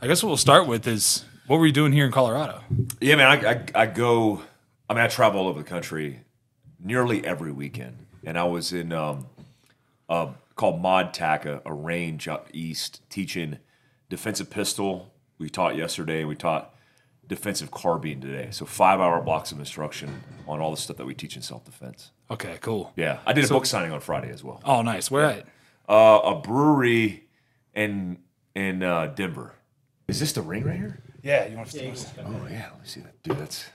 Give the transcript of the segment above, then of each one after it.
I guess what we'll start with is what were you doing here in Colorado? Yeah, man. I, I I go. I mean, I travel all over the country nearly every weekend, and I was in um, uh, called Mod Tac, a, range up east, teaching defensive pistol. We taught yesterday, and we taught defensive carbine today. So five hour blocks of instruction on all the stuff that we teach in self defense. Okay, cool. Yeah, I did a book signing on Friday as well. Oh, nice. Where at? Uh, a brewery in in uh, Denver. Is this the ring right here? Yeah, you want to? See it. Oh yeah, let me see that, dude. That's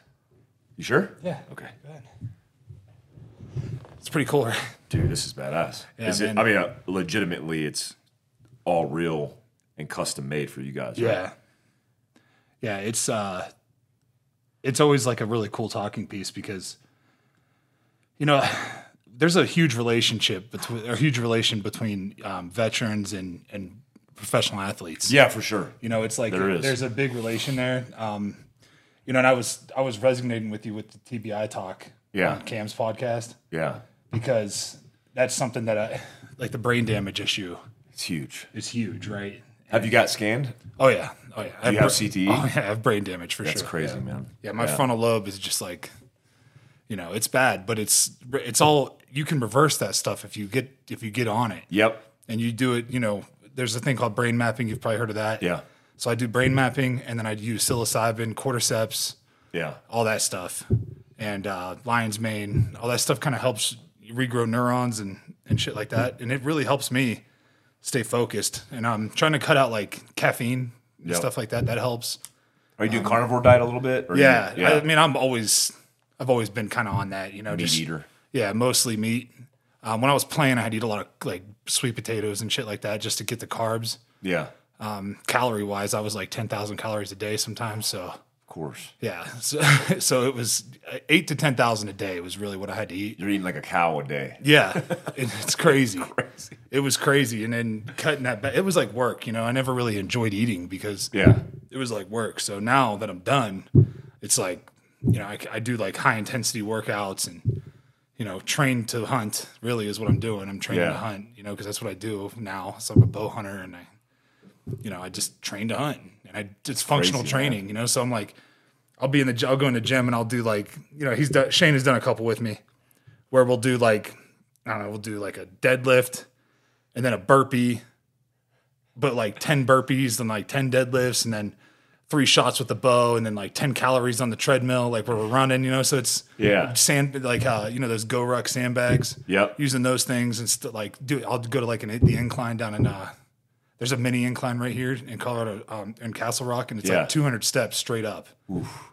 you sure? Yeah. Okay. It's pretty cool. Right? Dude, this is badass. Yeah, is it? I mean, uh, legitimately, it's all real and custom made for you guys. right? Yeah. Yeah, it's uh it's always like a really cool talking piece because you know, there's a huge relationship between a huge relation between um, veterans and and professional athletes. Yeah, for sure. You know, it's like There is. there's a big relation there. Um, you know, and I was I was resonating with you with the TBI talk Yeah. on Cam's podcast Yeah, because that's something that I like the brain damage issue it's huge. It's huge, right? Have you got scanned? Oh yeah, oh yeah. I you have bra- CTE? Oh yeah, I have brain damage for That's sure. That's crazy, yeah. man. Yeah, my frontal lobe is just like, you know, it's bad, but it's it's all you can reverse that stuff if you get if you get on it Yep. and you do it. You know, there's a thing called brain mapping. You've probably heard of that. Yeah. So I do brain mapping, and then I'd use psilocybin, cordyceps, Yeah. all that stuff, and uh, lion's mane. All that stuff kind of helps regrow neurons and and shit like that, and it really helps me stay focused. And I'm trying to cut out like caffeine and Yep. stuff like that. That helps. Are you doing carnivore diet a little bit? Um, Yeah, You, I, I mean, I'm always, I've always been kind of on that, you know, just meat just eater. yeah, mostly meat. Um, when I was playing, I had to eat a lot of like sweet potatoes and shit like that just to get the carbs. Yeah. Um, calorie wise, I was like ten thousand calories a day sometimes. So Of course. yeah, so, so it was uh, eight to ten thousand a day was really what I had to eat. You're eating like a cow a day. Yeah, it, it's crazy. Crazy. It was crazy, and then cutting that back, it was like work. You know, I never really enjoyed eating because Yeah. it was like work. So now that I'm done, it's like, you know, I, I do like high intensity workouts and, you know, train to hunt really is what I'm doing. I'm training to hunt, you know, because that's what I do now. So I'm a bow hunter and I, you know, I just train to hunt and I, it's functional Crazy, training, you know? So I'm like, I'll be in the, I'll go in the gym and I'll do like, you know, he's done, Shane has done a couple with me where we'll do like, I don't know, we'll do like a deadlift and then a burpee but like 10 burpees and like 10 deadlifts and then three shots with the bow and then like 10 calories on the treadmill like where we're running you know so it's Yeah. sand like uh you know those GORUCK sandbags Yep. using those things and st- like do i'll go to like an the incline down in uh there's a mini incline right here in colorado um, in castle rock and it's Yeah. like 200 steps straight up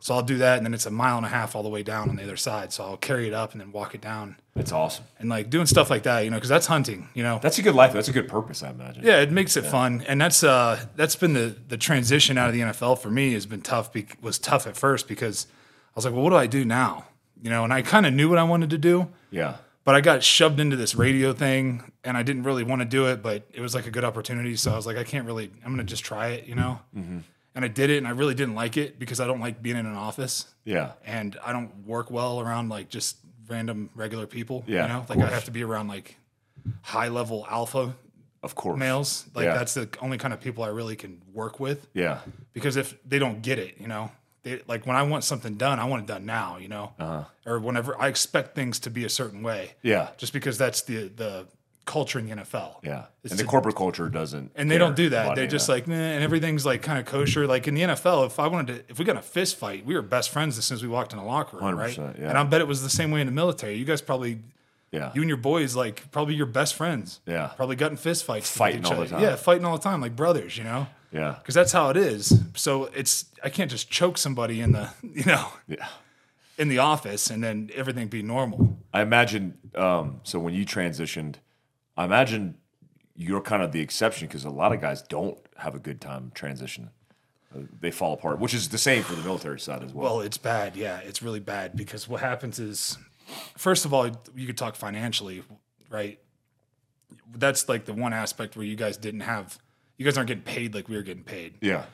so i'll do that and then it's a mile and a half all the way down on the other side so i'll carry it up and then walk it down It's awesome. and like doing stuff like that you know because that's hunting you know That's a good life. That's a good purpose, I imagine. yeah, it makes it fun, and that's uh that's been the the transition out of the NFL for me has been tough. Be, was tough at first because I was like, well, what do I do now? You know, and I kind of knew what I wanted to do, Yeah. But I got shoved into this radio thing, and I didn't really want to do it, but it was like a good opportunity, so I was like, I can't really, I'm gonna just try it, you know. Mm-hmm. And I did it, and I really didn't like it because I don't like being in an office, Yeah. and I don't work well around like just random regular people. Yeah, you know, like I have to be around like high level alpha Of course. males. Like Yeah. that's the only kind of people I really can work with Yeah. because if they don't get it, you know, they, like when I want something done, I want it done now, you know, Uh-huh. or whenever I expect things to be a certain way. Yeah. Just because that's the the culture in the NFL. Yeah. It's and the to- corporate culture doesn't. And they don't do that. They're just that. like, nah, and everything's like kind of kosher. Like in the NFL, if I wanted to, if we got a fist fight, we were best friends as soon as we walked in the locker room, right? 100%, yeah. And I bet it was the same way in the military. You guys probably, yeah. you and your boys, like probably your best friends. Yeah. Probably got in fist fights. Fighting each all the time. Yeah, fighting all the time, like brothers, you know? Yeah. because that's how it is. So it's I can't just choke somebody in the you know Yeah. in the office and then everything be normal. I imagine. Um, so when you transitioned, I imagine you're kind of the exception because a lot of guys don't have a good time transitioning. Uh, they fall apart, which is the same for the military side as well. Well, it's bad. Yeah, it's really bad because what happens is, first of all, you could talk financially, right? That's like the one aspect where you guys didn't have, you guys aren't getting paid like we were getting paid, yeah.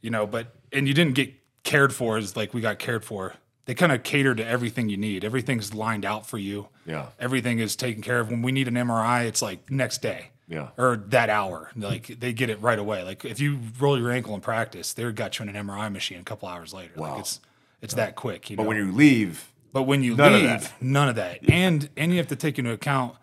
you know. But and you didn't get cared for as like we got cared for. They kind of cater to everything you need. Everything's lined out for you. Yeah. everything is taken care of. When we need an MRI, it's like next day. Yeah. or that hour. Like they get it right away. Like if you roll your ankle in practice, they're got you in an MRI machine a couple hours later. Wow. Like it's it's that quick. You know? But when you leave, But when you None of leave, that. none of that. And and you have to take into account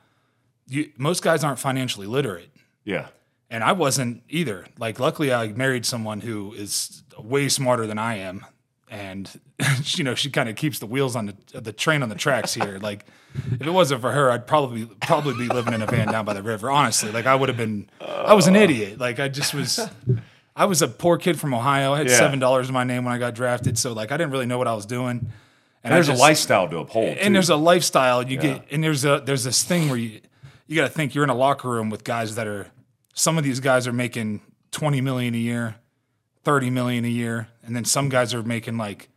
you most guys aren't financially literate. yeah, And I wasn't either. Like luckily I married someone who is way smarter than I am. And you know, she kind of keeps the wheels on the the train on the tracks here. Like if it wasn't for her, I'd probably probably be living in a van down by the river. Honestly, like I would have been. I was an idiot. Like I just was. I was a poor kid from Ohio. I had Yeah. seven dollars in my name when I got drafted, so like I didn't really know what I was doing. And I there's just- a lifestyle to uphold. too. and there's a lifestyle you get and there's a there's this thing where you you got to think you're in a locker room with guys that are some of these guys are making 20 million a year 30 million a year and then some guys are making like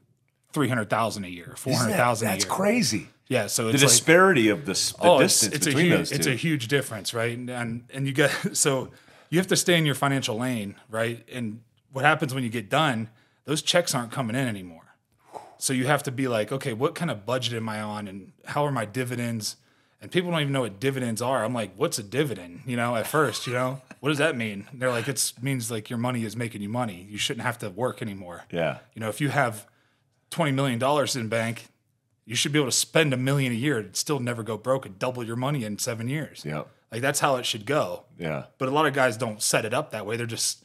300,000 a year Isn't that- 400,000 a year That's crazy. yeah so The it's like disparity of the, the oh, distance it's a between huge, those two. it's a huge difference, right? And, and and you get so you have to stay in your financial lane, right? And what happens when you get done? Those checks aren't coming in anymore. So you have to be like, okay, what kind of budget am I on, and how are my dividends? And people don't even know what dividends are. I'm like, what's a dividend? You know, at first, you know, what does that mean? And they're like, it means like your money is making you money. You shouldn't have to work anymore. yeah. You know, if you have twenty million dollars in bank, you should be able to spend a million a year and still never go broke and double your money in seven years. Yeah. Like that's how it should go. Yeah. But a lot of guys don't set it up that way. They're just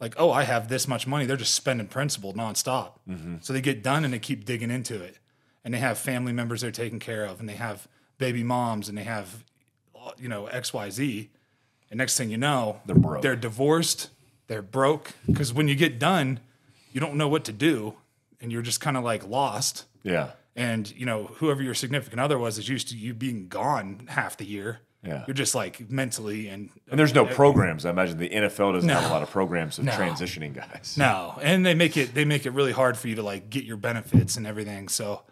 like, oh, I have this much money. They're just spending principal nonstop. Mm-hmm. So they get done and they keep digging into it. And they have family members they're taking care of, and they have baby moms, and they have, you know, X, Y, Z. And next thing you know, They're broke. They're divorced. They're broke because when you get done, you don't know what to do, and you're just kind of like lost Yeah. and you know whoever your significant other was is used to you being gone half the year Yeah. you're just like mentally and And there's no programs. I imagine the NFL doesn't No. have a lot of programs of No. transitioning guys. no and they make it they make it really hard for you to like get your benefits and everything so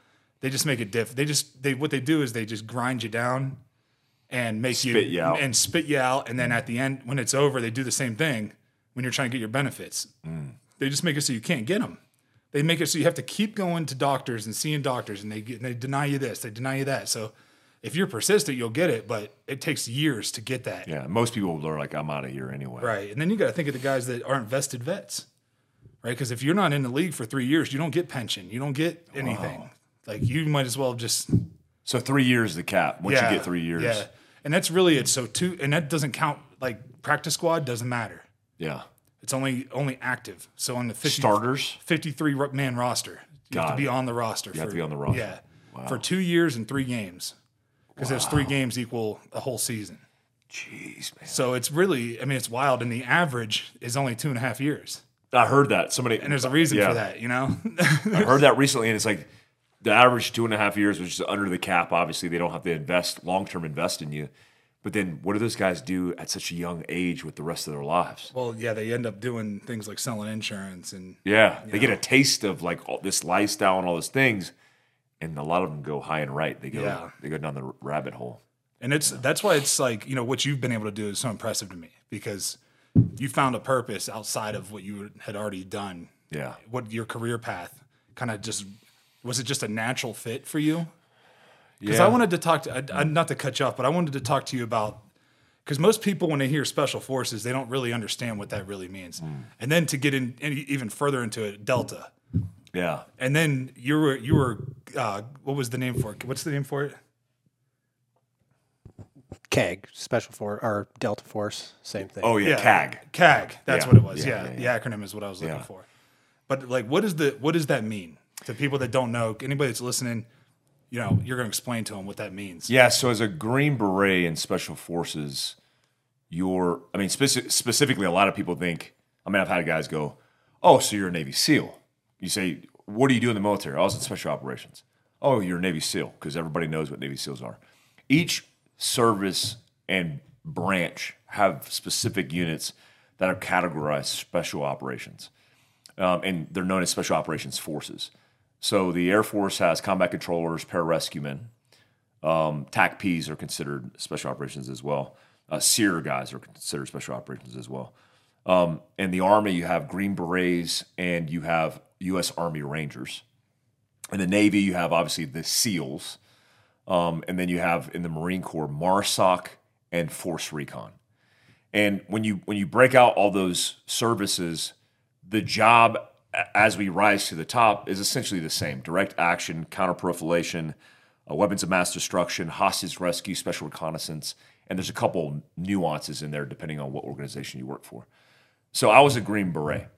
they just make it diff they just they what they do is they just grind you down and make Spit you out. and spit you out and then at the end when it's over they do the same thing when you're trying to get your benefits Mm. they just make it so you can't get them they make it so you have to keep going to doctors and seeing doctors and they get, they deny you this they deny you that so if you're persistent you'll get it but it takes years to get that Yeah. Most people are like, I'm out of here anyway. right and then you got to think of the guys that aren't vested vets right because if you're not in the league for three years you don't get pension you don't get anything like you might as well just So three years the cap. Once you get three years. yeah and that's really it so two and that doesn't count like practice squad doesn't matter Yeah. it's only only active so on the 50, Starters. 53 man roster. You have Got to be it. on the roster. You have to be on the roster. Yeah. For two years and three games. Because those three games equal a whole season. Jeez, man. So it's really, I mean, it's wild. And the average is only two and a half years. I heard that. Somebody And there's a reason yeah. for that, you know? I heard that recently, and it's like the average two and a half years, which is under the cap. Obviously, they don't have to invest long term invest in you. But then, what do those guys do at such a young age with the rest of their lives? well, yeah, they end up doing things like selling insurance and Yeah, they get a taste of like all this lifestyle and all those things, and a lot of them go high and right. They go, Yeah. they go down the rabbit hole. And it's that's why it's like you know what you've been able to do is so impressive to me because you found a purpose outside of what you had already done. Yeah, What your career path kind of just was it just a natural fit for you? Because yeah. I wanted to talk to I, I, not to cut you off, but I wanted to talk to you about because most people when they hear special forces they don't really understand what that really means, Hmm. and then to get in any, even further into it, Delta, yeah. and then you were you were uh, what was the name for it? What's the name for it? CAG, Special Force or Delta Force, same thing. Oh yeah, CAG. CAG. That's Yeah, what it was. yeah, Yeah, yeah, the acronym is what I was looking Yeah. for. But like, what is the what does that mean to people that don't know? Anybody that's listening, you know, you're going to explain to them what that means. Yeah, so as a Green Beret in Special Forces, you're, I mean, speci- specifically, a lot of people think, I mean, I've had guys go, oh, so you're a Navy SEAL. You say, what do you do in the military? I was in Special Operations. Oh, you're a Navy SEAL, because everybody knows what Navy SEALs are. Each service and branch have specific units that are categorized special operations. Um, and they're known as Special Operations Forces. So the Air Force has combat controllers, pararescuemen, um, TACPs are considered special operations as well. Uh, SERE guys are considered special operations as well. Um, in the Army, you have Green Berets and you have U.S. Army Rangers. In the Navy, you have obviously the SEALs. Um, and then you have in the Marine Corps, MARSOC and Force Recon. And when you when you break out all those services, the job as we rise to the top is essentially the same: direct action, counterproliferation, uh, weapons of mass destruction, hostage rescue, special reconnaissance, and there's a couple nuances in there depending on what organization you work for. So I was a Green Beret.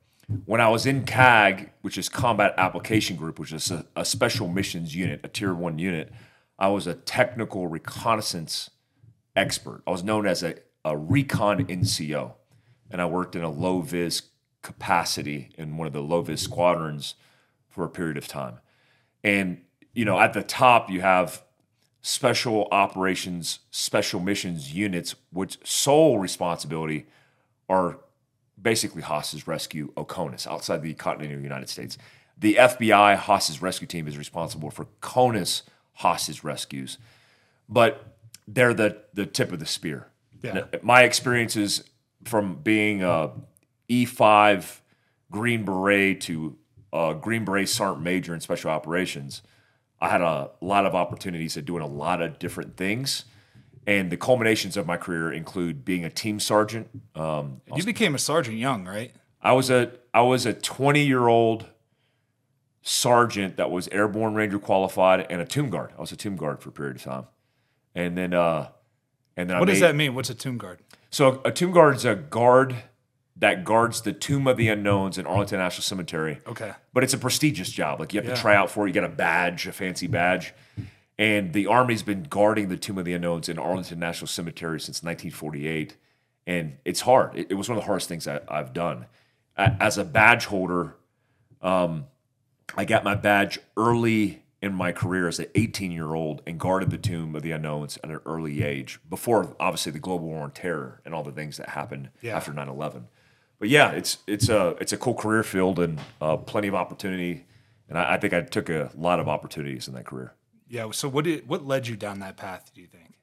When I was in CAG, which is Combat Application Group, which is a, a special missions unit, a tier one unit, I was a technical reconnaissance expert. I was known as a, a recon NCO, and I worked in a low vis capacity in one of the low vis squadrons for a period of time. And, you know, at the top, you have special operations, special missions units, which sole responsibility are basically hostage rescue OCONUS outside the continental United States. The FBI hostage rescue team is responsible for CONUS hostage rescues, but they're the, the tip of the spear. Yeah. My experiences from being a E5 Green Beret to a Green Beret Sergeant Major in Special Operations, I had a lot of opportunities at doing a lot of different things. And the culminations of my career include being a team sergeant, um, You became a sergeant young, right? I was a I was a 20 year old sergeant that was airborne ranger qualified and a tomb guard. I was a tomb guard for a period of time, and then uh, and then What does that mean? What's a tomb guard? So a tomb guard is a guard that guards the tomb of the unknowns in Arlington National Cemetery. Okay. But it's a prestigious job. Like you have Yeah. to try out for it. You get a badge, a fancy badge. And the Army's been guarding the Tomb of the Unknowns in Arlington National Cemetery since 1948. And it's hard. It, it was one of the hardest things I, I've done. As a badge holder, um, I got my badge early in my career as an 18 year old and guarded the Tomb of the Unknowns at an early age before, obviously, the global war on terror and all the things that happened Yeah. after 9 11 but yeah, it's it's a it's a cool career field and uh, plenty of opportunity. And I, I think I took a lot of opportunities in that career. Yeah. So what did what led you down that path? Do you think?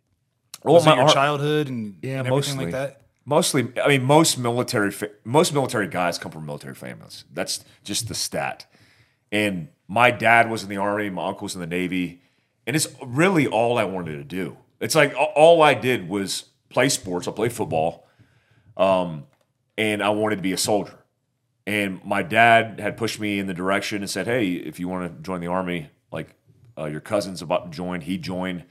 Well, Was my your childhood and, Yeah, and everything mostly. like that? Mostly, I mean, most military fa- most military guys come from military families. That's just the stat. And my dad was in the army, my uncle was in the navy, and it's really all I wanted to do. It's like all I did was play sports. I played football, um, and I wanted to be a soldier. And my dad had pushed me in the direction and said, "Hey, if you want to join the army, like uh, your cousin's about to join, he joined."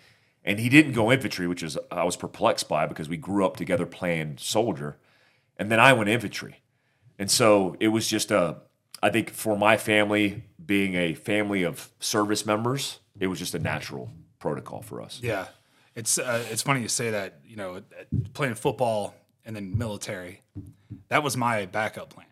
And he didn't go infantry, which is I was perplexed by because we grew up together playing soldier. And then I went infantry. And so it was just a I think for my family being a family of service members, it was just a natural protocol for us. Yeah. It's uh, it's funny you say that. You know, playing football and then military. That was my backup plan.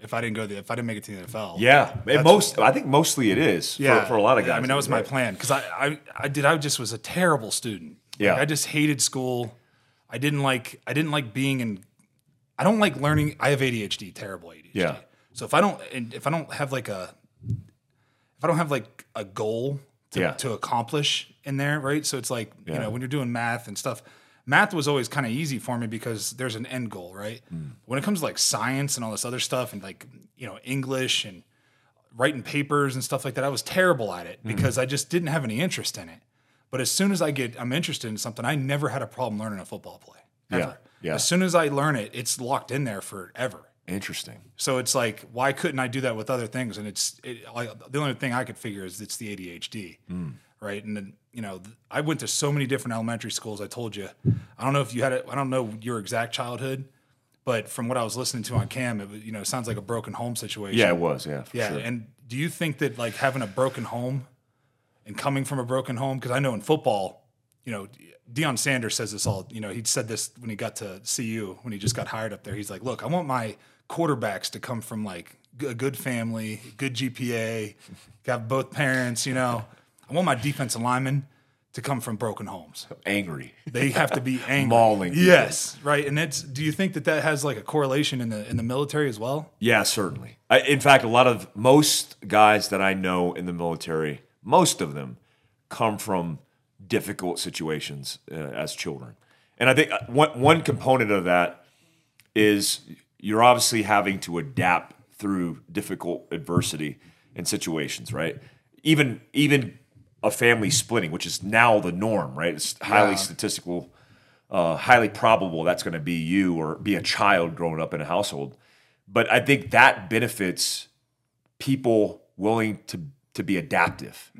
If I didn't go the if I didn't make it to the NFL. Yeah, most I think mostly it is for, for a lot of guys. I mean, that was my right? plan because I, I, I did. I just was a terrible student. Like, Yeah. I just hated school. I didn't like. I didn't like being in. I don't like learning. I have ADHD, terrible ADHD. Yeah. So if I don't, and if I don't have like a, if I don't have like a goal to, Yeah. to accomplish in there, right? So it's like you know when you're doing math and stuff. Math was always kind of easy for me because there's an end goal, right? Hmm. When it comes to like science and all this other stuff and like you know English and writing papers and stuff like that. I was terrible at it Mm-hmm. because I just didn't have any interest in it. But as soon as I get, I'm interested in something. I never had a problem learning a football play. Ever. Yeah, yeah. As soon as I learn it, it's locked in there forever. Interesting. So it's like, why couldn't I do that with other things? And it's it, like, the only thing I could figure is it's the ADHD, Mm. right? And then you know, th- I went to so many different elementary schools. I told you, I don't know if you had it. I don't know your exact childhood, but from what I was listening to on Cam, it was, you know it sounds like a broken home situation. Yeah, it was. Yeah, Yeah, sure. and do you think that like having a broken home and coming from a broken home? Because I know in football, you know, Deion Sanders says this all. You know, he said this when he got to CU when he just got hired up there. He's like, "Look, I want my quarterbacks to come from like a good family, good GPA, got both parents. You know, I want my defensive linemen to come from broken homes. angry. They have to be angry. Mauling people. Yes, right. And it's. Do you think that that has like a correlation in the in the military as well? Yeah, certainly. I, in fact, a lot of most guys that I know in the military, most of them come from difficult situations uh, as children. And I think uh, one, one component of that is you're obviously having to adapt through difficult adversity and situations, right? Even even a family splitting, which is now the norm, right? It's highly Yeah. statistical uh, highly probable that's going to be you or be a child growing up in a household. But I think that benefits people willing to to be adaptive.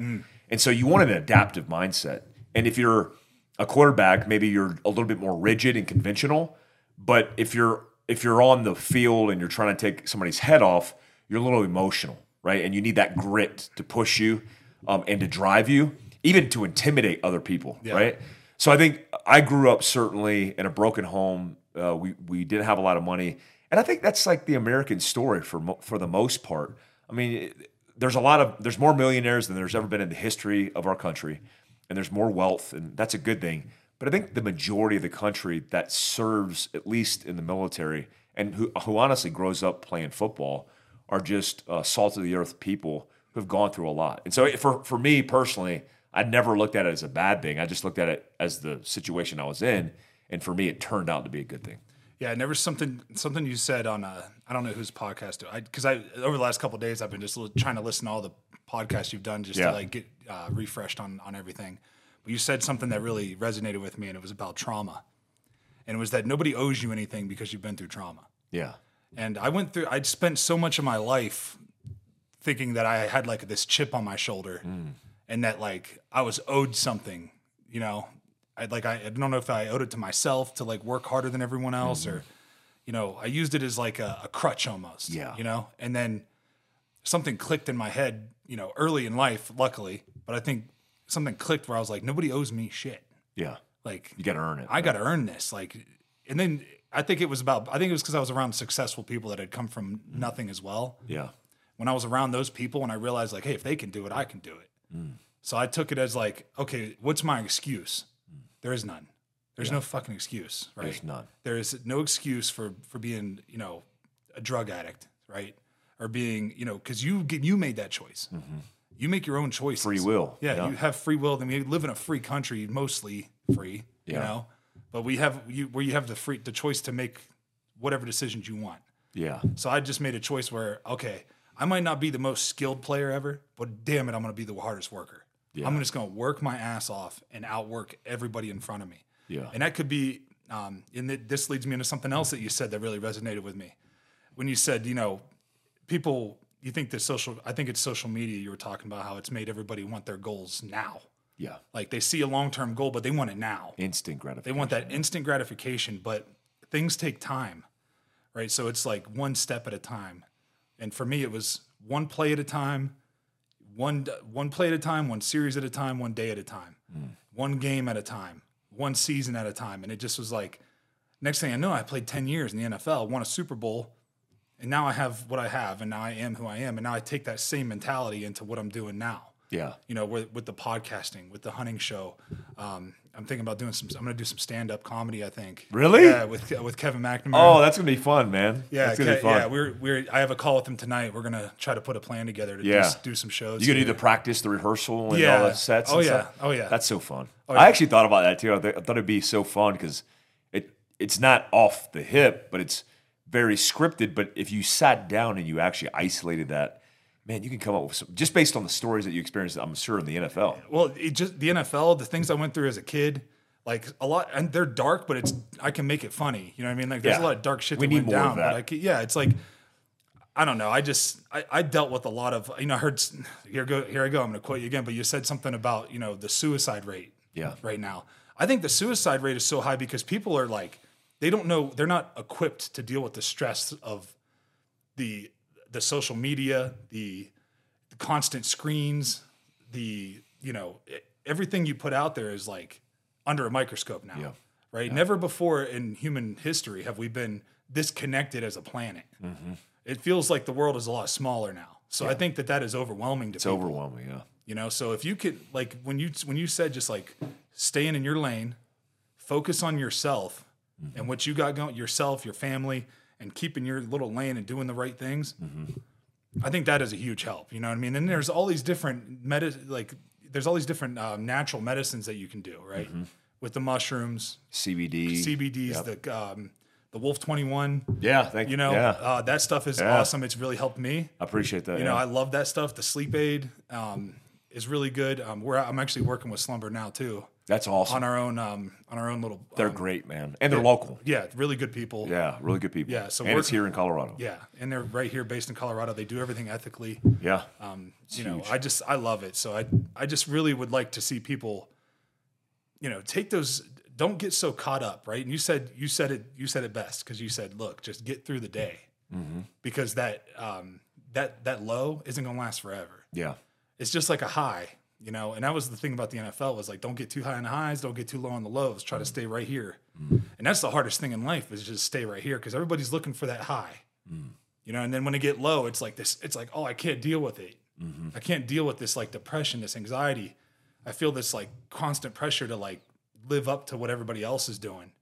And so you want an adaptive mindset. And if you're a quarterback, maybe you're a little bit more rigid and conventional. But if you're if you're on the field and you're trying to take somebody's head off, you're a little emotional, right? And you need that grit to push you um, and to drive you, even to intimidate other people, right? So I think I grew up certainly in a broken home. Uh, we we didn't have a lot of money, and I think that's like the American story for mo- for the most part. I mean, it, there's a lot of there's more millionaires than there's ever been in the history of our country, and there's more wealth, and that's a good thing. But I think the majority of the country that serves, at least in the military, and who, who honestly grows up playing football, are just uh, salt of the earth people who have gone through a lot. And so, for for me personally, I never looked at it as a bad thing. I just looked at it as the situation I was in, and for me, it turned out to be a good thing. Yeah, never something something you said on uh, I don't know whose podcast I because I over the last couple of days I've been just trying to listen to all the podcasts you've done just Yeah. to like get uh, refreshed on on everything. But you said something that really resonated with me, and it was about trauma, and it was that nobody owes you anything because you've been through trauma. Yeah, And I went through. I'd spent so much of my life thinking that I had like this chip on my shoulder, mm. and that like I was owed something. You know, I like I, I don't know if I owed it to myself to like work harder than everyone else, or mm. you know, I used it as like a, a crutch almost. Yeah. You know, and then something clicked in my head. You know, early in life, luckily, but I think something clicked where I was like, nobody owes me shit. yeah. Like You got to earn it. I got to earn this. Like, and then I think it was about, I think it was because I was around successful people that had come from mm. nothing as well. yeah, When I was around those people and I realized, like, hey, if they can do it, I can do it. So I took it as like, okay, what's my excuse? There is none. There's no fucking excuse, right? There's none. There is no excuse for for being, you know, a drug addict, right? Or being, you know, because you get you made that choice. You make your own choices. Mm-hmm. Free will, Yeah, yeah. you have free will. Then we live in a free country, mostly free. You Yeah. know, but we have you where you have the free the choice to make whatever decisions you want. yeah, So I just made a choice where, okay, I might not be the most skilled player ever, but damn it, I'm going to be the hardest worker. I'm just going to work my ass off and outwork everybody in front of me. Yeah. And that could be, um, and th- this leads me into something else that you said that really resonated with me. When you said, you know, people, you think that social, I think it's social media you were talking about how it's made everybody want their goals now. yeah. Like they see a long term goal, but they want it now. Instant gratification. They want that instant gratification, but things take time, right? So it's like one step at a time. And for me, it was one play at a time, one one play at a time, one series at a time, one day at a time, hmm. one game at a time, one season at a time. And it just was like, next thing I know, I played 10 years in the NFL, won a Super Bowl, and now I have what I have, and now I am who I am. And now I take that same mentality into what I'm doing now Yeah, you know, with, with the podcasting, with the hunting show. Um, I'm thinking about doing some. I'm going to do some stand up comedy. I think. Really? Yeah, with with Kevin McNamara. Oh, that's gonna be fun, man. yeah, that's gonna Ke- be fun. yeah. We're we're. I have a call with him tonight. We're gonna try to put a plan together to Yeah. just do some shows. you gonna do the practice, the rehearsal, and Yeah. all the sets. Oh, and yeah. stuff? Oh, yeah. That's so fun. yeah. I actually thought about that too. I, th- I thought it'd be so fun because it it's not off the hip, but it's very scripted. But if you sat down and you actually isolated that, man, you can come up with some just based on the stories that you experienced. I'm sure in the NFL. Well, it just the NFL, the things I went through as a kid, like a lot, and they're dark, but it's I can make it funny. You know what I mean? Like there's Yeah. a lot of dark shit We that went down, that. but I can, yeah, it's like I don't know. I just I, I dealt with a lot of you know. I heard here go here I go. I'm going to quote you again, but you said something about you know the suicide rate. Yeah. Right now, I think the suicide rate is so high because people are like they don't know they're not equipped to deal with the stress of the the social media, the, the constant screens, the you know everything you put out there is like under a microscope now. Yeah. Right? Never before in human history have we been this connected as a planet. Mm-hmm. It feels like the world is a lot smaller now. So I think that that is overwhelming to It's people. overwhelming. Yeah. You know, so if you could like when you when you said just like staying in your lane, focus on yourself and what you got going, yourself, your family, and keeping your little lane and doing the right things. I think that is a huge help. You know what I mean? And there's all these different medi- like there's all these different uh, natural medicines that you can do, right? With the mushrooms, CBD. CBDs, the um, the Wolf Twenty One. Yeah. Thank You You know, Yeah. uh, that stuff is Yeah. awesome. It's really helped me. I appreciate that. You yeah. know, I love that stuff. The sleep aid. Um, is really good. Um, we're I'm actually working with Slumber now too That's awesome. on our own um, on our own little. They're um, great, man, and they're local. yeah, really good people. Yeah, really good people. Yeah, so and it's here in Colorado. Yeah, and they're right here, based in Colorado. They do everything ethically. Yeah, Um, you know, I just I love it. So I I just really would like to see people, you know, take those. Don't get so caught up, right? And you said you said it you said it best because you said, look, just get through the day, because that um, that that low isn't gonna last forever. yeah, It's just like a high, you know. And that was the thing about the NFL was like, don't get too high on the highs, don't get too low on the lows. Try to stay right here, and that's the hardest thing in life is just stay right here because everybody's looking for that high. You know and then when they get low it's like this it's like oh i can't deal with it. I can't deal with this like depression this anxiety. I feel this like constant pressure to like live up to what everybody else is doing.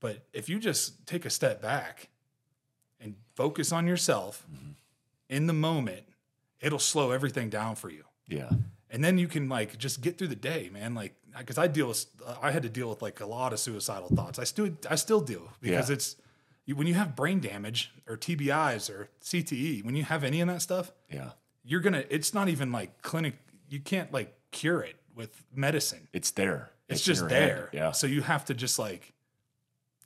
But if you just take a step back and focus on yourself in the moment it'll slow everything down for you yeah, and then you can like just get through the day man like because i deal with i had to deal with like a lot of suicidal thoughts i still i still do because Yeah. it's when you have brain damage or tbis or cte when you have any of that stuff yeah. you're gonna it's not even like clinic you can't like cure it with medicine It's there. it's, in just your head. there Yeah, so you have to just like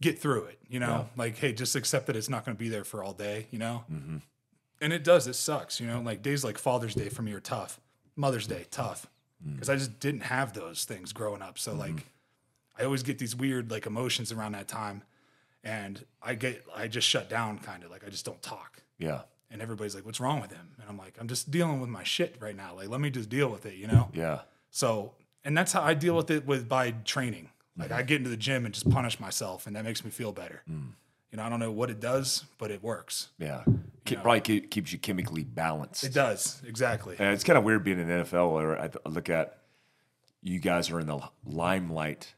get through it you know Yeah. like hey just accept that it's not going to be there for all day you know Mm-hmm. And it does it sucks you know like days like father's day for me are tough mother's day tough Mm. because i just didn't have those things growing up so Mm-hmm. like i always get these weird like emotions around that time and i get i just shut down kind of like i just don't talk yeah, and everybody's like what's wrong with him and i'm like i'm just dealing with my shit right now like let me just deal with it you know yeah, so, and that's how I deal with it with by training. Like I get into the gym and just punish myself, and that makes me feel better. You know, I don't know what it does, but it works. yeah. Ke- Probably keep, keeps you chemically balanced. It does exactly. And it's kind of weird being in the NFL where I I look at you guys are in the limelight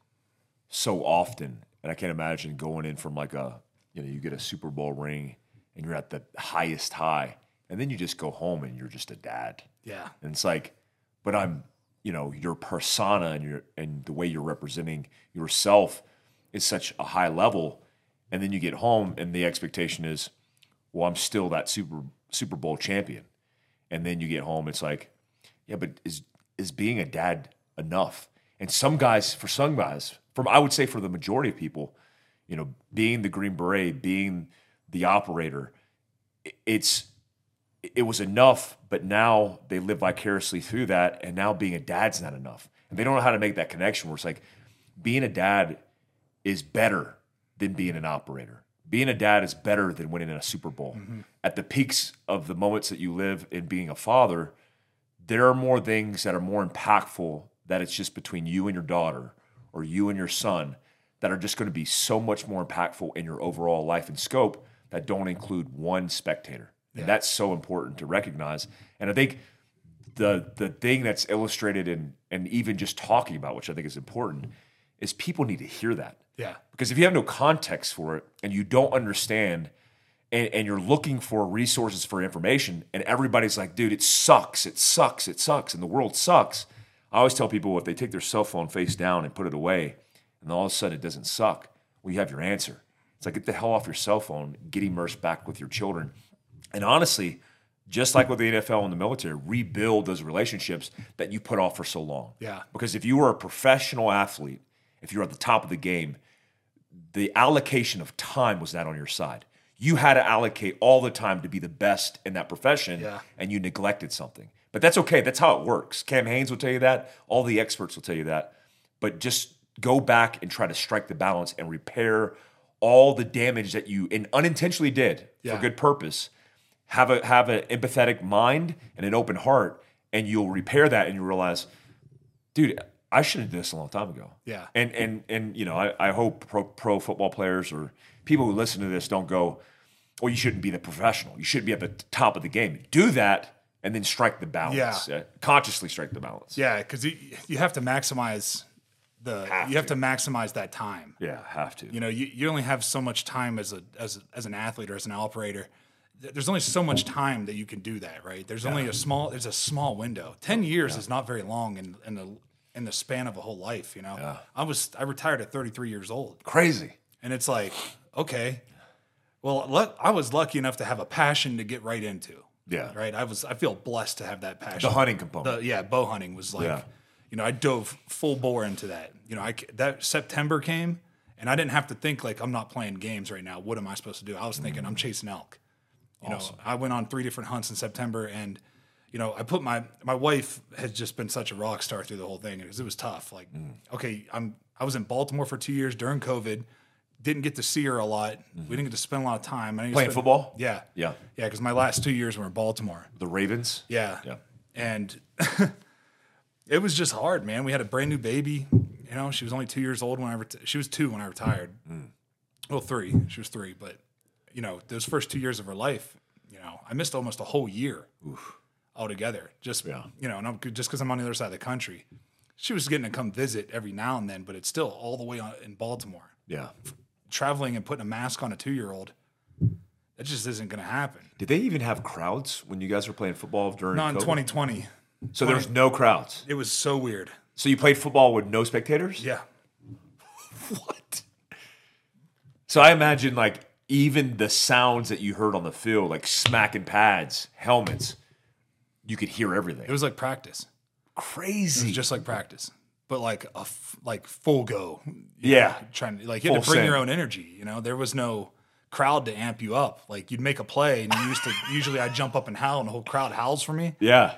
so often, and I can't imagine going in from like a you know you get a Super Bowl ring and you're at the highest high, and then you just go home and you're just a dad, Yeah, and it's like, but I'm you know your persona and your and the way you're representing yourself is such a high level, and then you get home and the expectation is, well, I'm still that Super Super Bowl champion. And then you get home it's like yeah but is is being a dad enough? And some guys for some guys from i would say for the majority of people you know being the green beret being the operator it's it was enough but now they live vicariously through that and now being a dad's not enough. And they don't know how to make that connection where it's like being a dad is better than being an operator. Being a dad is better than winning a Super Bowl. Mm-hmm. At the peaks of the moments that you live in being a father, there are more things that are more impactful that it's just between you and your daughter or you and your son that are just going to be so much more impactful in your overall life and scope that don't include one spectator. And that's so important to recognize. And I think the the thing that's illustrated in and even just talking about, which I think is important, is people need to hear that. yeah, Because if you have no context for it and you don't understand and, and you're looking for resources for information and everybody's like, dude, it sucks, it sucks, it sucks, and the world sucks. I always tell people if they take their cell phone face down and put it away, and all of a sudden it doesn't suck, well, you have your answer. It's like get the hell off your cell phone, get immersed back with your children. And honestly, just like with the NFL and the military, rebuild those relationships that you put off for so long. Yeah. Because if you were a professional athlete, if you're at the top of the game, the allocation of time was not on your side. You had to allocate all the time to be the best in that profession, Yeah. and you neglected something. But that's okay. That's how it works. Cam Hanes will tell you that. All the experts will tell you that. But just go back and try to strike the balance and repair all the damage that you and unintentionally did Yeah. for good purpose. Have a have an empathetic mind and an open heart, and you'll repair that, and you realize, dude, I should have done this a long time ago. Yeah. And and and you know, I, I hope pro pro football players or people who listen to this don't go, well, you shouldn't be the professional. You should be at the top of the game. Do that and then strike the balance. Yeah. Uh, consciously strike the balance. yeah, because you you have to maximize the Have you have to. to maximize that time. Yeah, have to. You know, you, you only have so much time as a as as an athlete or as an operator. There's only so much time that you can do that, right? There's only a small there's a small window. Ten years is not very long in in the in the span of a whole life. You know, I was I retired at 33 years old, Crazy. and it's like okay, well, luck, I was lucky enough to have a passion to get right into. Yeah. Right. I was. I feel blessed to have that passion. The hunting component. The, yeah, bow hunting was like, Yeah. you know, I dove full bore into that. You know, I that September came, and I didn't have to think like I'm not playing games right now. What am I supposed to do? I was thinking mm-hmm. I'm chasing elk. You know, I went on three different hunts in September, and you know, I put my my wife has just been such a rock star through the whole thing because it was tough. Like, mm. okay, I'm I was in Baltimore for two years during COVID. Didn't get to see her a lot. Mm-hmm. We didn't get to spend a lot of time. Playing spend- football? Yeah, Yeah. yeah. Because my last two years were in Baltimore. The Ravens. Yeah. Yeah. And it was just hard, man. We had a brand new baby. You know, she was only two years old when I ret- she was two when I retired. Mm. Well, three. She was three, but you know, those first two years of her life, you know, I missed almost a whole year altogether. Just Yeah. you know, and I'm, just because I'm on the other side of the country. She was getting to come visit every now and then, but it's still all the way on, in Baltimore. Yeah. Traveling and putting a mask on a two year old, that just isn't going to happen. Did they even have crowds when you guys were playing football during Not in COVID? 2020. So there was no crowds. It was so weird. So you played football with no spectators? Yeah. What? So I imagine like even the sounds that you heard on the field, like smacking pads, helmets, you could hear everything. It was like practice. crazy. It was just like practice, but like a f- like full go. Yeah. know, trying to like you had to Full bring your own energy. You know, there was no crowd to amp you up. Like you'd make a play, and you used to usually I jump up and howl, and the whole crowd howls for me, yeah.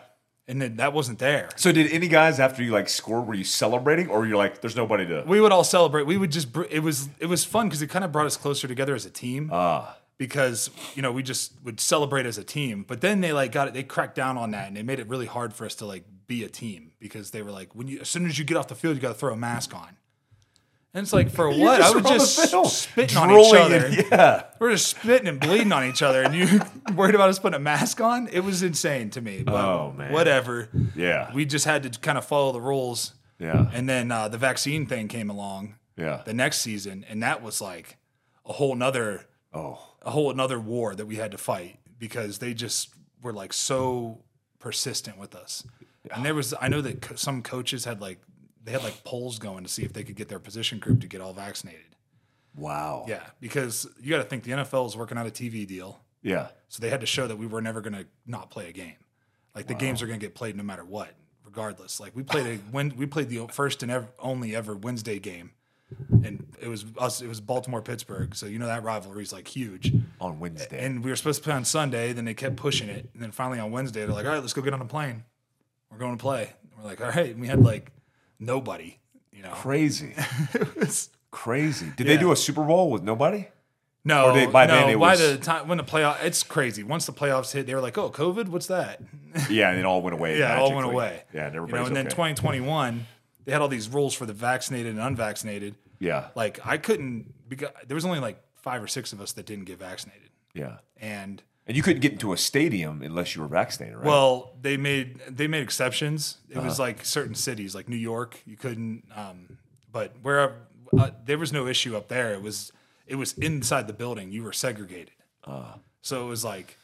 and then that wasn't there. So did any guys after you like scored were you celebrating or you're like there's nobody to We would all celebrate. We would just br- it was it was fun because it kind of brought us closer together as a team. Ah. Because you know we just would celebrate as a team but then they like got it they cracked down on that and they made it really hard for us to like be a team because they were like when you as soon as you get off the field you got to throw a mask on and it's like for what i just would were on the just spitting on each other yeah. we're just spitting and bleeding on each other and you worried about us putting a mask on it was insane to me but Oh, man. whatever Yeah. we just had to kind of follow the rules Yeah. and then uh, the vaccine thing came along Yeah. the next season and that was like a whole nother Oh. A whole another war that we had to fight because they just were like so persistent with us. And there was, I know that co- some coaches had like, they had like polls going to see if they could get their position group to get all vaccinated. Wow. Yeah, because you got to think the NFL is working out a TV deal, Yeah. so they had to show that we were never going to not play a game. Like the games are going to get played no matter what, regardless. Like we played a when we played the first and ever, only ever Wednesday game, and it was us. It was Baltimore Pittsburgh, so you know that rivalry is like huge. On Wednesday. And we were supposed to play on Sunday. Then they kept pushing it. And then finally on Wednesday, they're like, all right, let's go get on a plane. We're going to play. And we're like, all right. And we had like nobody, you know. Crazy. It was- Crazy. Did they do a Super Bowl with nobody? no, they- by no, then it by was- the time when the playoff, it's crazy. Once the playoffs hit, they were like, oh, COVID, what's that? Yeah, and it all went away. yeah, it all went away. Yeah, and you know, and then 2021, they had all these rules for the vaccinated and unvaccinated. Yeah. Like I couldn't, because there was only like five or six of us that didn't get vaccinated. Yeah. And And you couldn't get into a stadium unless you were vaccinated, right? Well, they made they made exceptions. It was Uh-huh. like certain cities, like New York, you couldn't. Um, but where uh, there was no issue up there. It was it was inside the building. You were segregated. Uh. so it was like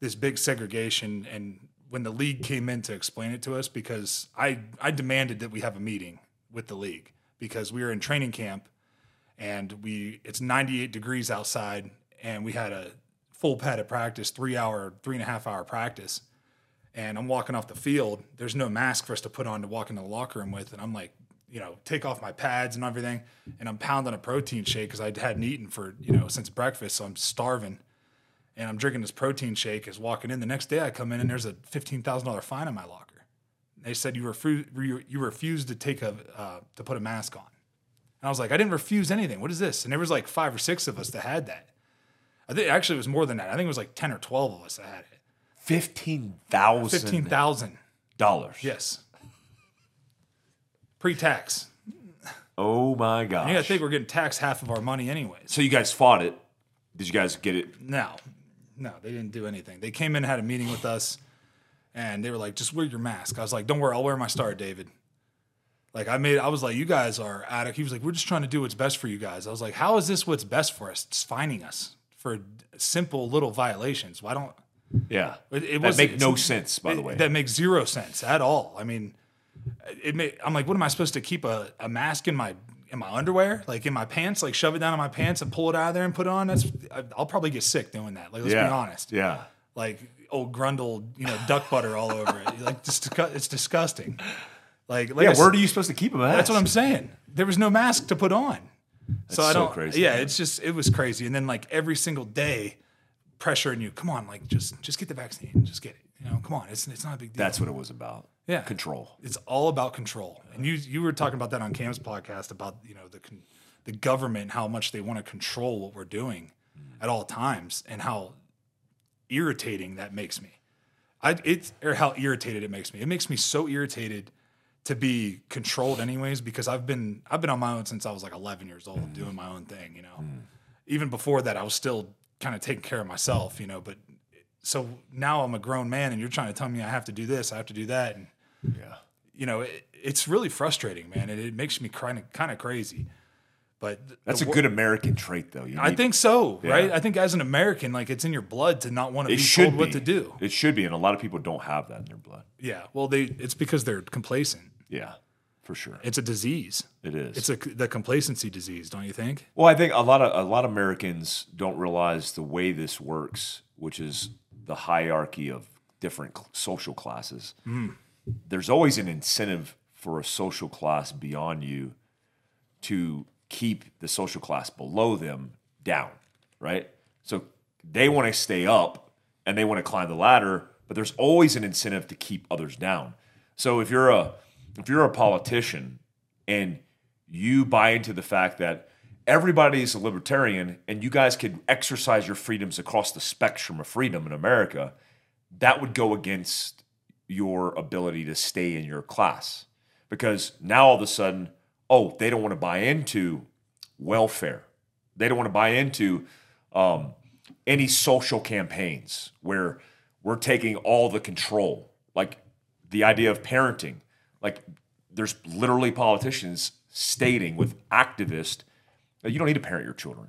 this big segregation. And when the league came in to explain it to us, because I I demanded that we have a meeting with the league because we were in training camp and we it's 98 degrees outside and we had a full pad of practice three hour three and a half hour practice. And i'm walking off the field there's no mask for us to put on to walk into the locker room with. And i'm like you know take off my pads and everything. And i'm pounding a protein shake because i hadn't eaten for you know since breakfast. So i'm starving and i'm drinking this protein shake. As walking in. The next day i come in and there's a $15000 fine in my locker they said you refuse you, refused to take a uh, to put a mask on and I was like, I didn't refuse anything. What is this? And there was like five or six of us that had that. I think actually it was more than that. I think it was like ten or twelve of us that had it. Fifteen thousand. Fifteen thousand dollars. Yes. Pre-tax. Oh my gosh. You gotta think we're getting taxed half of our money anyways. so you guys fought it. Did you guys get it? No. No, they didn't do anything. They came in, had a meeting with us, and they were like, just wear your mask. I was like, don't worry, I'll wear my star, David. Like I made I was like, you guys are out of he was like, we're just trying to do what's best for you guys. I was like, how is this what's best for us? It's fining us for simple little violations. Why don't Yeah. It, it that make no sense, by the way. That makes zero sense at all. I mean, it may, I'm like, what am I supposed to keep a, a mask in my in my underwear, like in my pants, like shove it down in my pants and pull it out of there and put it on? That's I'll probably get sick doing that. Like, let's yeah. be honest. Yeah. Like, old Grundle, you know, duck butter all over it. Like, just it's disgusting. Like, like Yeah, I where are you supposed to keep them at? That's what I'm saying. There was no mask to put on. so I don't. crazy, yeah, man. it's just it was crazy. And then like every single day, pressuring you. Come on, like just just get the vaccine. Just get it. You know, come on. It's it's not a big deal. That's what it was about. Yeah. Control. It's all about control. And you you were talking about that on Cam's podcast about you know the the government how much they want to control what we're doing mm. at all times and how irritating that makes me. I it's or how irritated it makes me. It makes me so irritated to be controlled anyways because I've been I've been on my own since I was like 11 years old mm-hmm. doing my own thing, you know. Mm. Even before that I was still kind of taking care of myself, you know, but so now I'm a grown man and you're trying to tell me I have to do this, I have to do that and Yeah. you know, it, it's really frustrating, man, and it makes me kind of kind of crazy. But That's a good American trait, though. I think so, Yeah. right? I think as an American, like it's in your blood to not want to it be should told be. what to do. It should be, and a lot of people don't have that in their blood. Yeah, well, they it's because they're complacent. Yeah, for sure. It's a disease. It is. It's a the complacency disease, don't you think? Well, I think a lot of a lot of Americans don't realize the way this works, which is the hierarchy of different social classes. Hmm. There's always an incentive for a social class beyond you to keep the social class below them down, right? So they want to stay up and they want to climb the ladder, but there's always an incentive to keep others down. So if you're a if you're a politician and you buy into the fact that everybody is a libertarian and you guys could exercise your freedoms across the spectrum of freedom in America, that would go against your ability to stay in your class. Because now all of a sudden, oh, they don't want to buy into welfare. They don't want to buy into um, any social campaigns where we're taking all the control. Like the idea of parenting. Like there's literally politicians stating with activists that you don't need to parent your children.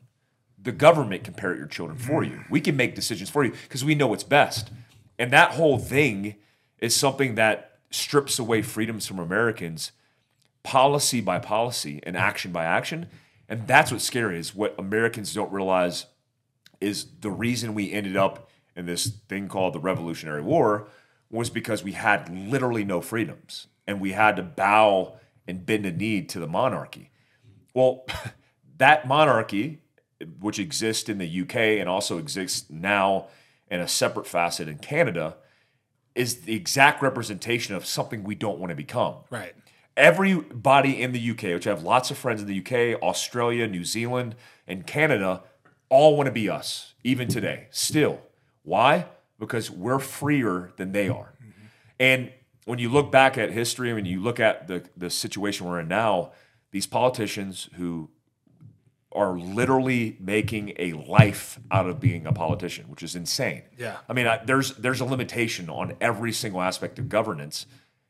The government can parent your children for you. We can make decisions for you because we know what's best. And that whole thing is something that strips away freedoms from Americans policy by policy and action by action. And that's what's scary is what Americans don't realize is the reason we ended up in this thing called the Revolutionary War was because we had literally no freedoms and we had to bow and bend a knee to the monarchy. Well, that monarchy, which exists in the UK and also exists now in a separate facet in Canada, is the exact representation of something we don't want to become Right. Everybody in the UK, which I have lots of friends in the UK, Australia, New Zealand, and Canada, all want to be us, even today, still. Why? Because we're freer than they are. Mm-hmm. And when you look back at history, when you look at the, the situation we're in now, these politicians who are literally making a life out of being a politician, which is insane. Yeah. I mean, I, there's there's a limitation on every single aspect of governance.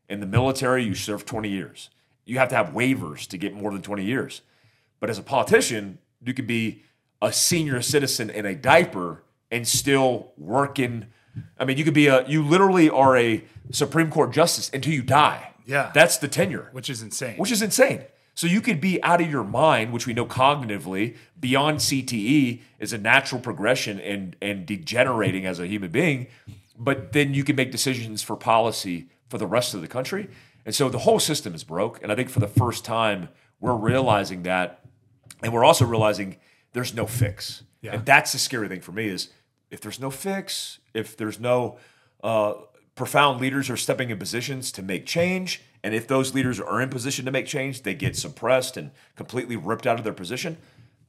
In the military, you serve 20 years. You have to have waivers to get more than 20 years. But as a politician, you could be a senior citizen in a diaper and still working. I mean, you could be a you literally are a Supreme Court justice until you die. Yeah. That's the tenure Which is insane. which is insane. So you could be out of your mind, which we know cognitively beyond CTE is a natural progression and and degenerating as a human being, but then you can make decisions for policy for the rest of the country. And so the whole system is broke. And I think for the first time we're realizing that, and we're also realizing there's no fix. Yeah. And that's the scary thing for me is if there's no fix, if there's no uh, profound leaders are stepping in positions to make change, and if those leaders are in position to make change, they get suppressed and completely ripped out of their position.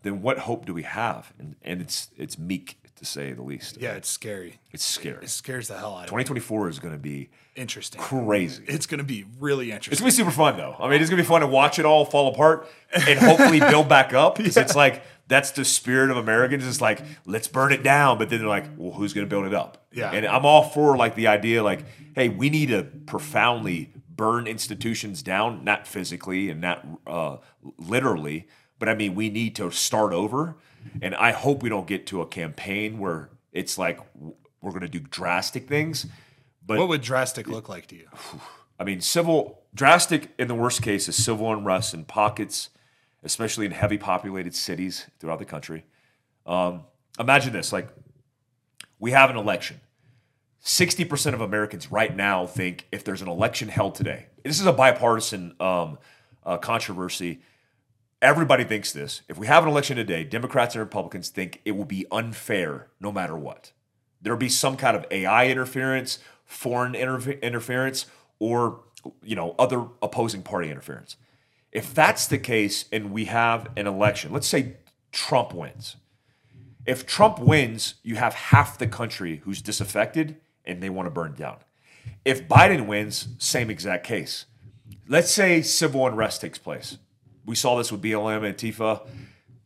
Then what hope do we have? And, and it's it's meek to say the least. yeah, it's scary. it's scary. It scares the hell out of me. 2024 is going to be Interesting. crazy. It's going to be really interesting. It's gonna be super fun though. I mean, it's gonna be fun to watch it all fall apart and hopefully build back up. Because it's like that's the spirit of Americans. It's like let's burn it down, but then they're like, well, who's gonna build it up? Yeah. And I'm all for like the idea, like, hey, we need to profoundly burn institutions down, not physically and not uh, literally, but I mean, we need to start over. And I hope we don't get to a campaign where it's like we're gonna do drastic things. But what would drastic look like to you? I mean, civil drastic in the worst case is civil unrest in pockets, especially in heavy populated cities throughout the country. Um, imagine this: like we have an election. 60% of Americans right now think if there's an election held today, this is a bipartisan um, uh, controversy. Everybody thinks this. If we have an election today, Democrats and Republicans think it will be unfair no matter what. There'll be some kind of AI interference, foreign interfe- interference, or you know other opposing party interference. If that's the case, and we have an election, let's say Trump wins. If Trump wins, you have half the country who's disaffected and they want to burn down. If Biden wins, same exact case. Let's say civil unrest takes place. We saw this with BLM and Antifa.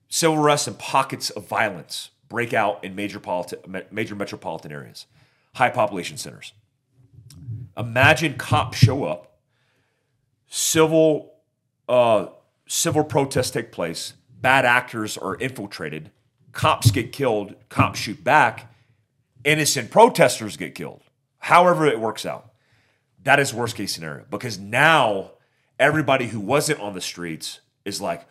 Civil unrest and pockets of violence break out in major, politi- major metropolitan areas, high population centers. Imagine cops show up, civil uh, civil protests take place, bad actors are infiltrated, cops get killed, cops shoot back, innocent protesters get killed. However, it works out. That is worst case scenario because now everybody who wasn't on the streets is like,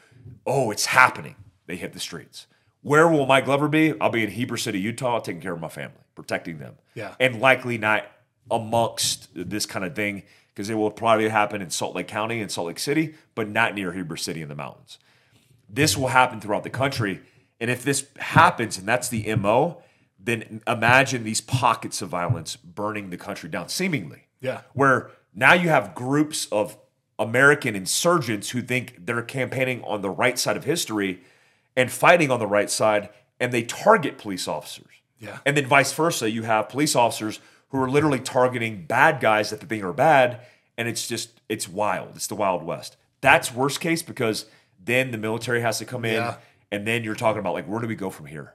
oh, it's happening. They hit the streets. Where will Mike Glover be? I'll be in Heber City, Utah, taking care of my family, protecting them. Yeah. And likely not amongst this kind of thing because it will probably happen in Salt Lake County and Salt Lake City, but not near Heber City in the mountains. This will happen throughout the country. And if this happens and that's the MO, then imagine these pockets of violence burning the country down, seemingly. Yeah. Where now you have groups of American insurgents who think they're campaigning on the right side of history and fighting on the right side, and they target police officers. Yeah. And then vice versa, you have police officers who are literally targeting bad guys that they think are bad, and it's just it's wild. It's the Wild West. That's worst case because then the military has to come in, Yeah. and then you're talking about like where do we go from here?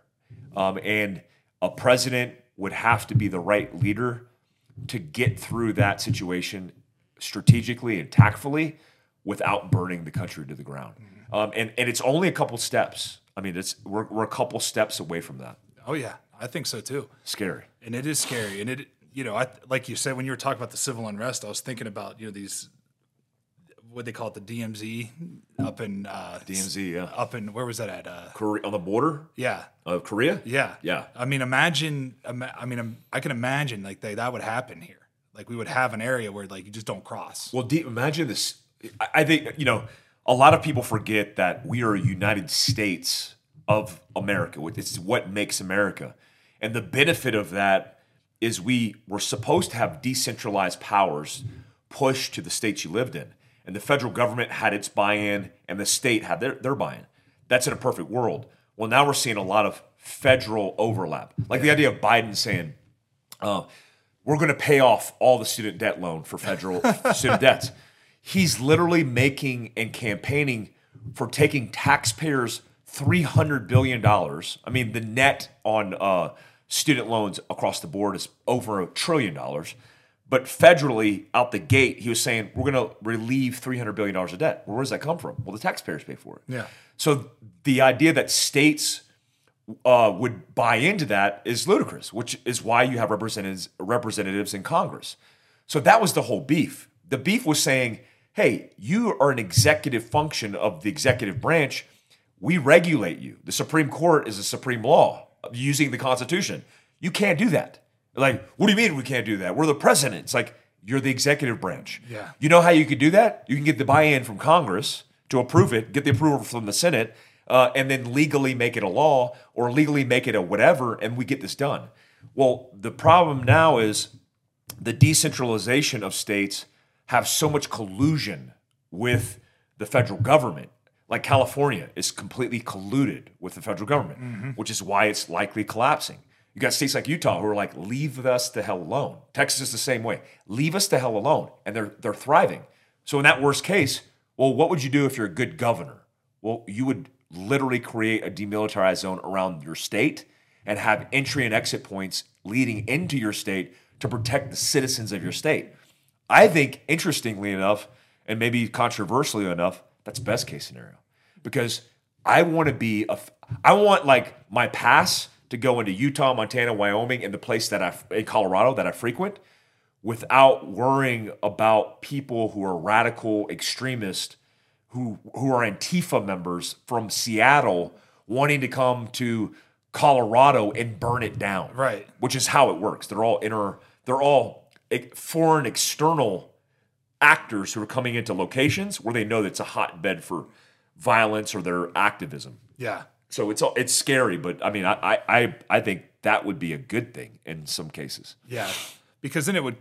Um, and a president would have to be the right leader to get through that situation strategically and tactfully without burning the country to the ground. Um, and and it's only a couple steps. I mean, it's we're, we're a couple steps away from that. Oh yeah, I think so too. Scary. And it is scary. And it, you know, I like you said when you were talking about the civil unrest, I was thinking about you know these what they call it the DMZ up in uh, DMZ, yeah. up in where was that at? Uh, Korea, on the border yeah, of Korea. yeah, Yeah. I mean, imagine. ima- I mean, I can imagine like they, that would happen here. Like we would have an area where like you just don't cross. Well, de- imagine this. I, I think you know a lot of people forget that we are a United States of America. It's what makes America, and the benefit of that is we were supposed to have decentralized powers pushed to the states you lived in, and the federal government had its buy-in, and the state had their their buy-in. That's in a perfect world. Well, now we're seeing a lot of federal overlap, like the idea of Biden saying. Uh, we're going to pay off all the student debt loan for federal student debts. He's literally making and campaigning for taking taxpayers $300 billion. I mean, the net on uh, student loans across the board is over a trillion dollars. But federally, out the gate, he was saying, we're going to relieve $300 billion of debt. Well, where does that come from? Well, the taxpayers pay for it. Yeah. So the idea that states uh, would buy into that is ludicrous, which is why you have representatives representatives in Congress. So that was the whole beef. The beef was saying, "Hey, you are an executive function of the executive branch. We regulate you. The Supreme Court is a supreme law using the Constitution. You can't do that." Like, what do you mean we can't do that? We're the president. It's like you're the executive branch. Yeah. You know how you could do that? You can get the buy-in from Congress to approve it, get the approval from the Senate, uh, and then legally make it a law or legally make it a whatever, and we get this done. Well, the problem now is the decentralization of states have so much collusion with the federal government. Like California is completely colluded with the federal government, mm-hmm. which is why it's likely collapsing. You got states like Utah who are like, leave us the hell alone. Texas is the same way. Leave us the hell alone. And they're they're thriving. So in that worst case, well, what would you do if you're a good governor? Well, you would literally create a demilitarized zone around your state and have entry and exit points leading into your state to protect the citizens of your state. I think, interestingly enough, and maybe controversially enough, that's best case scenario because I want to be a, I want like my pass to go into Utah, Montana, Wyoming, and the place that I in Colorado that I frequent, without worrying about people who are radical extremists who who are Antifa members from Seattle wanting to come to Colorado and burn it down. Right. Which is how it works. They're all inter they're all foreign external actors who are coming into locations where they know that it's a hotbed for violence or their activism. Yeah. So it's all it's scary, but I mean, I I I, think that would be a good thing in some cases. Yeah. Because then it would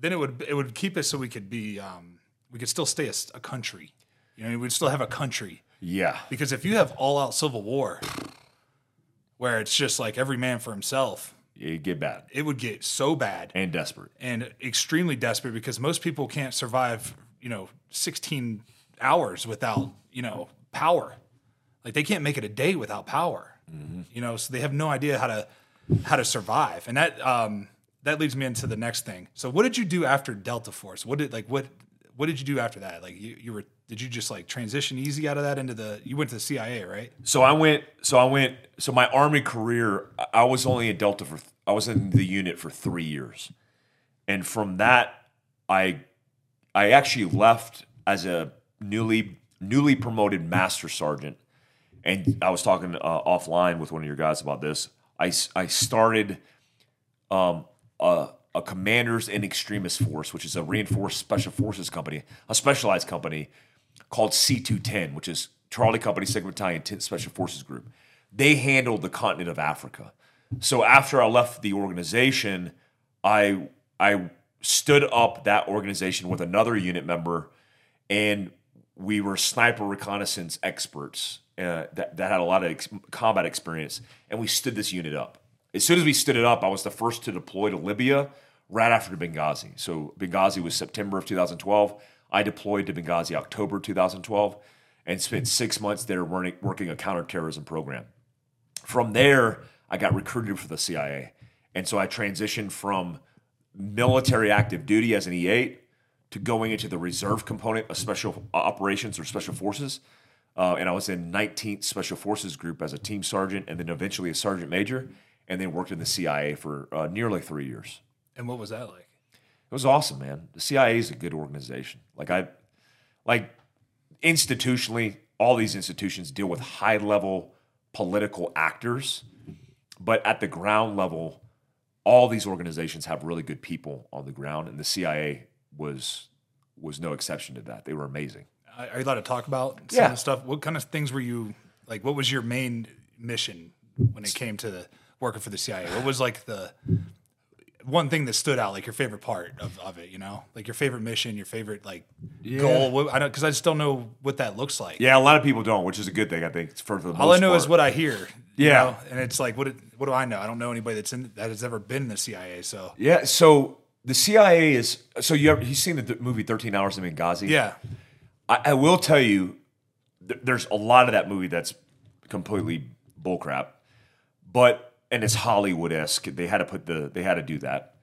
then it would it would keep us so we could be um we could still stay a country. You know, we'd still have a country. Yeah, Because if you have all out civil war where it's just like every man for himself, it get bad it would get so bad and desperate. and extremely desperate because most people can't survive, you know, 16 hours without, you know, power. Like they can't make it a day without power. You know, so they have no idea how to how to survive. And that um that leads me into the next thing. So what did you do after Delta Force? What did like what what did you do after that? Like you, you were did you just like transition easy out of that into the you went to the CIA, right? So I went. So I went. So my army career, I- was only in Delta for. I was in the unit for three years, and from that, I, I actually left as a newly newly promoted master sergeant, and I was talking uh, offline with one of your guys about this. I I started, um, a, a commanders in extremis force, which is a reinforced special forces company, a specialized company called C210, which is Charlie Company, 2nd Battalion, 10th Special Forces Group. They handled the continent of Africa. So after I left the organization, I I stood up that organization with another unit member, and we were sniper reconnaissance experts uh, that, that had a lot of ex- combat experience, and we stood this unit up. As soon as we stood it up, I was the first to deploy to Libya right after Benghazi. So Benghazi was September of 2012. I deployed to Benghazi October 2012 and spent six months there working, working a counterterrorism program. From there, I got recruited for the CIA. And so I transitioned from military active duty as an E8 to going into the reserve component of special operations or special forces. Uh, and I was in 19th Special Forces Group as a team sergeant and then eventually a sergeant major, and then worked in the CIA for uh, nearly three years. And what was that like? It was awesome, man. The CIA is a good organization. Like I, like institutionally, all these institutions deal with high level political actors, but at the ground level, all these organizations have really good people on the ground, and the CIA was was no exception to that. They were amazing. Are are you allowed to talk about some Yeah. of the stuff? What kind of things were you like? What was your main mission when it came to the working for the CIA? What was like the one thing that stood out, like your favorite part of, of it? You know, like your favorite mission, your favorite like goal. What, I don't because I just don't know what that looks like. Yeah, a lot of people don't, which is a good thing, I think. For the All I know is what I hear. you Yeah. know? and it's like what it, what do I know? I don't know anybody that's in that has ever been in the CIA. So Yeah, so the CIA is so you ever you seen the th- movie Thirteen Hours in Benghazi? yeah, I, I will tell you, th- there's a lot of that movie that's completely bullcrap, but and it's Hollywood esque. They had to put the they had to do that,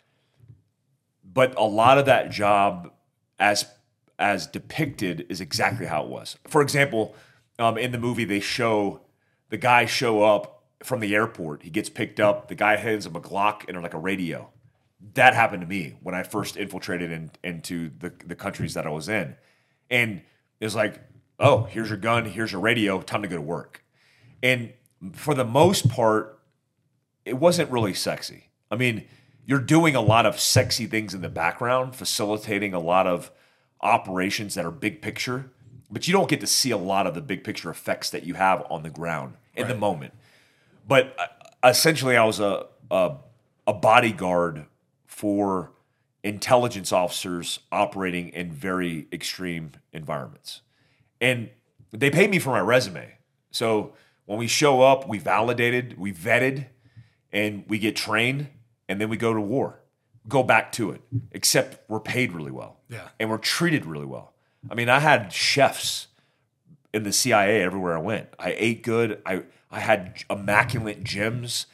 but a lot of that job, as as depicted, is exactly how it was. For example, um, in the movie, they show the guy show up from the airport. He gets picked up. The guy hands him a Glock and like a radio. That happened to me when I first infiltrated in, into the, the countries that I was in. And it was like, oh, here's your gun, here's your radio, time to go to work. And for the most part, it wasn't really sexy. I mean, you're doing a lot of sexy things in the background, facilitating a lot of operations that are big picture, but you don't get to see a lot of the big picture effects that you have on the ground in the moment. But uh, essentially, I was a, a a bodyguard for intelligence officers operating in very extreme environments, and they paid me for my resume. So when we show up, we validated, we vetted, and we get trained, and then we go to war, go back to it. Except we're paid really well, Yeah. and we're treated really well. I mean, I had chefs in the CIA everywhere I went. I ate good. I I had immaculate gyms,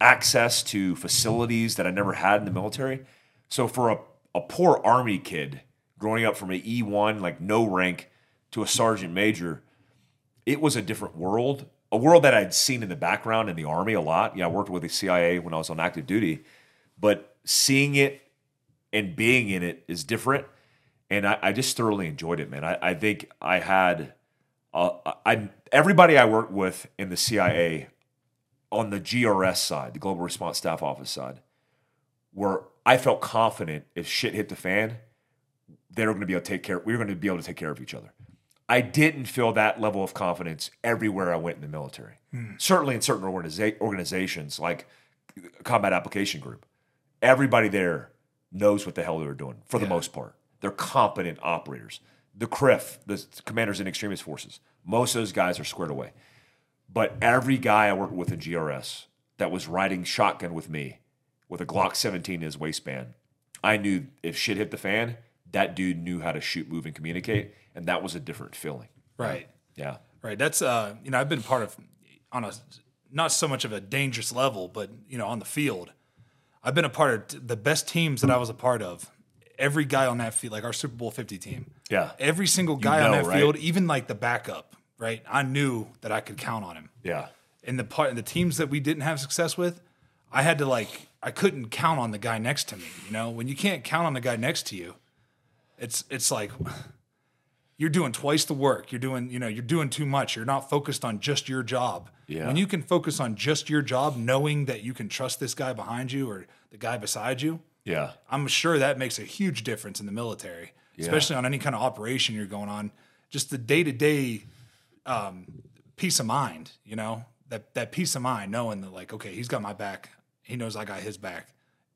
access to facilities that I never had in the military. So for a, a poor army kid growing up from an E1, like no rank, to a sergeant major, it was a different world. A world that I'd seen in the background in the army a lot. Yeah, I worked with the CIA when I was on active duty, but seeing it and being in it is different. And I, I just thoroughly enjoyed it, man. I, I think I had uh, I everybody I worked with in the CIA on the GRS side, the Global Response Staff Office side, were I felt confident if shit hit the fan, they were going to be able to take care. We were going to be able to take care of each other. I didn't feel that level of confidence everywhere I went in the military. Hmm. Certainly in certain organiza- organizations like Combat Application Group, everybody there knows what the hell they're doing for the most part. They're competent operators. The CRIF, the Commanders in Extremis Forces, most of those guys are squared away. But every guy I worked with in GRS that was riding shotgun with me with a Glock 17 in his waistband, I knew if shit hit the fan, that dude knew how to shoot, move, and communicate. And that was a different feeling. Right. Yeah. Right. That's uh, you know, I've been part of on a not so much of a dangerous level, but you know, on the field, I've been a part of the best teams that I was a part of. Every guy on that field, like our Super Bowl Fifty team, Yeah. every single guy on know, that right? field, even like the backup, right? I knew that I could count on him. Yeah. And the part, the teams that we didn't have success with, I had to like, I couldn't count on the guy next to me. You know, when you can't count on the guy next to you, it's it's like you're doing twice the work. You're doing, you know, you're doing too much. You're not focused on just your job. Yeah. When you can focus on just your job, knowing that you can trust this guy behind you or the guy beside you, Yeah. I'm sure that makes a huge difference in the military, especially on any kind of operation you're going on. Just the day to day peace of mind, you know, that that peace of mind, knowing that like, okay, he's got my back, he knows I got his back.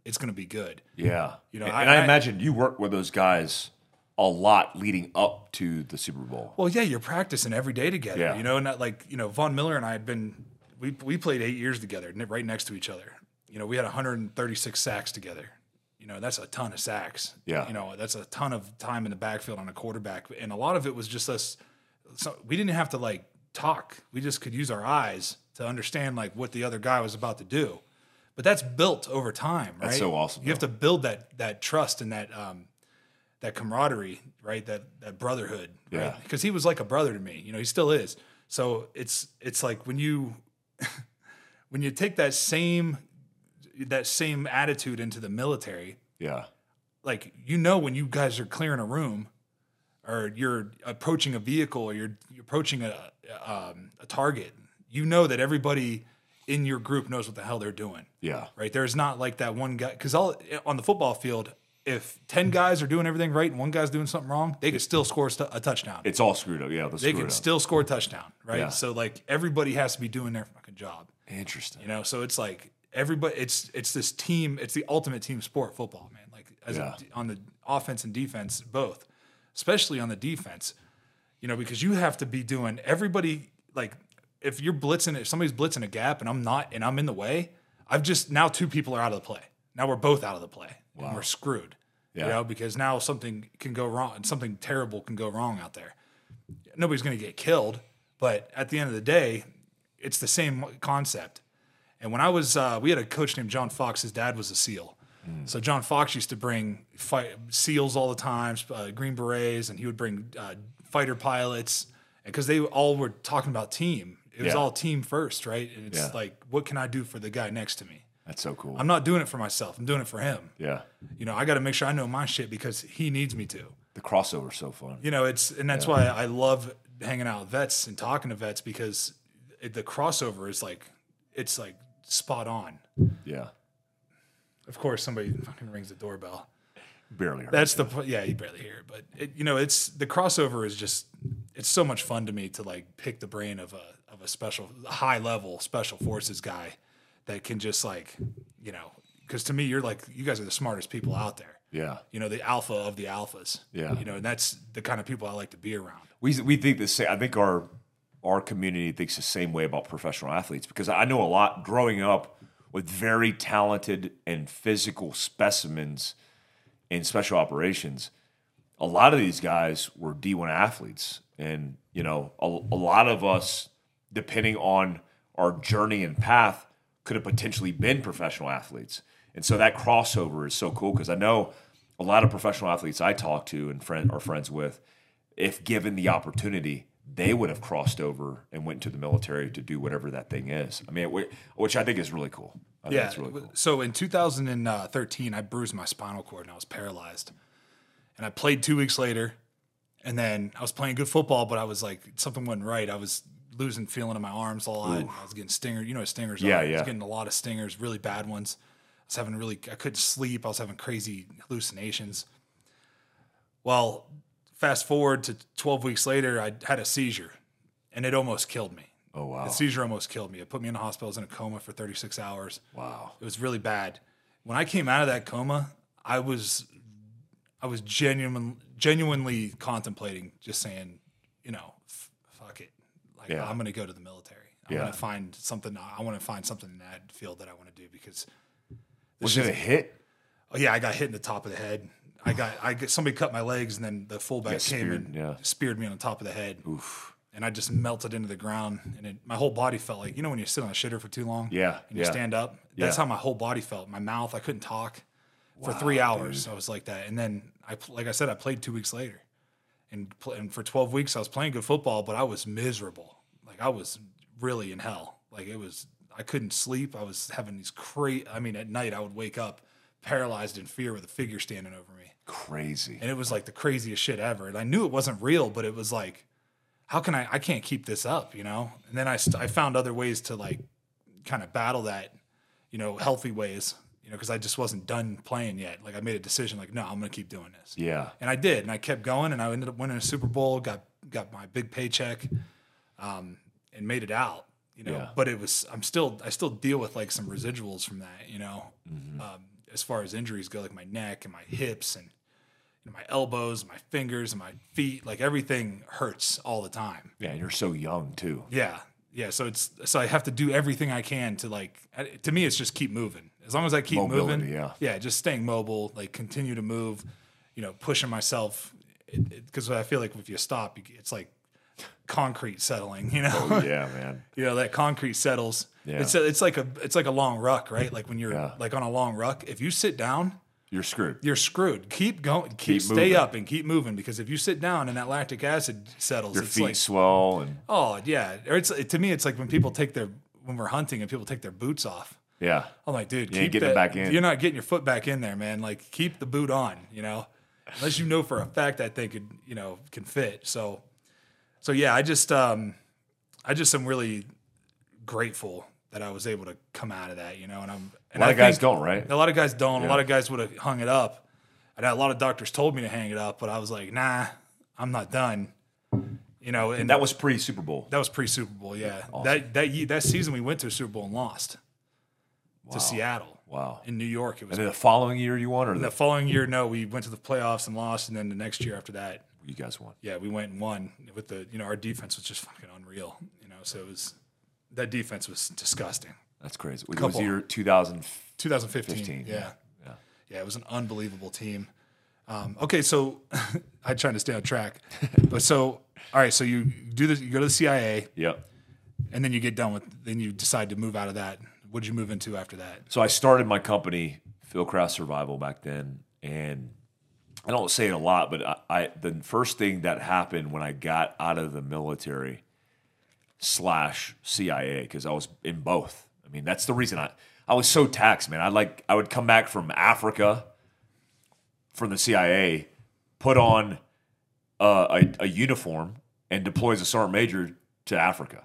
It's gonna be good. Yeah. You know, and I- and I, I- imagine you work with those guys a lot leading up to the Super Bowl. Well, yeah, you're practicing every day together, Yeah. you know, and like you know, Von Miller and I had been we we played eight years together, right next to each other. You know, we had 136 sacks together. You know, that's a ton of sacks. Yeah. You know, that's a ton of time in the backfield on a quarterback, and a lot of it was just us. So we didn't have to like talk. We just could use our eyes to understand like what the other guy was about to do. But that's built over time, right? That's so awesome, You have to build that that trust and that um, that camaraderie, right? That that brotherhood, Yeah. right? Because he was like a brother to me. You know, he still is. So it's it's like when you when you take that same that same attitude into the military, Yeah. like you know when you guys are clearing a room or you're approaching a vehicle or you're, you're approaching a um, a target, you know that everybody in your group knows what the hell they're doing Yeah. right? There's not like that one guy because all on the football field, if ten guys are doing everything right and one guy's doing something wrong, they could still score a touchdown. It's all screwed up. Yeah. they can still score a touchdown, right? Yeah. So like everybody has to be doing their fucking job, Interesting. you know. So it's like everybody, it's it's this team, it's the ultimate team sport, football, man. Like as Yeah. a, on the offense and defense, both, especially on the defense, you know, because you have to be doing everybody like if you're blitzing, if somebody's blitzing a gap and I'm not, and I'm in the way, I've just now two people are out of the play. Now we're both out of the play, and we're screwed. Yeah. You know, because now something can go wrong, and something terrible can go wrong out there. Nobody's going to get killed, but at the end of the day, it's the same concept. And when I was, uh, we had a coach named John Fox. His dad was a SEAL. So John Fox used to bring fight, SEALs all the time, uh, Green Berets, and he would bring uh, fighter pilots, because they all were talking about team. It was Yeah. all team first, right? And it's Yeah. like, what can I do for the guy next to me? That's so cool. I'm not doing it for myself. I'm doing it for him. yeah. You know, I got to make sure I know my shit because he needs me to. The crossover's so fun. You know, it's and that's why I love hanging out with vets and talking to vets because it, the crossover is like it's like spot on. Yeah. Of course, somebody fucking rings the doorbell. Barely heard. That's the po- yeah, you barely hear it, but it, you know, it's the crossover is just it's so much fun to me to like pick the brain of a of a special high level special forces guy that can just like you know because to me you're like you guys are the smartest people out there. yeah. You know, the alpha of the alphas. Yeah. You know, and that's the kind of people I like to be around. We we think the same. I think our our community thinks the same way about professional athletes because I know a lot growing up with very talented and physical specimens in special operations. A lot of these guys were D1 athletes, and you know, a, a lot of us, depending on our journey and path, could have potentially been professional athletes. And so that crossover is so cool because I know a lot of professional athletes I talk to and friend are friends with, if given the opportunity, they would have crossed over and went to the military to do whatever that thing is. I mean, which I think is really cool. I think Yeah. really cool. So in 2013, I bruised my spinal cord and I was paralyzed. And I played two weeks later. And then I was playing good football, but I was like, something wasn't right. I was losing feeling in my arms a lot. I was getting stingers. You know what stingers Yeah, are. I yeah. was getting a lot of stingers, really bad ones. I was having really, I couldn't sleep. I was having crazy hallucinations. Well, fast forward to 12 weeks later, I had a seizure and it almost killed me. Oh wow. The seizure almost killed me. It put me in the hospital. I was in a coma for 36 hours. Wow. It was really bad. When I came out of that coma, I was I was genuine, genuinely contemplating just saying, you know, f- fuck it. Like Yeah. I'm going to go to the military. I'm Yeah. going to find something I want to find something in that field that I want to do because Was it a hit? oh yeah, I got hit in the top of the head. I got I got, somebody cut my legs and then the fullback came speared, and yeah. speared me on the top of the head. Oof. And I just melted into the ground and it, my whole body felt like you know when you sit on a shitter for too long Yeah, and you yeah. stand up that's Yeah. how my whole body felt my mouth I couldn't talk for three hours I was like that and then I like I said I played two weeks later and and for 12 weeks I was playing good football but I was miserable like I was really in hell like it was I couldn't sleep I was having these crazy I mean at night I would wake up paralyzed in fear with a figure standing over me Crazy. and it was like the craziest shit ever. And I knew it wasn't real, but it was like, how can I? I can't keep this up, you know. And then I st- I found other ways to like kind of battle that, you know, healthy ways, you know, because I just wasn't done playing yet. Like I made a decision, like no, I'm gonna keep doing this. Yeah. And I did, and I kept going, and I ended up winning a Super Bowl, got got my big paycheck, um, and made it out. You know, Yeah. but it was I'm still I still deal with like some residuals from that. You know, Mm-hmm. um, as far as injuries go, like my neck and my hips and you know, my elbows, my fingers, and my feet, like everything hurts all the time. Yeah, and you're so young too. Yeah, yeah. So it's so I have to do everything I can to like. To me, it's just keep moving. As long as I keep Mobility, moving, yeah. yeah, just staying mobile, like continue to move, you know, pushing myself. Because I feel like if you stop, it's like concrete settling. You oh, know, Oh, yeah, man. you know that concrete settles. Yeah. It's a, it's like a it's like a long ruck, right? Like when you're Yeah. like on a long ruck, if you sit down, You're screwed. you're screwed. Keep going. Keep, Keep stay moving. up and keep moving because if you sit down and that lactic acid settles, Your it's feet like swell and oh yeah. Or it's to me, it's like when people take their when we're hunting and people take their boots off. yeah. I'm like, dude, You keep getting that- back in. You're not getting your foot back in there, man. Like, keep the boot on. You know, unless you know for a fact that thing could, you know, can fit. So, so yeah, I just, um, I just am really grateful that I was able to come out of that. You know, and I'm A lot I of guys don't, right? A lot of guys don't. A lot of guys would have hung it up. And a lot of doctors told me to hang it up, but I was like, nah, I'm not done. You know, and That was pre Super Bowl. that was pre Super Bowl, yeah. That that that season we went to a Super Bowl and lost to Seattle. Wow. In New York, it was. And the following year you won, or the the, following year, no, we went to the playoffs and lost, and then the next year after that, you guys won. yeah, we went and won with the. You know, our defense was just fucking unreal. You know, so it was that defense was disgusting. That's crazy. It was year 2000. 2015, 15, yeah. yeah. yeah, yeah, it was an unbelievable team. Um, okay, so I'm trying to stay on track, but so all right, so you do this, you go to the CIA, Yep. and then you get done with, then you decide to move out of that. What did you move into after that? So I started my company, Fieldcraft Survival, back then, and I don't say it a lot, but I, I the first thing that happened when I got out of the military slash CIA because I was in both. I mean, that's the reason I I was so taxed, man. I like I would come back from Africa from the CIA, put on uh, a, a uniform, and deploy as a sergeant major to Africa,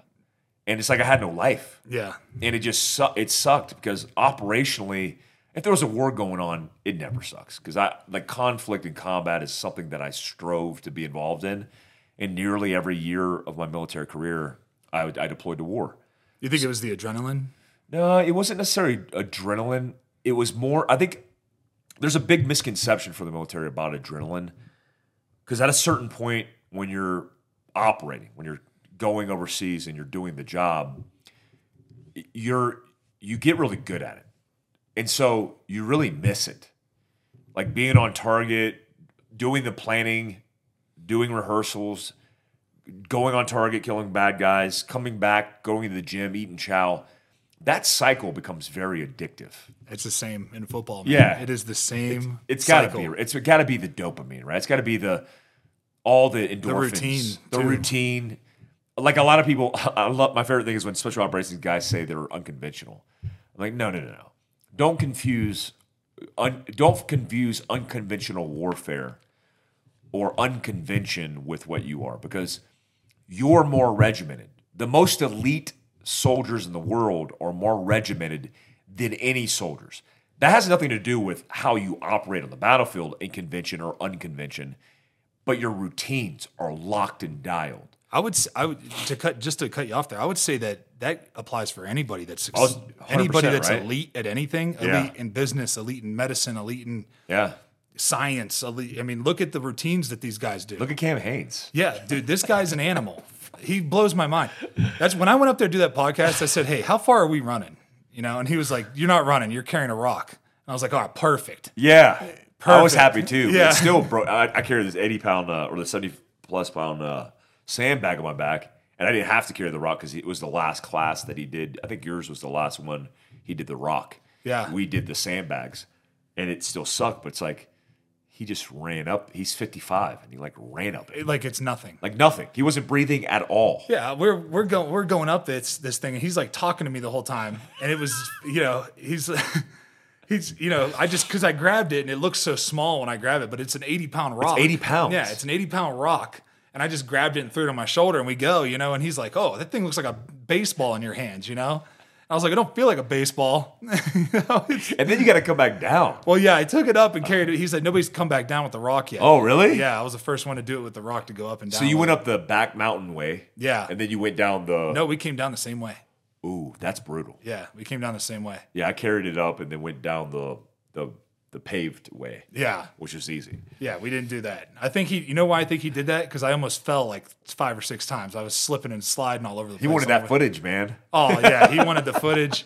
and it's like I had no life Yeah, and it just su- it sucked because operationally if there was a war going on it never sucks because i like conflict and combat is something that i strove to be involved in and nearly every year of my military career i, I deployed to war. You think it was the adrenaline? no it wasn't necessarily adrenaline. It was more i think there's a big misconception for the military about adrenaline because at a certain point when you're operating when you're going overseas and you're doing the job you're you get really good at it and so you really miss it like being on target doing the planning doing rehearsals going on target killing bad guys coming back going to the gym eating chow that cycle becomes very addictive It's the same in football. Man. Yeah. it is the same. it's got to be it's got to be the dopamine right it's got to be the all the endorphins the routine, the too. routine like a lot of people i love my favorite thing is when special operations guys say they're unconventional i'm like no no no no don't confuse un, don't confuse unconventional warfare or unconvention with what you are because you're more regimented the most elite soldiers in the world are more regimented than any soldiers That has nothing to do with how you operate on the battlefield in convention or unconvention, but your routines are locked and dialed. I would, I would to cut just to cut you off there. I would say that that applies for anybody that's anybody that's right? elite at anything, elite Yeah. in business, elite in medicine, elite in Yeah. science. Elite, I mean, look at the routines that these guys do. Look at Cam Hanes. Yeah, dude, this guy's an animal. He blows my mind. That's when I went up there to do that podcast. I said, "Hey, how far are we running?" You know, and he was like, "You're not running. You're carrying a rock." And I was like, "All right, perfect." Yeah. I was happy too. Yeah. But still, bro, I, I carried this 80 pound uh, or the 70 plus pound uh, sandbag on my back, and I didn't have to carry the rock because it was the last class that he did. I think yours was the last one he did the rock. Yeah. We did the sandbags, and it still sucked, but it's like he just ran up. He's 55, and he like ran up it. Like it's nothing. Like nothing. He wasn't breathing at all. Yeah, we're we're going we're going up this this thing, and he's like talking to me the whole time, and it was you know he's he's you know I just because I grabbed it and it looks so small when I grab it, but it's an eighty pound rock. 80 pounds. Yeah, it's an eighty pound rock, and I just grabbed it and threw it on my shoulder, and we go, you know, and he's like, oh, that thing looks like a baseball in your hands, you know. I was like, I don't feel like a baseball. You know, And then you got to come back down. well, yeah, I took it up and carried it. He said nobody's come back down with the rock yet. Oh, really? yeah, I was the first one to do it with the rock to go up and down. So you went up the back mountain way. Yeah. And then you went down the. No, we came down the same way. Ooh, that's brutal. Yeah, we came down the same way. Yeah, I carried it up and then went down the the the paved way, Yeah, which is easy. yeah, we didn't do that. I think he. You know why I think he did that? Because I almost fell like five or six times. I was slipping and sliding all over the place. He wanted that footage, man. Oh yeah, he wanted the footage.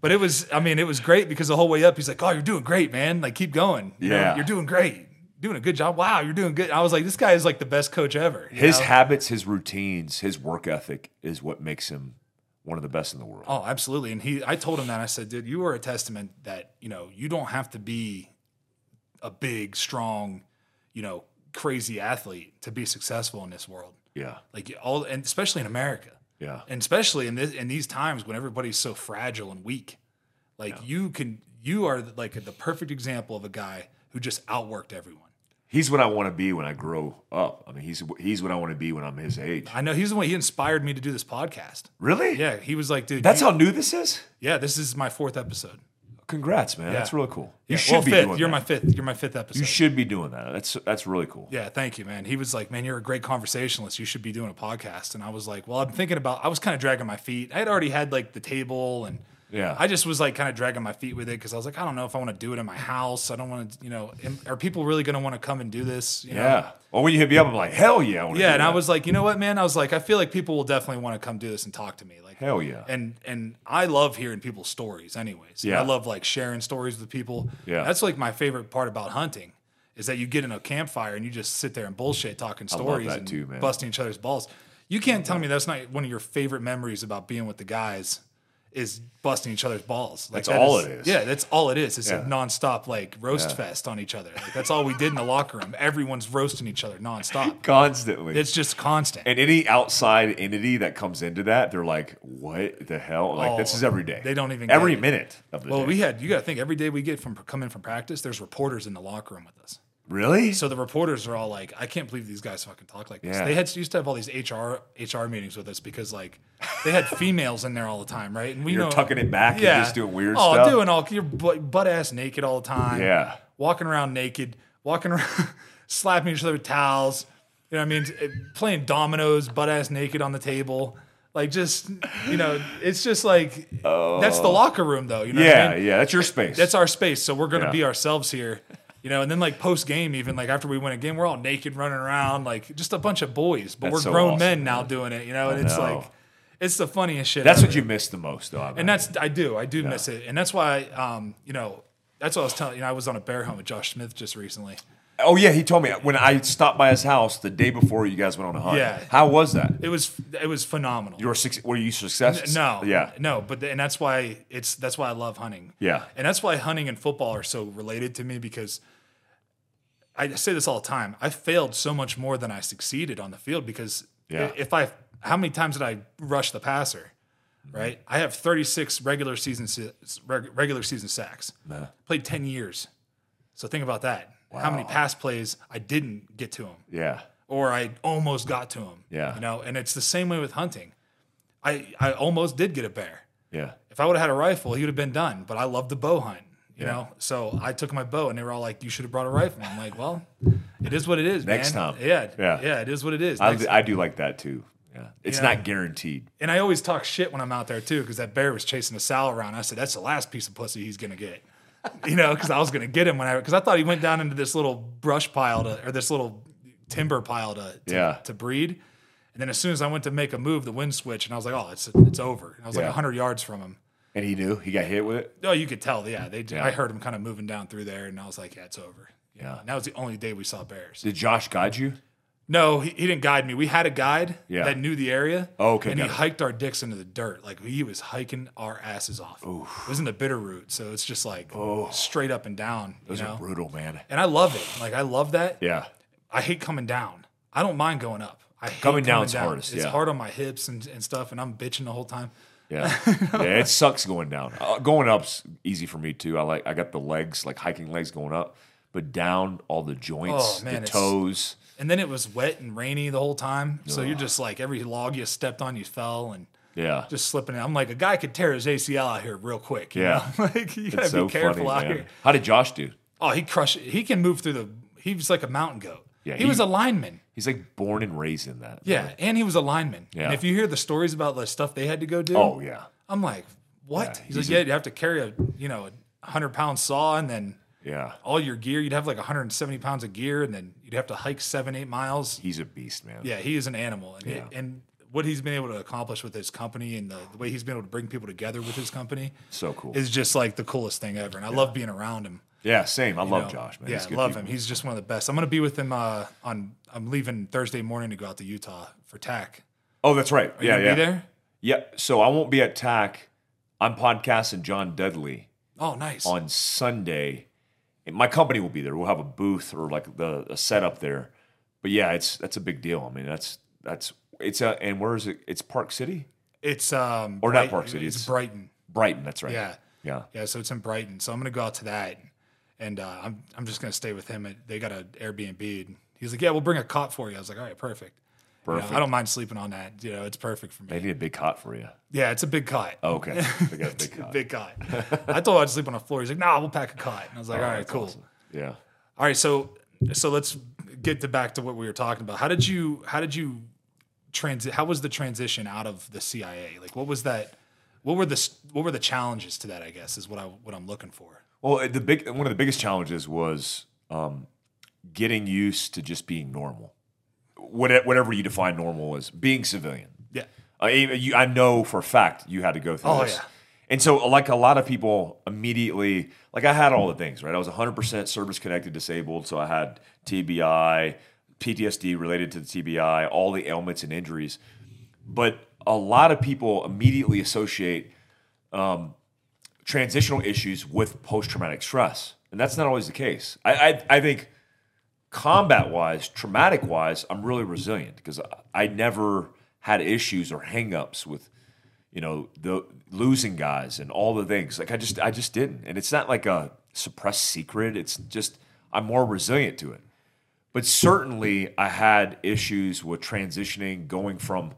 But it was. I mean, it was great because the whole way up, he's like, "Oh, you're doing great, man. Like, keep going. You know, Yeah. you're doing great. Doing a good job. Wow, you're doing good." I was like, "This guy is like the best coach ever." His know? habits, his routines, his work ethic is what makes him one of the best in the world. Oh, absolutely. And he, I told him that. I said, dude, you are a testament that you know you don't have to be a big, strong, you know, crazy athlete to be successful in this world. Yeah, Like all, and especially in America, yeah, and especially in this in these times when everybody's so fragile and weak. Like you can, you are like the perfect example of a guy who just outworked everyone. He's what I want to be when I grow up. I mean, he's he's what I want to be when I'm his age. I know he's the one. He inspired me to do this podcast. Really? Yeah, he was like, dude, That's you- how new this is. Yeah, this is my fourth episode. Congrats, man. Yeah. That's really cool. You Yeah, should well, be fifth. doing You're that. my fifth. You're my fifth episode. You should be doing that. That's that's really cool. Yeah, thank you, man. He was like, "Man, you're a great conversationalist. You should be doing a podcast." And I was like, "Well, I'm thinking about." I was kind of dragging my feet. I had already had like the table, and Yeah. I just was like kind of dragging my feet with it because I was like, I don't know if I want to do it in my house. I don't want to, you know, am, are people really going to want to come and do this? You know? Yeah. Well, when you hit me up, I'm like, hell yeah. I Yeah, and I was like, you know what, man? I was like, I feel like people will definitely want to come do this and talk to me. Like, Hell yeah. And and I love hearing people's stories, anyways. Yeah. I love like sharing stories with people. Yeah. That's like my favorite part about hunting is that you get in a campfire and you just sit there and bullshit talking stories and too, busting each other's balls. You can't tell me that's not one of your favorite memories about being with the guys is busting each other's balls. Like That's that all it is. Yeah, that's all it is. It's a nonstop like roast Yeah. fest on each other. Like, that's all we did in the locker room. Everyone's roasting each other nonstop. constantly. It's just constant. and any outside entity that comes into that, they're like, "What the hell?" Like this Oh, is every day. they don't even get every minute of the day. Well, day. we had you got to think every day we get from coming from practice. There's reporters in the locker room with us. Really? So the reporters are all like, "I can't believe these guys fucking talk like this." Yeah. They had used to have all these HR HR meetings with us because like they had females in there all the time, right? And we You're know tucking it back and just doing weird stuff. oh, stuff? doing all you're butt, ass naked all the time. Yeah. walking around naked, walking around, slapping each other with towels. You know what I mean? Playing dominoes, butt ass naked on the table. Like just, you know, it's just like that's the oh. locker room though. You know what I yeah, mean? yeah. That's your space. That's our space. So we're gonna Yeah. be ourselves here. You know, and then like post game, even like after we win a game, we're all naked running around, like just a bunch of boys. But That's we're so grown awesome, men now doing it, you know, and it's know. like it's the funniest shit. That's ever. what you miss the most, though. I And that's I do. I do miss it. And that's why um, you know, that's what I was telling you know, I was on a bear hunt with Josh Smith just recently. oh yeah, he told me when I stopped by his house the day before you guys went on a hunt. Yeah. How was that? It was it was phenomenal. You were. Were you successful? no, Yeah. no, but and that's why it's that's why I love hunting. Yeah. and that's why hunting and football are so related to me because I say this all the time. I failed so much more than I succeeded on the field because Yeah. if I how many times did I rush the passer? Mm-hmm. Right, I have 36 regular season regular season sacks. Played 10 years, so think about that. How many pass plays I didn't get to him. Yeah. or I almost got to him. Yeah. You know, and it's the same way with hunting. I I almost did get a bear. Yeah. If I would have had a rifle, he would have been done. But I love the bow hunt. You know, so I took my bow, and they were all like, "You should have brought a rifle." I'm like, "Well, it is what it is." Next man. time. yeah, Yeah. yeah, it is what it is. I, I do like that too. Yeah, it's Yeah. not guaranteed. and I always talk shit when I'm out there too, because that bear was chasing a sow around. I said, "That's the last piece of pussy he's gonna get," you know, because I was gonna get him when I because I thought he went down into this little brush pile to or this little timber pile to to, Yeah. to breed. And then as soon as I went to make a move, the wind switched, and I was like, "Oh, it's it's over." And I was like 100 yards from him. And he knew he got hit with it. Oh, you could tell. Yeah, they. Yeah. I heard him kind of moving down through there, and I was like, "Yeah, it's over." Yeah. And that was the only day we saw bears. Did Josh guide you? No, he, he didn't guide me. We had a guide Yeah. that knew the area. Oh, okay, And he it. hiked our dicks into the dirt. Like he was hiking our asses off. It was in the Bitterroot. So it's just like oh. straight up and down. You Those know? are brutal, man. And I love it. Like I love that. Yeah. I hate coming down. I don't mind going up. I hate Coming coming down's down. hardest, It's yeah. hard on my hips and, and stuff, and I'm bitching the whole time. Yeah, yeah, it sucks going down. Uh, going up's easy for me too. I like I got the legs, like hiking legs going up, but down all the joints, Oh, man, the it's- toes. And then it was wet and rainy the whole time. So you're just like every log you stepped on, you fell and Yeah, just slipping. I'm like a guy could tear his ACL out here real quick. you Yeah. know? like you gotta it's be so careful funny, out man. here. How did Josh do? Oh, he crushed. He can move through the. He was like a mountain goat. Yeah, he, he- was a lineman. He's like born and raised in that. Yeah, and he was a lineman. Yeah. And if you hear the stories about the stuff they had to go do, Oh yeah, I'm like, what? Yeah, he's, he's like, yeah, you have to carry a you know a hundred pound saw and then yeah. all your gear. You'd have like 170 pounds of gear, and then you'd have to hike seven, eight miles. He's a beast, man. Yeah, he is an animal, and Yeah. and what he's been able to accomplish with his company and the, the way he's been able to bring people together with his company so cool. is just like the coolest thing ever. And I love being around him. yeah, same. I you love know? Josh, man. Yeah, love people. him. He's just one of the best. I'm gonna be with him uh, on. I'm leaving Thursday morning to go out to Utah for TAC. Oh, that's right. Are you yeah, yeah. be there? Yeah. So I won't be at TAC. I'm podcasting John Dudley Oh, nice. on Sunday. And my company will be there. We'll have a booth or like the a setup there. But yeah, it's that's a big deal. I mean, that's that's it's a and where is it? It's Park City, It's um Or not Park City, It's, it's- Brighton. Brighton. That's right. Yeah, yeah. yeah. So it's in Brighton. So I'm gonna go out to that, and uh, I'm I'm just gonna stay with him. At, they got an Airbnb. And he's like, yeah, we'll bring a cot for you. I was like, all right, perfect. You know, Perfect. I don't mind sleeping on that. You know, it's perfect for They me. need a big cot for you. Yeah, it's a big cot. Oh, okay. Big cot. Big cot. I told him I'd sleep on the floor. He's like, nah, we'll pack a cot. And I was like, all right, Oh, cool. awesome. Yeah. All right, so so let's get to back to what we were talking about. How did you how did you transit? How was the transition out of the CIA? Like, what was that? What were the what were the challenges to that? I guess is what I what I'm looking for. Well, the big one of the biggest challenges was um, getting used to just being normal. Whatever you define normal as, being civilian. Yeah, I, you, I know for a fact you had to go through Oh, this. yeah. And so, like a lot of people immediately, like I had all the things, right? I was 100% service connected disabled. So I had TBI, PTSD related to the TBI, all the ailments and injuries. But a lot of people immediately associate um, transitional issues with post traumatic stress. And that's not always the case. I, I, I think combat wise, traumatic wise, I'm really resilient because I, I never had issues or hangups with, you know, the losing guys and all the things. Like I just I just didn't. And it's not like a suppressed secret. It's just I'm more resilient to it. But certainly I had issues with transitioning, going from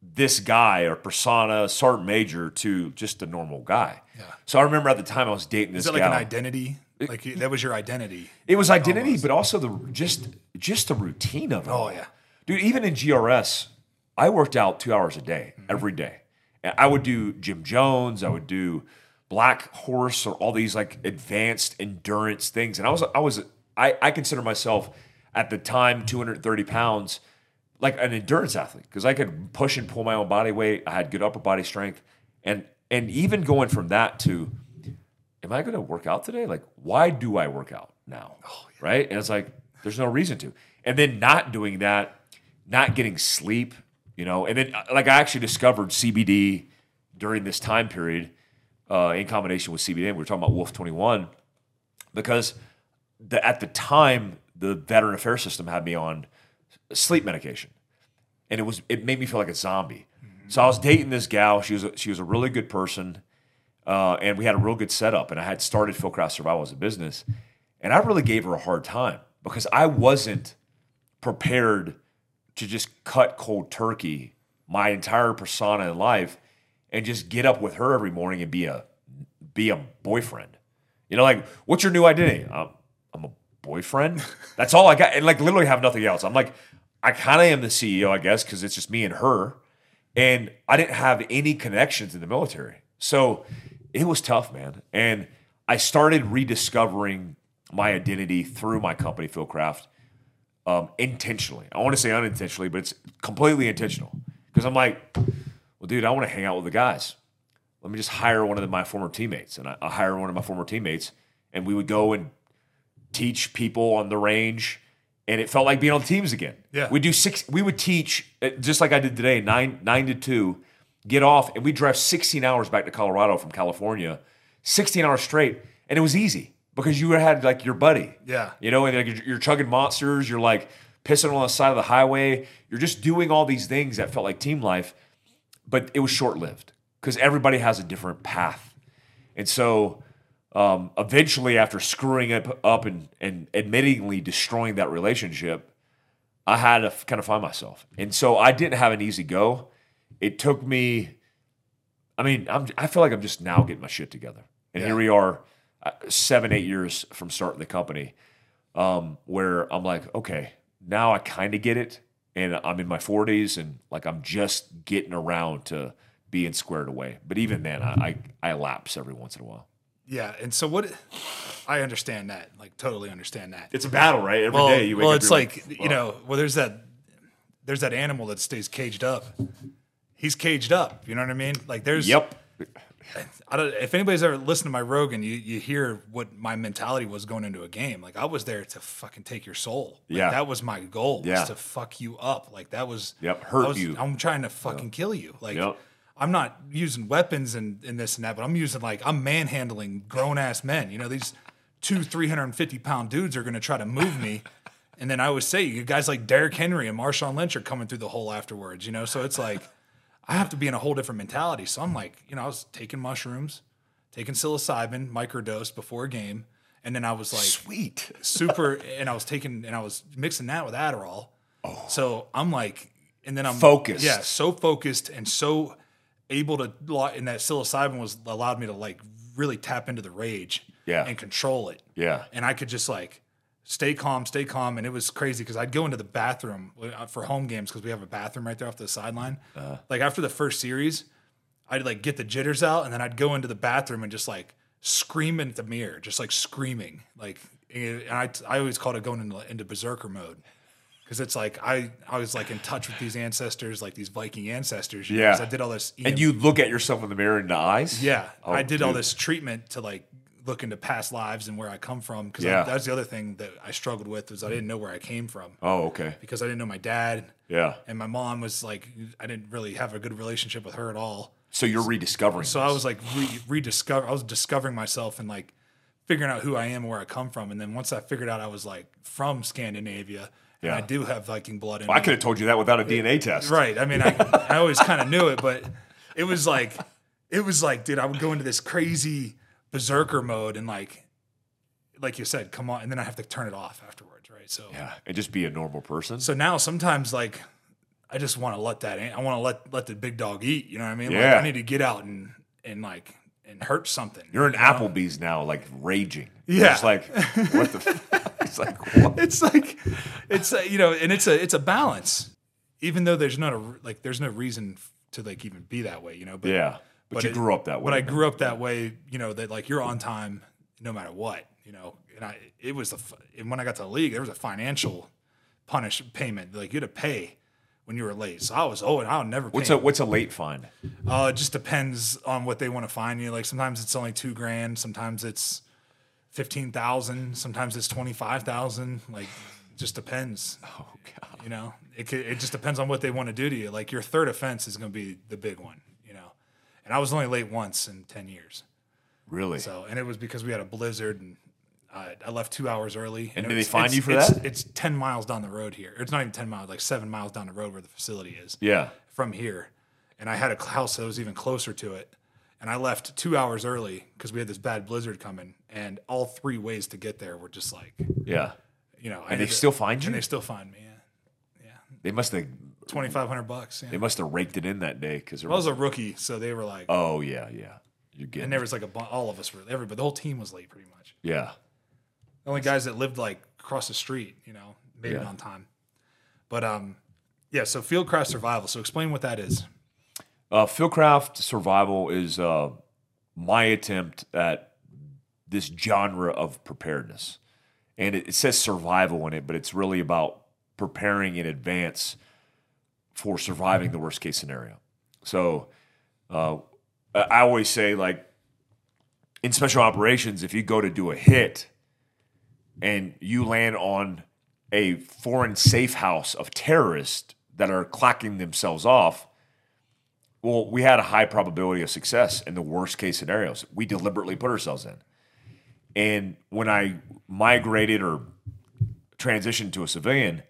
this guy or persona, sergeant major, to just a normal guy. Yeah. So I remember at the time I was dating this is it like an identity? Like that was your identity. It was identity, but also the just just the routine of it. Oh, yeah. dude. Even in GRS, I worked out two hours a day Mm-hmm. every day. And I would do Jim Jones. I would do Black Horse or all these like advanced endurance things. And I was I was I, I consider myself at the time 230 pounds like an endurance athlete because I could push and pull my own body weight. I had good upper body strength, and and even going from that to am I going to work out today? Like, why do I work out now? Right? And it's like, there's no reason to. And then not doing that, not getting sleep, you know, and then uh, like I actually discovered CBD during this time period uh, in combination with CBD. And we were talking about Wolf 21 because the, at the time, the Veteran Affairs System had me on sleep medication and it was it made me feel like a zombie. So I was dating this gal. She was a, she was a really good person, uh, and we had a real good setup. And I had started Fieldcraft Survival as a business, and I really gave her a hard time because I wasn't prepared to just cut cold turkey my entire persona in life and just get up with her every morning and be a be a boyfriend. You know, like, what's your new identity? I'm, I'm a boyfriend. That's all I got. And like, literally have nothing else. I'm like, I kind of am the CEO, I guess, because it's just me and her. And I didn't have any connections in the military. So it was tough, man. And I started rediscovering my identity through my company, Fieldcraft, um, intentionally. I want to say unintentionally, but it's completely intentional. Because I'm like, well, dude, I want to hang out with the guys. Let me just hire one of my former teammates. And I, I hire one of my former teammates, and we would go and teach people on the range. And it felt like being on teams again. Yeah. We do six. We would teach uh, just like I did today, nine nine to two. Get off, and we drive 16 hours back to Colorado from California, 16 hours straight, and it was easy because you had like your buddy. Yeah. You know, and like you're, you're chugging monsters. You're like pissing on the side of the highway. You're just doing all these things that felt like team life, but it was short lived because everybody has a different path. And so um, eventually, after screwing it up and, and admittingly destroying that relationship, I had to kind of find myself. And so I didn't have an easy go. It took me, I mean, I'm, I feel like I'm just now getting my shit together. And Yeah. here we are, uh, seven, eight years from starting the company, um, where I'm like, okay, now I kind of get it. And I'm in my 40s and like I'm just getting around to being squared away. But even then, I, I, I lapse every once in a while. Yeah. And so what? I understand that. Like totally understand that. It's a battle, right? Every day well, you wake well, up. it's you're like, you know, well, there's that, there's that animal that stays caged up. He's caged up. You know what I mean? Like there's, yep. I don't, if anybody's ever listened to my Rogan, you, you hear what my mentality was going into a game. Like I was there to fucking take your soul. Like, Yeah. that was my goal. Yeah. to fuck you up. Like that was. Yep, hurt was- you. I'm trying to fucking kill you. Like Yep. I'm not using weapons and, and this and that, but I'm using like I'm manhandling grown ass men. You know these two 350 pound dudes are going to try to move me. And then I always say, you guys like Derrick Henry and Marshawn Lynch are coming through the hole afterwards, you know? So it's like, I have to be in a whole different mentality. So I'm like, you know, I was taking mushrooms, taking psilocybin, microdose before a game. And then I was like, Sweet. super, and I was taking, and I was mixing that with Adderall. Oh. So I'm like, and then I'm Focused. Yeah, so focused and so able to, and that psilocybin was allowed me to like really tap into the rage Yeah. and control it Yeah. and I could just like stay calm, stay calm. And it was crazy because I'd go into the bathroom uh, for home games because we have a bathroom right there off the sideline. Uh-huh. Like after the first series, I'd like get the jitters out and then I'd go into the bathroom and just like scream at the mirror, just like screaming. Like, and I, I always called it going into, into berserker mode. Cause it's like I, I was like in touch with these ancestors, like these Viking ancestors. you know, I did all this. And you look at yourself in the mirror in the eyes? Yeah, Oh, I did all this treatment to like look into past lives and where I come from because Yeah. that was the other thing that I struggled with was I didn't know where I came from Oh, okay. because I didn't know my dad Yeah. and my mom was like I didn't really have a good relationship with her at all. So you're rediscovering. So I was like re- rediscover I was discovering myself and like figuring out who I am and where I come from. And then once I figured out I was like from Scandinavia and Yeah. I do have Viking blood in I me. could have told you that without a DNA test. Right. I mean, I, I always kind of knew it, but it was like, it was like, dude, I would go into this crazy berserker mode and like, like you said, come on, and then I have to turn it off afterwards, right? So, Yeah. And just be a normal person. so now sometimes like, I just want to let that, in. I want to let let the big dog eat. You know what I mean? Like, Yeah. I need to get out and and like and hurt something. You're in you know? Applebee's now, like raging. Yeah. just like, what the? f- it's like, what? it's like it's a, you know and it's a it's a balance even though there's not a like there's no reason to like even be that way you know but Yeah. But, but you it- grew up that way. but I grew up that way you know that like you're on time no matter what you know and I it was the and when I got to the league there was a financial punish payment like you had to pay when you were late so I was oh and I'll never pay What's a what's a late fine? uh, it just depends on what they want to fine you. Like sometimes it's only two grand, sometimes it's fifteen thousand, sometimes it's twenty five thousand. Like, it just depends. Oh God. You know, it it just depends on what they want to do to you. Like your third offense is going to be the big one. And I was only late once in ten years. Really? So, and it was because we had a blizzard and. I I left two hours early. And it did they was- fine it's- you for it's- that? It's ten miles down the road here. It's not even ten miles, like seven miles down the road where the facility is yeah. from here, and I had a house that was even closer to it, and I left two hours early because we had this bad blizzard coming, and all three ways to get there were just like, Yeah. you know, And they still find you? and they still find me. Yeah, They must have. Twenty five hundred bucks. They must have raked it in that day because I was a rookie, so they were like, Oh yeah, yeah. you're getting. And there was like a bu- all of us were everybody. The whole team was late pretty much. yeah. The only guys that lived like across the street, you know, made it on time. But um, yeah. So fieldcraft survival. So explain what that is. Uh, Fieldcraft Survival is uh, my attempt at this genre of preparedness. And it, it says survival in it, but it's really about preparing in advance for surviving the worst case scenario. So uh, I always say, like, in special operations, if you go to do a hit and you land on a foreign safe house of terrorists that are clacking themselves off, well, we had a high probability of success in the worst case scenarios. We deliberately put ourselves in. And when I migrated or transitioned to a civilian,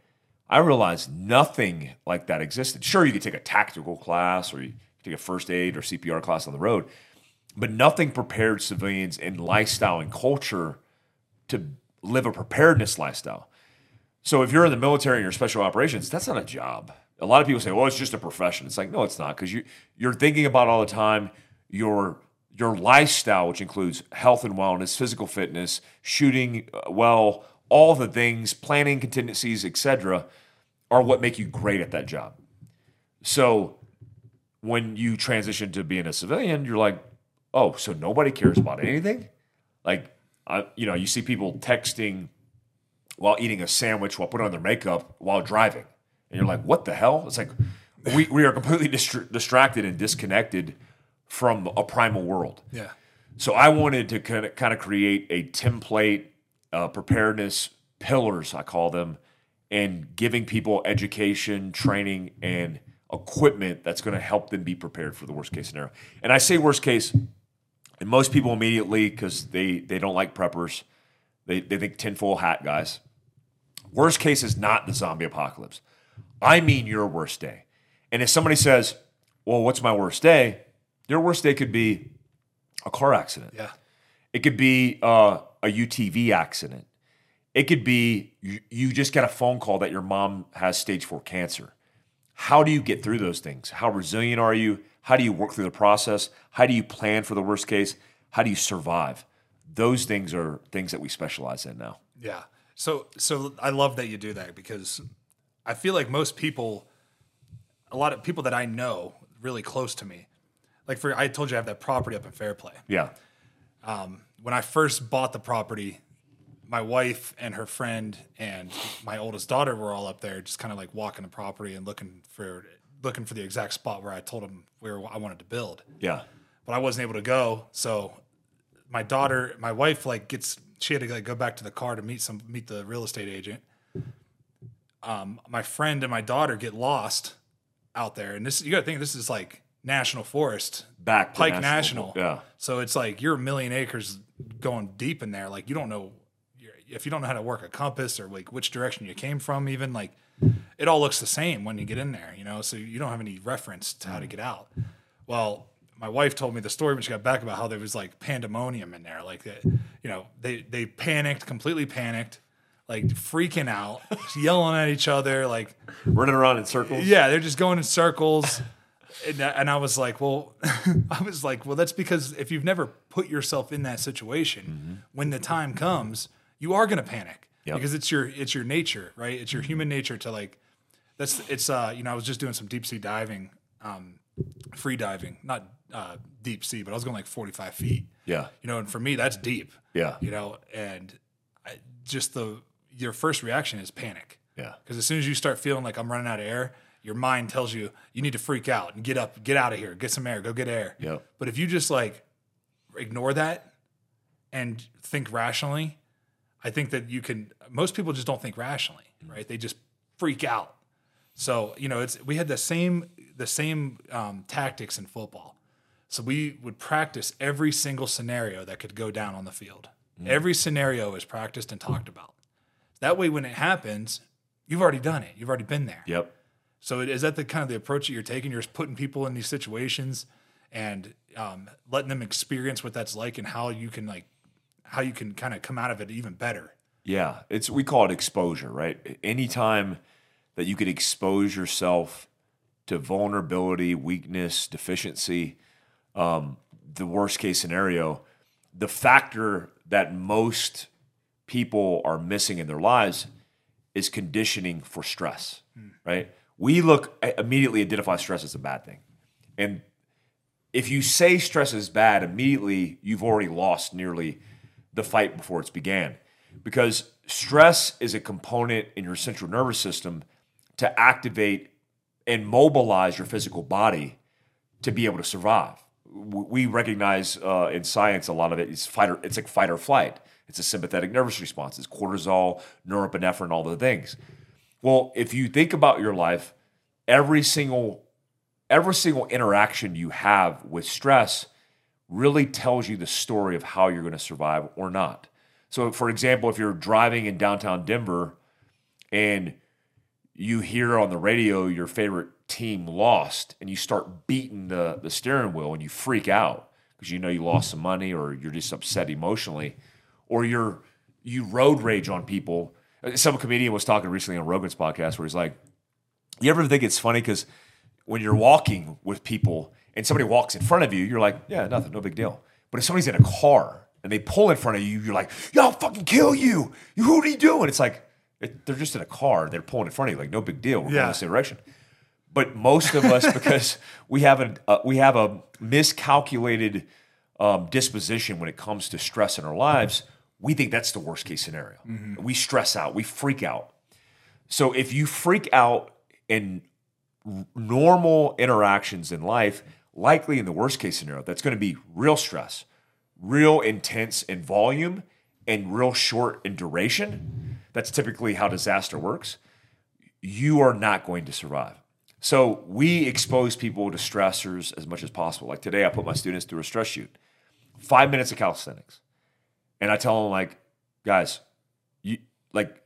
I realized nothing like that existed. Sure, you could take a tactical class or you take a first aid or CPR class on the road, but nothing prepared civilians in lifestyle and culture to live a preparedness lifestyle. So if you're in the military and you're special operations, that's not a job. A lot of people say, "Well, it's just a profession." It's like, no, it's not, because you you're thinking about all the time your your lifestyle, which includes health and wellness, physical fitness, shooting uh, well, all the things, planning contingencies, etc., are what make you great at that job. So when you transition to being a civilian, you're like, oh, so nobody cares about anything? Like, I, you know, you see people texting while eating a sandwich while putting on their makeup while driving. And you're like, what the hell? It's like, we, we are completely distra- distracted and disconnected from a primal world. Yeah. So I wanted to kind of, kind of create a template, uh, preparedness pillars, I call them, and giving people education, training, and equipment that's going to help them be prepared for the worst case scenario. And I say worst case, and most people immediately, because they, they don't like preppers, they, they think tinfoil hat guys. Worst case is not the zombie apocalypse. I mean your worst day. And if somebody says, well, what's my worst day? Your worst day could be a car accident. Yeah. It could be uh, a UTV accident. It could be you, you just get a phone call that your mom has stage four cancer. How do you get through those things? How resilient are you? How do you work through the process? How do you plan for the worst case? How do you survive? Those things are things that we specialize in now. Yeah. So so I love that you do that because I feel like most people a lot of people that I know really close to me. Like for I told you I have that property up in Fairplay. Yeah. Um, when I first bought the property, my wife and her friend and my oldest daughter were all up there just kind of like walking the property and looking for looking for the exact spot where I told them where I wanted to build. Yeah. but I wasn't able to go. So my daughter, my wife, like gets she had to like go back to the car to meet some meet the real estate agent. Um, my friend and my daughter get lost out there, and this you got to think this is like national forest, Back Pike national- National. yeah. So it's like you're a million acres going deep in there. Like you don't know if you don't know how to work a compass or like which direction you came from, even like it all looks the same when you get in there, you know. So you don't have any reference to how to get out. Well, my wife told me the story when she got back about how there was like pandemonium in there, like that. You know, they they panicked, completely panicked, like freaking out, yelling at each other, like Running around in circles. yeah, they're just going in circles. And, I- and I was like, well, I was like, well, that's because if you've never put yourself in that situation, mm-hmm. when the time comes, you are going to panic Yep. because it's your it's your nature, right? It's your human nature to like. That's it's uh you know I was just doing some deep sea diving, um, free diving, not uh, deep sea, but I was going like forty five feet. Yeah. You know, and for me that's deep. Yeah. You know, and I, just the your first reaction is panic. Yeah. Because as soon as you start feeling like I'm running out of air, your mind tells you you need to freak out and get up, get out of here, get some air, go get air. Yeah, But if you just like ignore that and think rationally, I think that you can. Most people just don't think rationally, right? They just freak out. So you know, it's we had the same the same um, tactics in football. So we would practice every single scenario that could go down on the field. Every scenario is practiced and talked about. That way, when it happens, you've already done it. You've already been there. Yep. So it- is that the kind of the approach that you're taking? You're just putting people in these situations and um, letting them experience what that's like and how you can like how you can kind of come out of it even better. Yeah, it's we call it exposure, right? Anytime that you could expose yourself to vulnerability, weakness, deficiency, um, the worst case scenario, the factor that most people are missing in their lives is conditioning for stress, right? We look immediately identify stress as a bad thing. And if you say stress is bad, immediately you've already lost nearly the fight before it's began. Because stress is a component in your central nervous system to activate and mobilize your physical body to be able to survive. We recognize uh, in science a lot of it is fight or, it's like fight or flight. It's a sympathetic nervous response. It's cortisol, norepinephrine, all the things. Well, if you think about your life, every single every single interaction you have with stress really tells you the story of how you're going to survive or not. So, for example, if you're driving in downtown Denver and you hear on the radio your favorite team lost and you start beating the, the steering wheel and you freak out because you know you lost some money or you're just upset emotionally or you're you road rage on people. Some comedian was talking recently on Rogan's podcast where he's like, you ever think it's funny because when you're walking with people and somebody walks in front of you, you're like, yeah, nothing, no big deal. But if somebody's in a car and they pull in front of you, you're like, yo, I'll fucking kill you. Who are you doing? It's like, it, they're just in a car. They're pulling in front of you, like, no big deal. We're going Yeah. the same direction. But most of us, because we have a uh, we have a miscalculated um, disposition when it comes to stress in our lives, we think that's the worst case scenario. We stress out, we freak out. So if you freak out in normal interactions in life, likely in the worst case scenario, that's going to be real stress, real intense in volume, and real short in duration. That's typically how disaster works. You are not going to survive. So we expose people to stressors as much as possible. Like today, I put my students through a stress shoot, five minutes of calisthenics, and I tell them like, guys, you like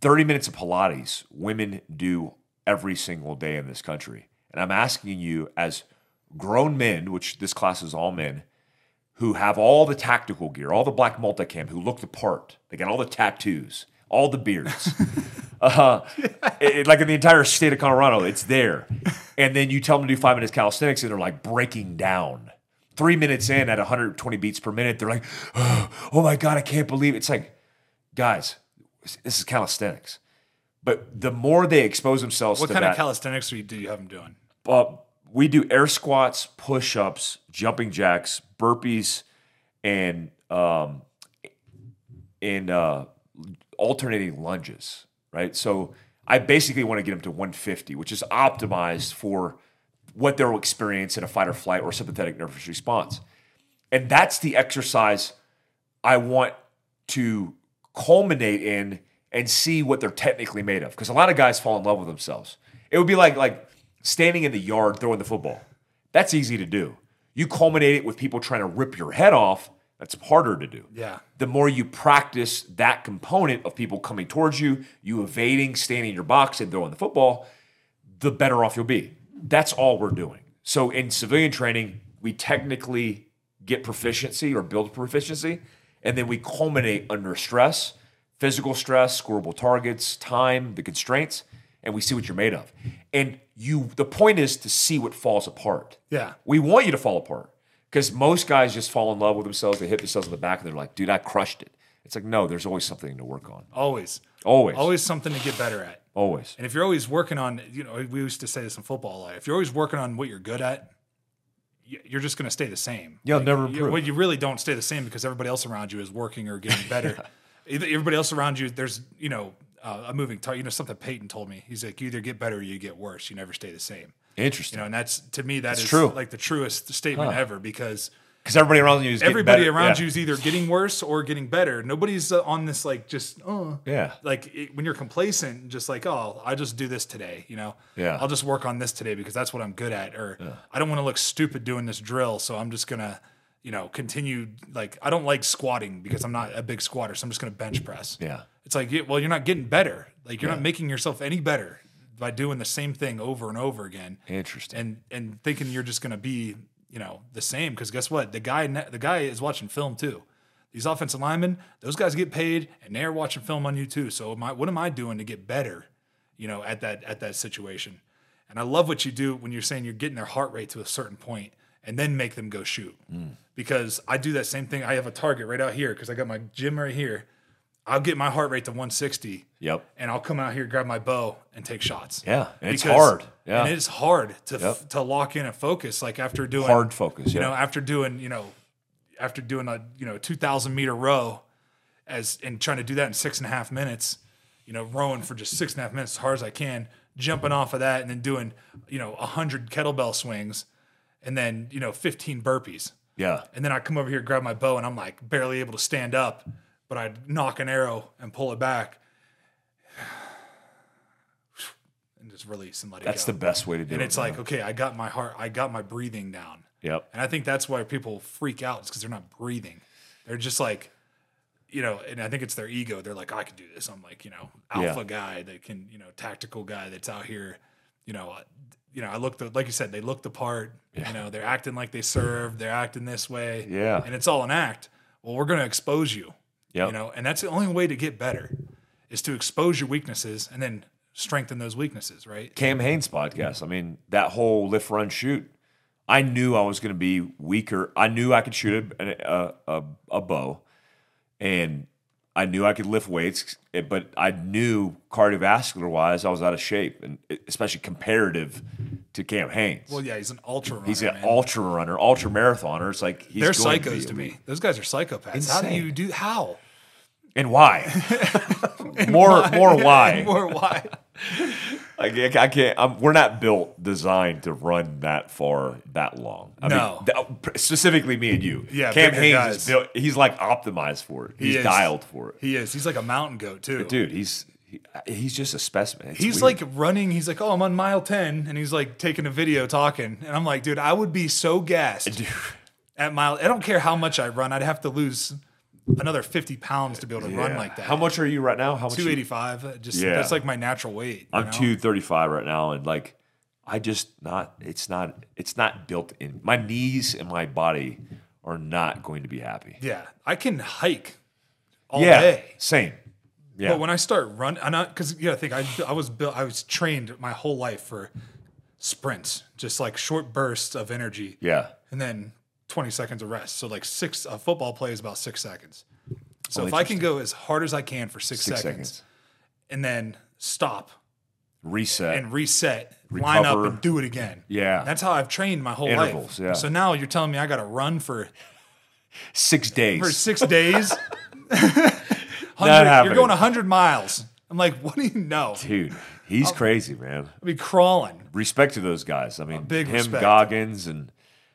30 minutes of Pilates women do every single day in this country. And I'm asking you, as grown men, which this class is all men, who have all the tactical gear, all the black multicam, who look the part, they got all the tattoos, all the beards. uh, it- like in the entire state of Colorado, it's there. And then you tell them to do five minutes calisthenics, and they're like breaking down. Three minutes in at 120 beats per minute, they're like, oh my God, I can't believe it. It's like, guys, this is calisthenics. But the more they expose themselves What kind that, of calisthenics do you, do you have them doing? uh, we do air squats, push ups, jumping jacks, burpees, and um, and uh, alternating lunges. Right. So I basically want to get them to 150, which is optimized for what they'll experience in a fight or flight or sympathetic nervous response. And that's the exercise I want to culminate in and see what they're technically made of. Because a lot of guys fall in love with themselves. It would be like like standing in the yard throwing the football. That's easy to do. You culminate it with people trying to rip your head off. That's harder to do. Yeah. The more you practice that component of people coming towards you, you evading, standing in your box and throwing the football, the better off you'll be. That's all we're doing. So in civilian training, we technically get proficiency or build proficiency, and then we culminate under stress, physical stress, scoreable targets, time, the constraints, and we see what you're made of. And you the point is to see what falls apart. Yeah. We want you to fall apart. Because most guys just fall in love with themselves, they hit themselves in the back and they're like, dude, I crushed it. It's like, no, there's always something to work on. Always. Always. Always something to get better at. Always. And if you're always working on, you know, we used to say this in football. Like, if you're always working on what you're good at, you're just going to stay the same. You'll Like, never you- improve. Well, you really don't stay the same because everybody else around you is working or getting better. Either- Everybody else around you, there's, you know, uh, a moving target. You know, something Peyton told me. He's like, you either get better or you get worse. You never stay the same. Interesting. You know, and that's to me that is true. like the truest statement ever because Because everybody around you is everybody around Yeah. you is either getting worse or getting better. Nobody's uh, on this like just oh Yeah. like it, when you're complacent, just like oh I just do this today, you know. Yeah. I'll just work on this today because that's what I'm good at, or I don't want to look stupid doing this drill, so I'm just gonna you know continue like I don't like squatting because I'm not a big squatter, so I'm just gonna bench press. Yeah. It's like well you're not getting better, like you're not making yourself any better by doing the same thing over and over again. Interesting. and and thinking you're just going to be you know the same. Because guess what? The guy the guy is watching film too. These offensive linemen those guys get paid and they're watching film on you too. So am I, what am i doing to get better you know at that at that situation? And i love what you do when you're saying you're getting their heart rate to a certain point and then make them go shoot. Mm. Because I do that same thing. I have a target right out here because I got my gym right here. I'll get my heart rate to 160 Yep. and I'll come out here, grab my bow, and take shots. Yeah, it's Because- hard. Yeah. and it's hard to Yep. to lock in and focus. Like after doing Hard focus, You yeah. know, after doing you know, after doing a you know two thousand meter row, as and trying to do that in six and a half minutes. You know, rowing for just six and a half minutes as hard as I can, jumping off of that, and then doing you know a hundred kettlebell swings, and then you know fifteen burpees. Yeah. And then I come over here, grab my bow, and I'm like barely able to stand up, but I'd knock an arrow and pull it back, and just release and let it That's go. the best way to do and it. And it's like, okay, I got my heart, I got my breathing down, Yep. and I think that's why people freak out. It's because they're not breathing. They're just like, you know, and I think it's their ego. They're like, I can do this. I'm like, you know, alpha Yeah. guy that can, you know, tactical guy that's out here, you know, you know, I look the like you said, they look the part. You know, they're acting like they serve. They're acting this way. Yeah. and it's all an act. Well, we're going to expose you. Yep. You know, and that's the only way to get better is to expose your weaknesses and then strengthen those weaknesses. Right. Cam Hanes podcast. I mean, that whole lift, run, shoot. I knew I was going to be weaker. I knew I could shoot a, a, a, a bow, and I knew I could lift weights. eh, But I knew cardiovascular wise, I was out of shape, and especially comparative to Cam Hanes. Well, yeah, he's an ultra runner. he's an man. ultra runner, ultra marathoner. It's like he's They're going psychos be to me. Those guys are psychopaths. How do you do? How? And why? more, more why? More why? Like I can't. I'm, we're not built, designed to run that far, that long. I No. mean, th- oh, specifically me and you. Yeah, Cam Hanes guys. is built. He's like optimized for it. He's is. dialed for it. He is. He's like a mountain goat too. Dude, he's he, he's just a specimen. It's He's weird. like running. He's like, oh, I'm on mile ten, and he's like taking a video talking, and I'm like, dude, I would be so gassed at mile. I don't care how much I run. I'd have to lose another 50 pounds to be able to run like that. How much are you right now? How much? you- 285. Uh, just Yeah. that's like my natural weight. I'm know? 235 right now, and like I just not. It's not. It's not built in. My knees and my body are not going to be happy. Yeah, I can hike all yeah, day. same. Yeah, But when I start running, I'm not because yeah, I think I I was built. I was trained my whole life for sprints, just like short bursts of energy, yeah, and then 20 seconds of rest. So like six a football play is about six seconds. So Oh, if I can go as hard as I can for six, six seconds, seconds. and then stop Reset. and reset, line up and do it again. Yeah. that's how I've trained my whole Intervals, life. yeah. So now you're telling me I got to run for Six days. for six days. Not 100 you're going 100 miles. I'm like, what do you know? Dude, he's crazy, man. I'll be crawling. Respect to those guys. I mean, big him, respect. Goggins, and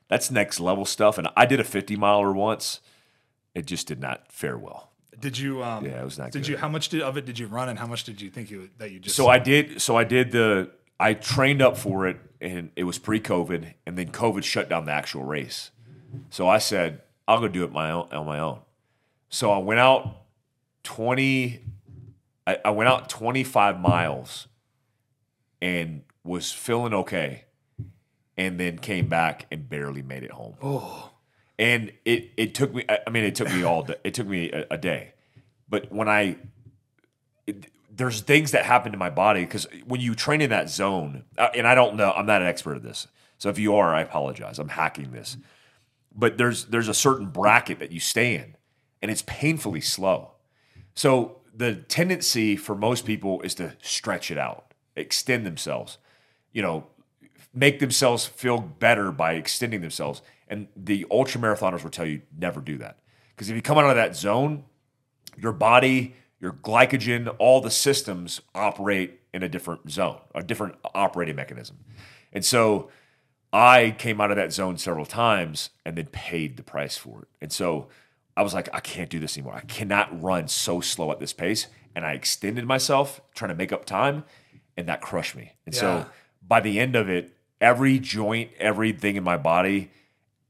that's next level stuff. And I did a 50 miler once. It just did not fare well. Did you? Um, Yeah, it was not Did good. you? How much did, of it did you run, and how much did you think you that you just? So I did. So I did the. I trained up for it, and it was pre-COVID, and then COVID shut down the actual race. So I said, I'll go do it my own, on my own. So I went out twenty. I, I went out twenty-five miles, and was feeling okay, and then came back and barely made it home. oh, and it it took me i mean it took me all day, it took me a, a day. But when i it, there's things that happen to my body because when you train in that zone uh, and i don't know i'm not an expert at this so if you are i apologize i'm hacking this. But there's there's a certain bracket that you stay in and it's painfully slow. So the tendency for most people is to stretch it out extend themselves. You know make themselves feel better by extending themselves. And the ultra marathoners will tell you never do that. Because if you come out of that zone, your body, your glycogen, all the systems operate in a different zone, a different operating mechanism. And so I came out of that zone several times and then paid the price for it. And so I was like, I can't do this anymore. I cannot run so slow at this pace. And I extended myself trying to make up time, and that crushed me. And Yeah. so by the end of it, every joint, everything in my body,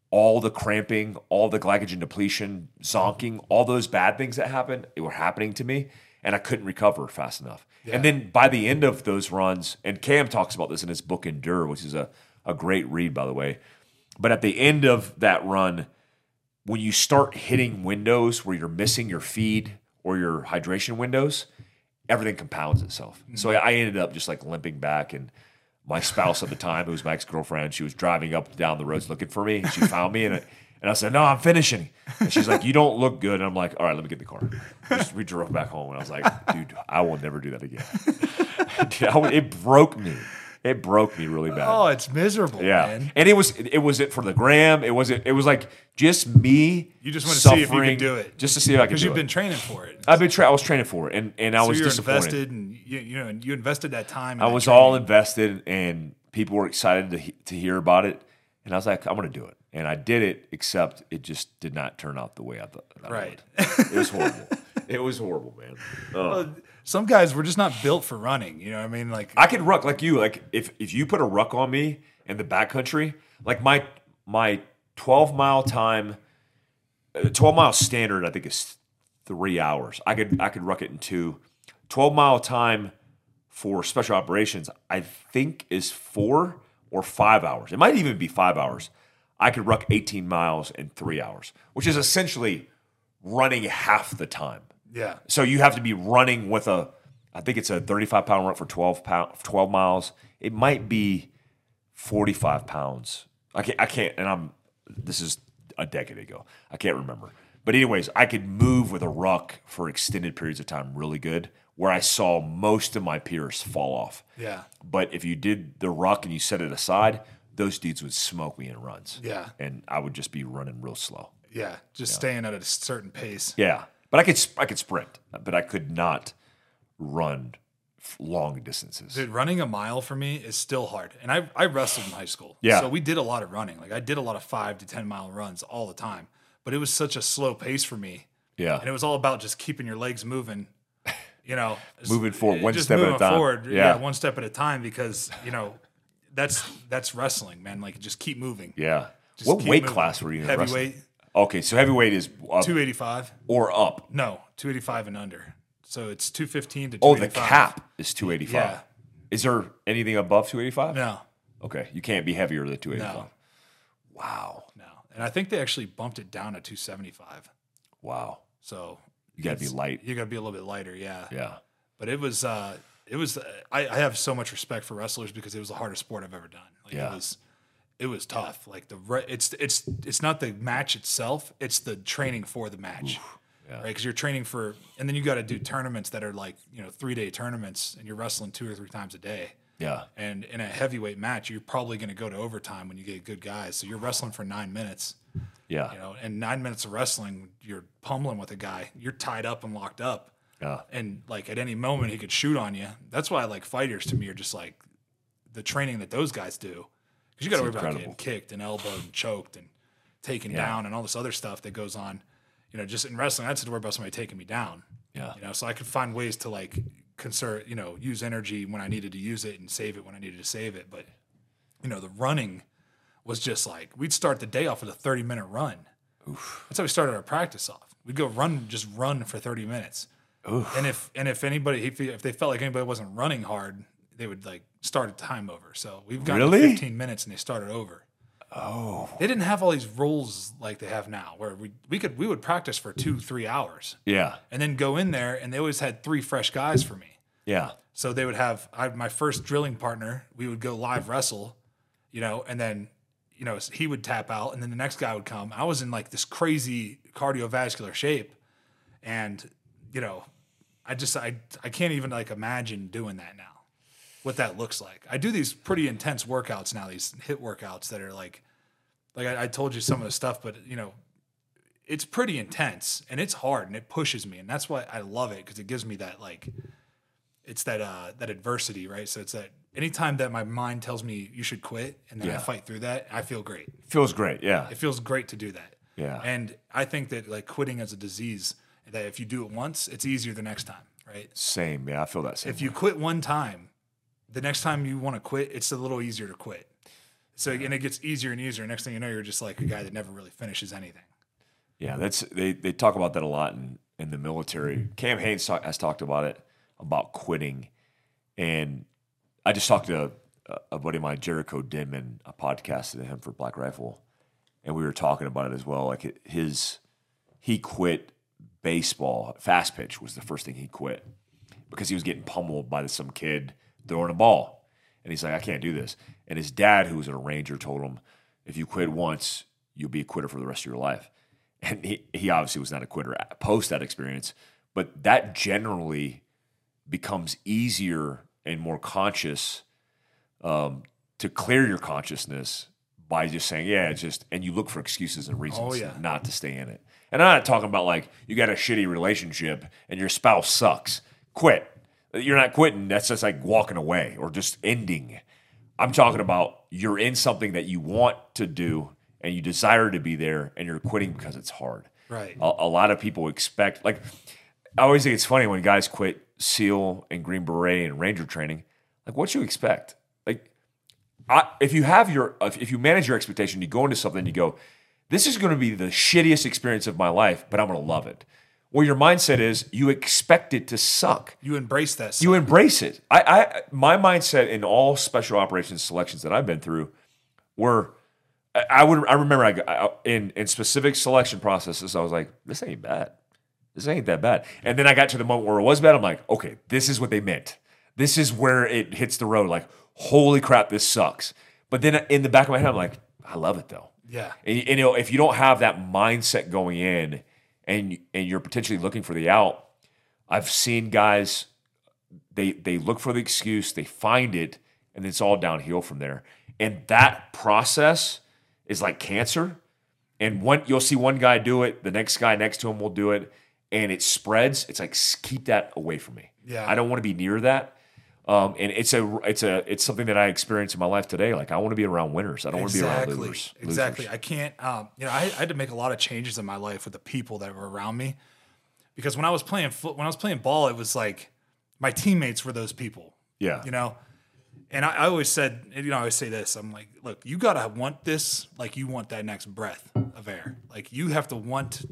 all the cramping, all the glycogen depletion, zonking, all those bad things that happened, they were happening to me, and I couldn't recover fast enough. And then by the end of those runs, and Cam talks about this in his book Endure, which is a, a great read, by the way. But at the end of that run, when you start hitting windows where you're missing your feed or your hydration windows, everything compounds itself. So mm-hmm. I ended up just like limping back and my spouse at the time, who was my ex girlfriend, she was driving up and down the roads looking for me. She found me, and, and I said, "No, I'm finishing." And she's like, "You don't look good." And I'm like, "All right, let me get in the car." Just- we drove back home, and I was like, "Dude, I will never do that again." Dude, I it broke me. It broke me really bad. Oh, it's miserable, Yeah, man. and it was it was it for the gram. It wasn't. It was like just me. You just want to see if you can do it. just to see if I can. Because you've it. been training for it. I've been. Tra- I was training for it, and and I so was you're disappointed. invested, and you, you know, you invested that time. I that was all invested, and people were excited to to hear about it. And I was like, I'm going to do it, and I did it. Except it just did not turn out the way I thought. I Right. would. It was horrible. it was horrible, man. Ugh. Some guys were just not built for running. You know what I mean? Like, I could ruck like you. Like if if you put a ruck on me in the backcountry, like my my 12 mile time, uh, 12 mile standard, I think is three hours. I could I could ruck it in two. 12 mile time for special operations, I think is four or five hours. It might even be five hours. I could ruck 18 miles in three hours, which is essentially running half the time. Yeah, So you have to be running with a, I think it's a 35 pound run for 12 pound, 12 miles. It might be 45 pounds. I can't, I can't, and I'm, this is a decade ago. I can't remember. But anyways, I could move with a ruck for extended periods of time really good where I saw most of my peers fall off. yeah, But if you did the ruck and you set it aside, those dudes would smoke me in runs. Yeah. And I would just be running real slow. yeah. Just staying at a certain pace. Yeah, but I could I could sprint, but I could not run long distances. Dude, running a mile for me is still hard. And I, I wrestled in high school. Yeah. So we did a lot of running. Like I did a lot of five to 10 mile runs all the time. But it was such a slow pace for me. Yeah, And it was all about just keeping your legs moving, you know, Moving forward, one step at a time. Forward, Yeah. one step at a time because, you know, that's that's wrestling, man. Like just keep moving. yeah. Just What weight moving. class were you in? wrestling? Heavyweight, Okay, so heavyweight is up 285. or up. No, 285 and under. So it's 215 to Oh, the cap is two eighty five. Yeah. Is there anything above two eighty five? No, Okay, you can't be heavier than two eighty five. No. Wow, no. And I think they actually bumped it down to 275. wow. So You got to be light. You got to be a little bit lighter, yeah. Yeah, But it was, uh, it was. I, I have so much respect for wrestlers because it was the hardest sport I've ever done. Like Yeah. it was, it was tough. Like the re- it's it's it's not the match itself; it's the training for the match, yeah. right? Because you're training for, and then you got to do tournaments that are like you know three day tournaments, and you're wrestling two or three times a day. yeah, And in a heavyweight match, you're probably going to go to overtime when you get good guys. So you're wrestling for nine minutes, yeah, you know, and nine minutes of wrestling, you're pummeling with a guy. You're tied up and locked up yeah. and like at any moment he could shoot on you. That's why like fighters to me are just like the training that those guys do because you got to worry about getting kicked and elbowed and choked and taken Yeah. down and all this other stuff that goes on. You know, just in wrestling, I had to worry about somebody taking me down. Yeah. You know, so I could find ways to like conserve, you know, use energy when I needed to use it and save it when I needed to save it. But you know, the running was just like we'd start the day off with a thirty minute run. Oof. That's how we started our practice off. We'd go run, just run for thirty minutes. Oof. And if and if anybody if, if they felt like anybody wasn't running hard, they would like start a time over. So we've got Really? 15 minutes and they started over. Oh. They didn't have all these rules like they have now where we we could we would practice for 2 3 hours Yeah, and then go in there and they always had three fresh guys for me. yeah, So they would have I, my first drilling partner. We would go live wrestle, you know, and then you know he would tap out, and then the next guy would come. I was in like this crazy cardiovascular shape, and you know, I just I I can't even like imagine doing that now. What that looks like. I do these pretty intense workouts now. These HIIT workouts that are like, like I, I told you some of the stuff, but you know, it's pretty intense and it's hard and it pushes me, and that's why I love it because it gives me that like it's that uh that adversity, right? So it's that anytime that my mind tells me you should quit and then I fight through that, I feel great. feels great. Yeah, It feels great to do that. Yeah. And I think that like quitting as a disease, that if you do it once, it's easier the next time, right? same. Yeah, I feel that same. If you quit one time, the next time you want to quit, it's a little easier to quit. So and it gets easier and easier. Next thing you know, you're just like a guy that never really finishes anything. Yeah, that's they, they talk about that a lot in, in the military. Mm-hmm. Cam Hanes talk, has talked about it about quitting, and I just talked to a, a buddy of mine, Jariko Denman, I podcasted to him for Black Rifle, and we were talking about it as well. Like his, he quit baseball. Fast pitch was the first thing he quit because he was getting pummeled by some kid throwing a ball, And he's like, I can't do this. And his dad, who was a ranger, told him, if you quit once, you'll be a quitter for the rest of your life. And he, he obviously was not a quitter post that experience, but that generally becomes easier and more conscious um, to clear your consciousness by just saying, yeah, it's just, and you look for excuses and reasons Oh, yeah. not to stay in it. And I'm not talking about like you got a shitty relationship and your spouse sucks. Quit. You're not quitting. That's just like walking away or just ending. I'm talking about you're in something that you want to do and you desire to be there and you're quitting because it's hard. Right. A, a lot of people expect, like, I always think it's funny when guys quit SEAL and Green Beret and Ranger training. Like, what you expect? Like, I, if you have your, if if you manage your expectation, you go into something and you go, this is going to be the shittiest experience of my life, but I'm going to love it. Well, your mindset is you expect it to suck. You embrace that. You embrace it. I, I, my mindset in all special operations selections that I've been through were, I- I would, I remember I, I in in specific selection processes, I was like, this ain't bad. This ain't that bad. And then I got to the moment where it was bad. I'm like, okay, this is what they meant. This is where it hits the road. Like, holy crap, this sucks. But then in the back of my head, I'm like, I love it though. Yeah. And, and, you know, if you don't have that mindset going in, and and you're potentially looking for the out, I've seen guys they they look for the excuse, they find it, and it's all downhill from there. And that process is like cancer. And one you'll see one guy do it, the next guy next to him will do it, and it spreads. It's like keep that away from me. Yeah. I don't want to be near that. Um, and it's a it's a it's something that I experience in my life today. Like I want to be around winners. I don't want to be around losers. Exactly. losers. I can't. Um, you know, I, I had to make a lot of changes in my life with the people that were around me, because when I was playing foot, when I was playing ball, it was like my teammates were those people. Yeah. You know, and I, I always said, you know, I always say this. I'm like, look, you gotta want this like you want that next breath of air. Like you have to want.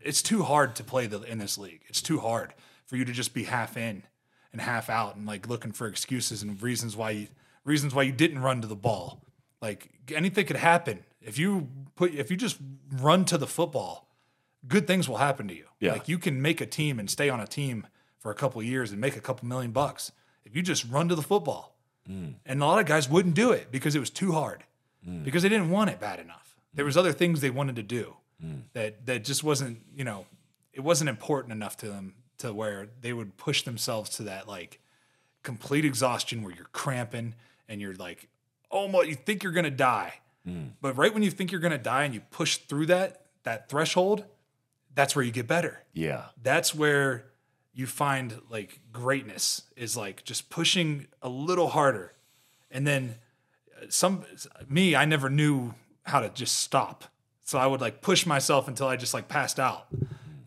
It's too hard to play the, in this league. It's too hard for you to just be half in and half out and like looking for excuses and reasons why you reasons why you didn't run to the ball. Like anything could happen if you put if you just run to the football. Good things will happen to you. Yeah. Like you can make a team and stay on a team for a couple of years and make a couple million bucks if you just run to the football. Mm. And a lot of guys wouldn't do it because it was too hard, mm. because they didn't want it bad enough. There was mm. other things they wanted to do that that just wasn't you know it wasn't important enough to them to where they would push themselves to that like complete exhaustion where you're cramping and you're like almost you think you're gonna die, but right when you think you're gonna die and you push through that that threshold, that's where you get better. Yeah. that's where you find like greatness is like just pushing a little harder. And then uh, some me i never knew how to just stop. So i would like push myself until i just like passed out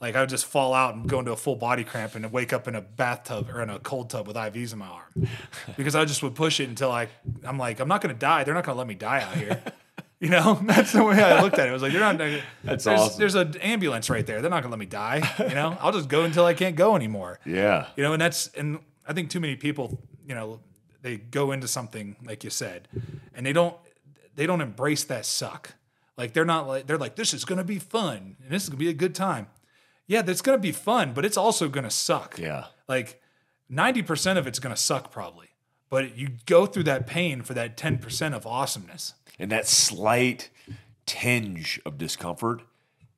like i would just fall out and go into a full body cramp and wake up in a bathtub or in a cold tub with ivs in my arm. Because i just would push it until i i'm like i'm not gonna die. They're not gonna let me die out here. You know? That's the way i looked at it. It was like they're not That's there's, awesome. there's an ambulance right there. They're not gonna let me die. You know? I'll just go until i can't go anymore. Yeah. you know and that's and i think too many people you know they go into something like you said and they don't they don't embrace that suck. Like they're not like they're like this is gonna be fun. And this is gonna be a good time yeah that's gonna be fun but it's also gonna suck Yeah. like 90% of it's gonna suck probably but you go through that pain for that 10% of awesomeness And that slight tinge of discomfort,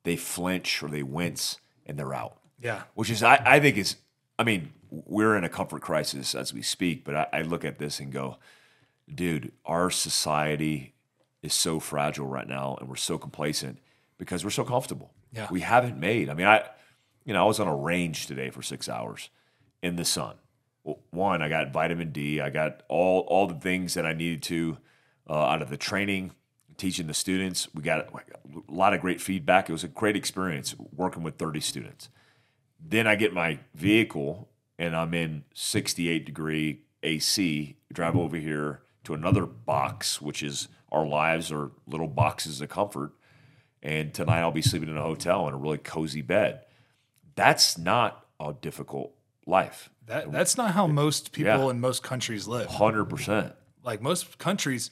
they flinch or they wince and they're out. yeah Which is, I, I think, is, I mean, we're in a comfort crisis as we speak, but I, I look at this and go, dude, our society is so fragile right now and we're so complacent because we're so comfortable. Yeah. We haven't made, I mean, I, you know, I was on a range today for six hours in the sun. One, I got vitamin D. I got all all the things that I needed to uh, out of the training, teaching the students. We got a lot of great feedback. It was a great experience working with 30 students. Then I get my vehicle and I'm in 68 degree AC. Drive over here to another box, which is our lives are little boxes of comfort. And tonight I'll be sleeping in a hotel in a really cozy bed. That's not a difficult life. that, that's not how most people Yeah. in most countries live Hundred percent. like most countries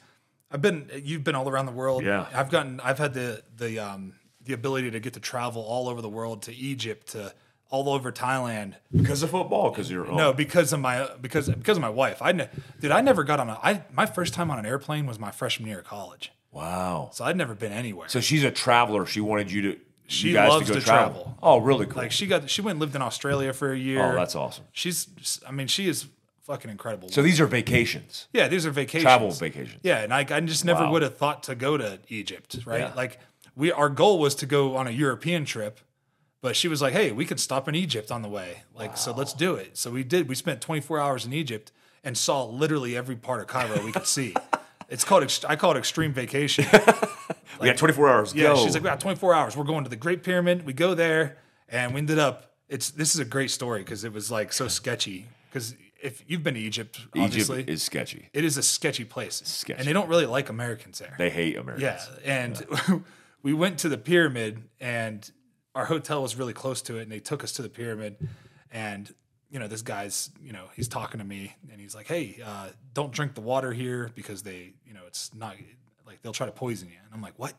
i've been you've been all around the world Yeah. i've gotten i've had the the um the ability to get to travel all over the world to egypt to all over Thailand. Because of football, because you're oh, No, because of my because because of my wife. I ne- dude, I never got on a. I my first time on an airplane was my freshman year of college, Wow. so I'd never been anywhere. So she's a traveler. She wanted you to. She you guys loves to go to travel. travel. Oh, really cool. like she got she went and lived in Australia for a year. oh, that's awesome. she's. I mean, she is fucking incredible. So these are vacations, yeah, these are vacations. travel vacations. Yeah, and I, I just never Wow. would have thought to go to Egypt, right? Yeah. Like we, our goal was to go on a European trip, but she was like, "Hey, we could stop in Egypt on the way, like so, let's do it." So we did. We spent 24 hours in Egypt and saw literally every part of Cairo we could see. It's called, ex- I call it extreme vacation. we got 24 hours. Yeah, Go. she's like, we got 24 hours. We're going to the Great Pyramid. We go there, and we ended up. It's this is a great story because it was like so sketchy. Because if you've been to Egypt, obviously, Egypt is sketchy. it is a sketchy place, Sketchy. and they don't really like Americans there. They hate Americans. yeah, and we went to the pyramid, and our hotel was really close to it, and they took us to the pyramid, and you know this guy's you know he's talking to me, and he's like, hey, uh, don't drink the water here because they you know it's not like they'll try to poison you, and I'm like, what?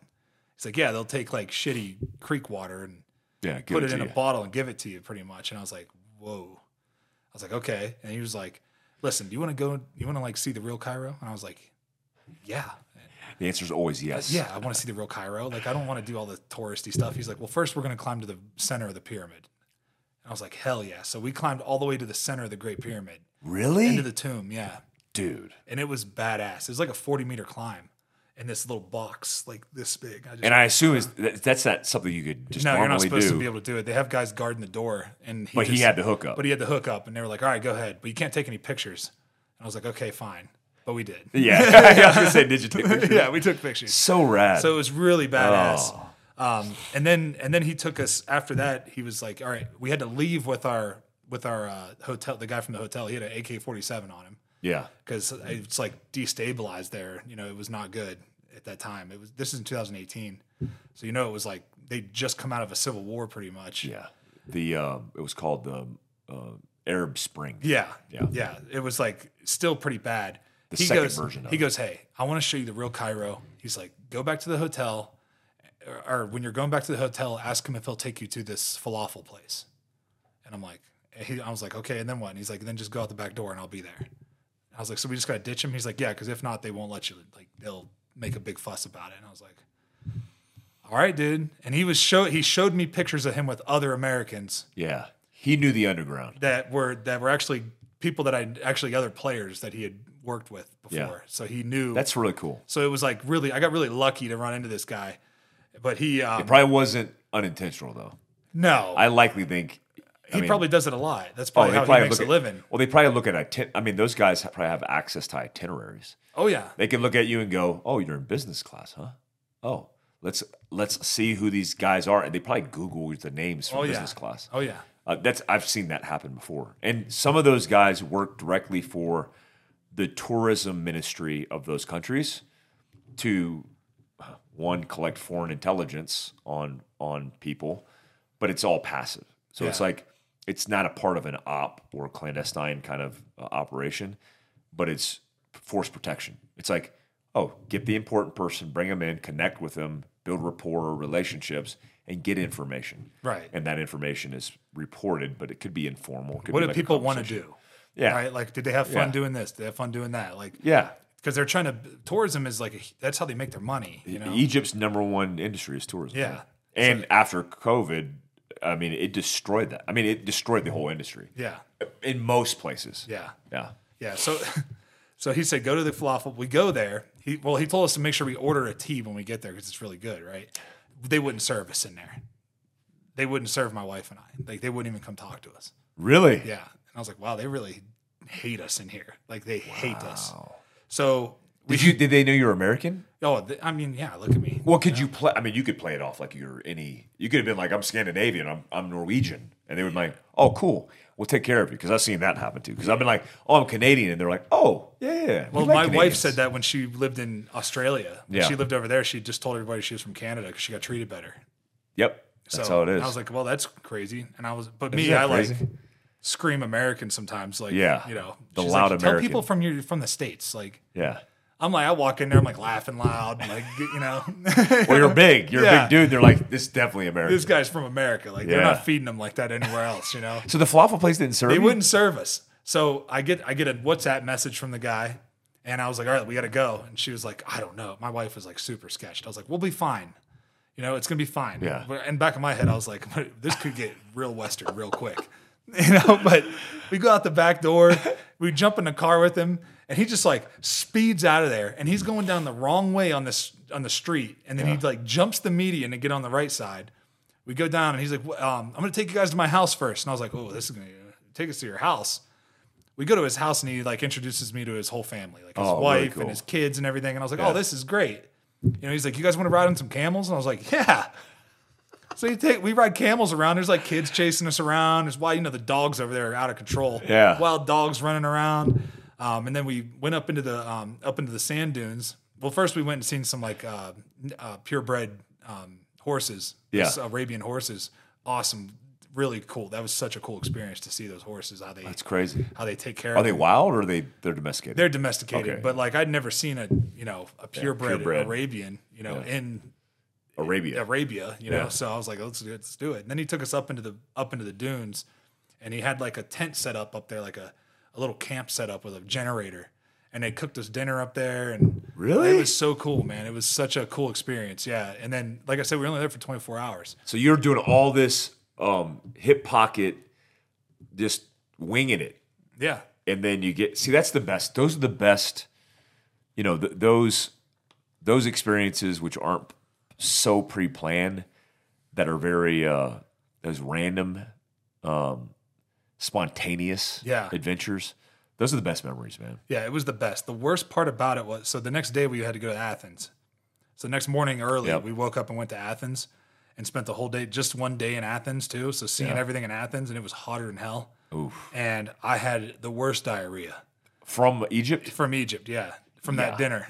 He's like, yeah, they'll take like shitty creek water and Yeah. Give put it, to in you. a bottle and give it to you pretty much. And I was like, whoa. I was like, okay. And he was like, listen, do you want to go, you want to like see the real Cairo? And I was like, yeah. The answer is always yes. Yeah, I want to see the real Cairo. Like, I don't want to do all the touristy stuff. He's like, well, first we're going to climb to the center of the pyramid. And I was like, hell yeah. So we climbed all the way to the center of the Great Pyramid, Really? into the tomb. Yeah. Dude. And it was badass. It was like a 40 meter climb in this little box, like this big. I just, And I assume is that, that's not something you could just do. no, you're not supposed do. to be able to do it. They have guys guarding the door, and he But he had to hook up. But he had to hook up, and they were like, "All right, go ahead, but you can't take any pictures." And I was like, "Okay, fine," but we did. yeah. I was gonna say, did you take pictures? yeah, we took pictures. So rad. So it was really badass. Oh. Um, and then and then he took us after that. He was like, "All right, we had to leave with our with our uh, hotel. The guy from the hotel, he had an AK forty seven on him yeah. because it's like destabilized there. You know, it was not good at that time. It was this is in 2018, so you know it was like they just come out of a civil war pretty much. Yeah. The um, it was called the uh, Arab Spring. Yeah, Yeah. yeah. It was like still pretty bad. The he second goes, version of he it. goes, hey, I want to show you the real Cairo. He's like, go back to the hotel, or, when you're going back to the hotel, ask him if he'll take you to this falafel place. And I'm like, he, I was like, okay. And then what? And he's like, then just go out the back door and I'll be there. I was like, so we just gotta ditch him. He's like, yeah, because if not, they won't let you. Like they'll make a big fuss about it. And I was like, all right, dude. And he was show he showed me pictures of him with other Americans Yeah. He knew the underground. that were that were actually people that I actually other players that he had worked with before. Yeah. So he knew. That's really cool. so it was like really, I got really lucky to run into this guy. But he, um, It probably wasn't unintentional though. no, I likely think I he mean, probably does it a lot. That's oh, probably they how he probably makes a at, living. Well, they probably look at iti- I mean, those guys probably have access to itineraries. Oh yeah, They can look at you and go, "Oh, you're in business class, huh? Oh, let's let's see who these guys are." And they probably Google the names from oh yeah, business class. Oh yeah, Uh, that's I've seen that happen before, and some of those guys work directly for the tourism ministry of those countries to one collect foreign intelligence on on people, but it's all passive. So it's like it's not a part of an op or clandestine kind of uh, operation, but it's force protection. It's like, oh, get the important person, bring them in, connect with them, build rapport or relationships, and get information. Right. And that information is reported, but it could be informal. Could what be do like people want to do? Yeah. right. Like, did they have fun Yeah. doing this? Did they have fun doing that? Like, Yeah. Because they're trying to tourism is like a, that's how they make their money. You know, Egypt's number one industry is tourism. Yeah. And after COVID, I mean, it destroyed that. I mean, it destroyed the whole industry yeah, in most places. yeah. Yeah. Yeah. So, so he said, go to the falafel. We go there. He well, he told us to make sure we order a tea when we get there because it's really good, right? They wouldn't serve us in there. They wouldn't serve my wife and I. Like they wouldn't even come talk to us. Really? Yeah. And I was like, wow, they really hate us in here. Like they hate us. So we, Did you? Did they know you were American? oh, th- I mean, yeah. Look at me. Well, could you play? I mean, you could play it off like you're any. You could have been like, I'm Scandinavian, I'm, I'm Norwegian, and they would be like, oh, cool, we'll take care of you because I've seen that happen too. Because I've been like, oh, I'm Canadian, and they're like, oh, yeah, yeah. yeah. We Well, like my wife said that when she lived in Australia. When Yeah. She lived over there. She just told everybody she was from Canada because she got treated better. Yep, that's so how it is. I was like, well, that's crazy. And I was, but Isn't me, I crazy? like scream American sometimes. Like, Yeah. you know, The loud like, Tell people from your from the states, like, yeah, I'm like, I walk in there, I'm like laughing loud, and like you know, Well, you're big. You're a big dude. They're like, this is definitely American. this guy's from America. Like they're not feeding them like that anywhere else, you know. so the falafel place didn't serve They you? wouldn't serve us. So I get I get a WhatsApp message from the guy, and I was like, all right, we got to go. And she was like, I don't know. My wife was like super sketched. I was like, we'll be fine. You know, it's gonna be fine. Yeah. But in back of my head, I was like, this could get real western real quick. You know, but we go out the back door, we jump in the car with him, and he just like speeds out of there, and he's going down the wrong way on this on the street, and then he like jumps the median to get on the right side. We go down, and he's like, "Well, um, "I'm gonna take you guys to my house first. and I was like, "Oh, this is gonna take us to your house." We go to his house, and he like introduces me to his whole family, like his Oh, really wife cool. and his kids and everything. And I was like, Yeah. "Oh, this is great." You know, he's like, "You guys want to ride on some camels?" And I was like, "Yeah." So you take we ride camels around. There's like kids chasing us around. There's why you know the dogs over there are out of control. Yeah. wild dogs running around. Um, and then we went up into the um, up into the sand dunes. Well, first we went and seen some like uh, uh, purebred um, horses. Yeah. Arabian horses. Awesome, really cool. That was such a cool experience to see those horses. How they That's crazy. how they take care of them. Are of they them. wild or are they they're domesticated? They're domesticated, Okay. but like I'd never seen a you know a purebred, purebred. Arabian you know in Arabia. Arabia, you know. Yeah. So I was like, let's do it, let's do it. And then he took us up into the up into the dunes, and he had like a tent set up up there, like a, a little camp set up with a generator, and they cooked us dinner up there, and Really? it was so cool, man. It was such a cool experience, yeah. And then, like I said, we were only there for 24 hours. So you're doing all this um, hip pocket, just winging it, Yeah, and then you get see that's the best. Those are the best. You know th- those those experiences which aren't so pre-planned that are very uh, those random, um, spontaneous Yeah. adventures. Those are the best memories, man. yeah, it was the best. The worst part about it was so the next day we had to go to Athens. So next morning early, Yep. we woke up and went to Athens, and spent the whole day, just one day in Athens too. So seeing Yeah. everything in Athens, and it was hotter than hell. Oof. and I had the worst diarrhea From Egypt. from Egypt. Yeah, from that dinner.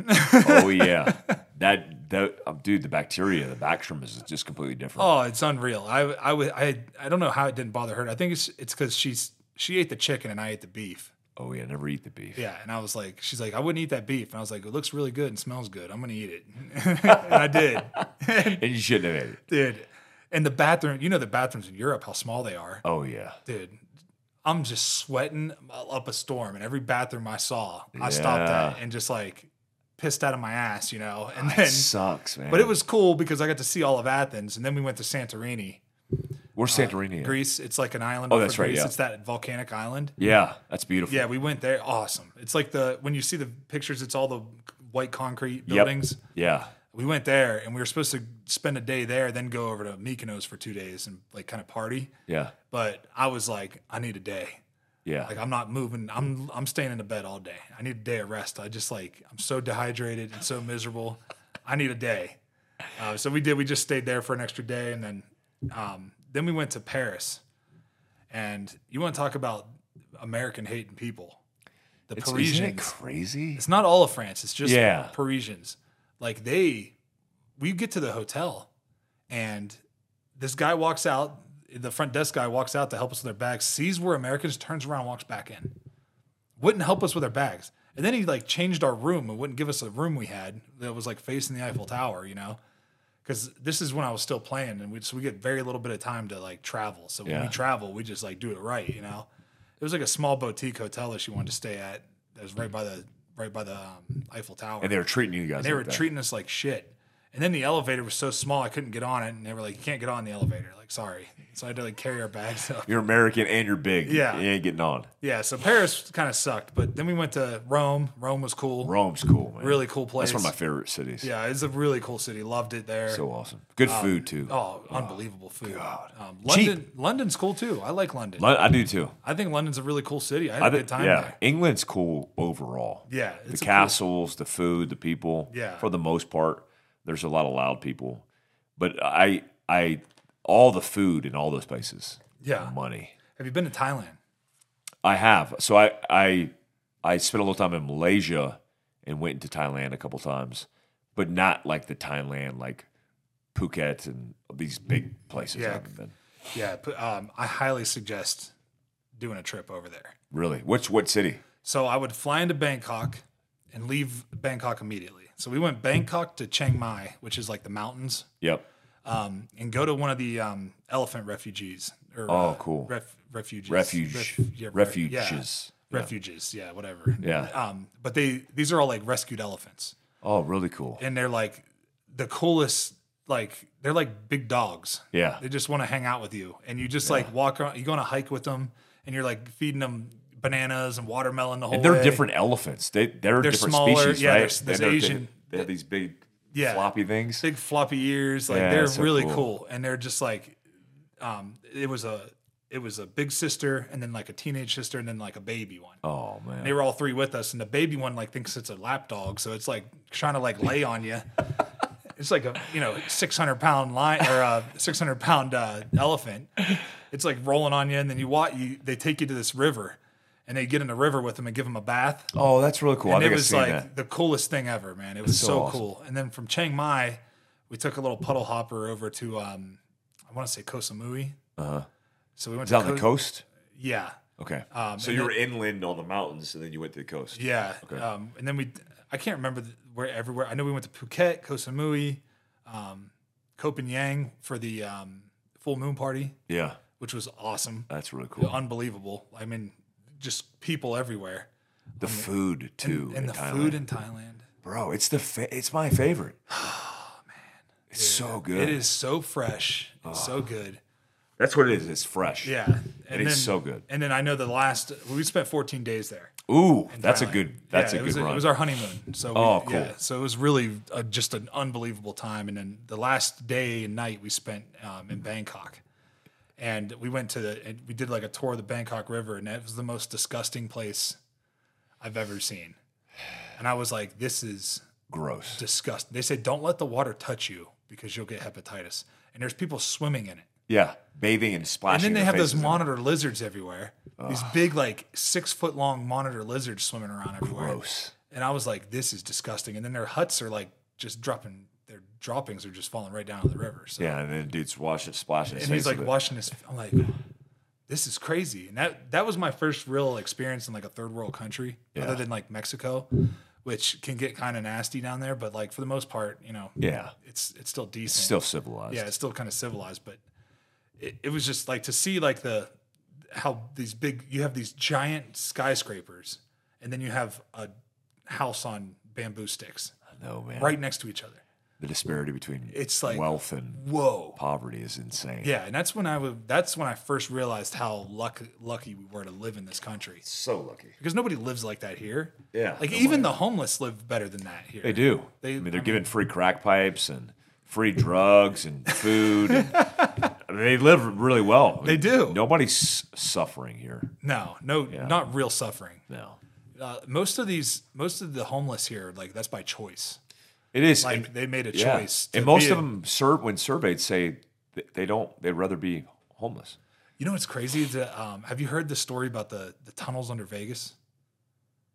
oh yeah, that that um, dude, the bacteria, the bacterium is just completely different. oh, it's unreal. I I would I I don't know how it didn't bother her. I think it's it's because she's she ate the chicken and I ate the beef. Oh yeah, never eat the beef. Yeah, and I was like, she's like, I wouldn't eat that beef, and I was like, it looks really good and smells good. I'm gonna eat it, and I did, and you shouldn't have ate it. dude. And the bathroom, you know, the bathrooms in Europe, how small they are, Oh yeah, dude. I'm just sweating up a storm, and every bathroom I saw, I stopped at and just like pissed out of my ass, you know. And ah, it then sucks, man. But it was cool because I got to see all of Athens, and then we went to Santorini, Where's uh, Santorini? at? Greece. It's like an island. Oh, that's of right, Greece. yeah. It's that volcanic island. Yeah, that's beautiful. Yeah, we went there. Awesome. It's like the when you see the pictures, it's all the white concrete Yep. buildings. Yeah. We went there, and we were supposed to spend a day there, then go over to Mykonos for two days and like kind of party. Yeah. But I was like, I need a day. Yeah. Like I'm not moving. I'm I'm staying in the bed all day. I need a day of rest. I just like I'm so dehydrated and so miserable. I need a day. Uh, so we did. We just stayed there for an extra day, and then um, then we went to Paris. And you want to talk about American hating people? The It's, isn't Parisians. it crazy? It's not all of France. It's just Yeah. Parisians. Like they, we get to the hotel, and this guy walks out. The front desk guy walks out to help us with our bags. Sees we're Americans, turns around, walks back in. Wouldn't help us with our bags, and then he like changed our room and wouldn't give us a room we had that was like facing the Eiffel Tower. You know, because this is when I was still playing, and we so we get very little bit of time to like travel. So when Yeah. we travel, we just like do it right. You know, it was like a small boutique hotel that she wanted to stay at. That was right by the right by the um, Eiffel Tower. and they were treating you guys. And they were that. treating us like shit. And then the elevator was so small I couldn't get on it, and they were like, "You can't get on the elevator." Like, sorry. So I had to like carry our bags up. You're American and you're big. Yeah. You ain't getting on. Yeah. So Paris kind of sucked, but then we went to Rome. Rome was cool. Rome's cool, man. Really cool place. That's one of my favorite cities. Yeah, it's a really cool city. Loved it there. So awesome. Good food too. oh, unbelievable food. Um, London, London's cool too. I like London. Lon- I do too. I think London's a really cool city. I had I a think, good time yeah, there. England's cool overall. Yeah, the a cool- castles, the food, the people. Yeah. for the most part, there's a lot of loud people, but I, I, all the food in all those places. Yeah. money. Have you been to Thailand? I have. So I, I, I spent a little time in Malaysia and went into Thailand a couple times, but not like the Thailand like Phuket and these big places. I Yeah. haven't been. Yeah, um, I highly suggest doing a trip over there. Really? Which what city? So I would fly into Bangkok, and leave Bangkok immediately. So we went Bangkok to Chiang Mai, which is like the mountains, Yep. um, and go to one of the um, elephant refugees. Or, Oh, uh, cool. Ref, refuges. Refuge. Ref- yeah, refuges. Yeah, refuges. Yeah, whatever. Yeah. Um, but they these are all like rescued elephants, Oh, really cool. and they're like the coolest. Like they're like big dogs. Yeah. They just want to hang out with you, and you just like walk around. You go on a hike with them, and you're like feeding them bananas and watermelon the whole And they're way. different elephants. They they're, They're different smaller. species, Yeah, right? there's- Asian- They, have these big Yeah. floppy things. big floppy ears. Like Yeah, they're so really cool. cool. and they're just like, um, it was a it was a big sister, and then like a teenage sister, and then like a baby one. Oh man. They were all three with us, and the baby one like thinks it's a lap dog, so it's like trying to like lay on you. It's like a you know six hundred pound lion or a six hundred pound uh, elephant. It's like rolling on you, and then you watch. You they take you to this river, and they'd get in the river with them and give them a bath. oh, that's really cool. I And think it I've was seen like that. the coolest thing ever, man. It was so so, awesome. cool. And then from Chiang Mai, we took a little puddle hopper over to um, I want to say Koh Samui. Uh-huh. So we went Is to the coast? Yeah, Okay. Um, so and you were inland on the mountains, and then you went to the coast. yeah. Um, and then we, I can't remember the, where everywhere. I know we went to Phuket, Koh Samui, um, Koh Phangan for the um, full moon party, Yeah. which was awesome, That's really cool. unbelievable. I mean, just people everywhere, The food too, and in the Thailand. food in Thailand. bro. It's the fa- it's my favorite. Oh man, it's so good. It is so fresh, it's so good. That's what it is. It's fresh. Yeah, and it's so good. And then I know the last we spent 14 days there. Ooh, that's a good. That's Yeah, a good was, run. It was our honeymoon. So we, Oh, cool. Yeah, so it was really uh just an unbelievable time. And then the last day and night we spent um, in Bangkok, and we went to the we did like a tour of the Bangkok River, and that was the most disgusting place I've ever seen. And I was like, this is Gross. disgusting. They said don't let the water touch you because you'll get hepatitis. And there's people swimming in it. Yeah, bathing and splashing. And then they have those in monitor lizards everywhere. These big, like six foot long monitor lizards swimming around everywhere. Gross. And I was like, this is disgusting. And then their huts are like just dropping, droppings are just falling right down to the river. So, Yeah, and then dude's washing, splashing. and he's like washing his, I'm like, this is crazy. And that, that was my first real experience in like a third world country Yeah. other than like Mexico, which can get kind of nasty down there. But like for the most part, you know, Yeah, it's, it's still decent. still civilized. Yeah, it's still kind of civilized, but it, it was just like to see like the how these big you have these giant skyscrapers and then you have a house on bamboo sticks No man. right next to each other. The disparity between It's like wealth and whoa. poverty is insane. Yeah, and that's when I was that's when I first realized how lucky lucky we were to live in this country. So lucky. Because nobody lives like that here. Yeah, Like nobody. even the homeless live better than that here. They do. They- I mean, they're I mean- giving free crack pipes and free drugs and food. and, I mean, they live really well. They do. Nobody's suffering here. No, no, not real suffering. No. Uh, most of these, most of the homeless here, like that's by choice. It is. Like and, they made a yeah. choice. And most of them, serve, when surveyed, say they don't. They'd rather be homeless. You know what's crazy? um, have you heard the story about the, the tunnels under Vegas,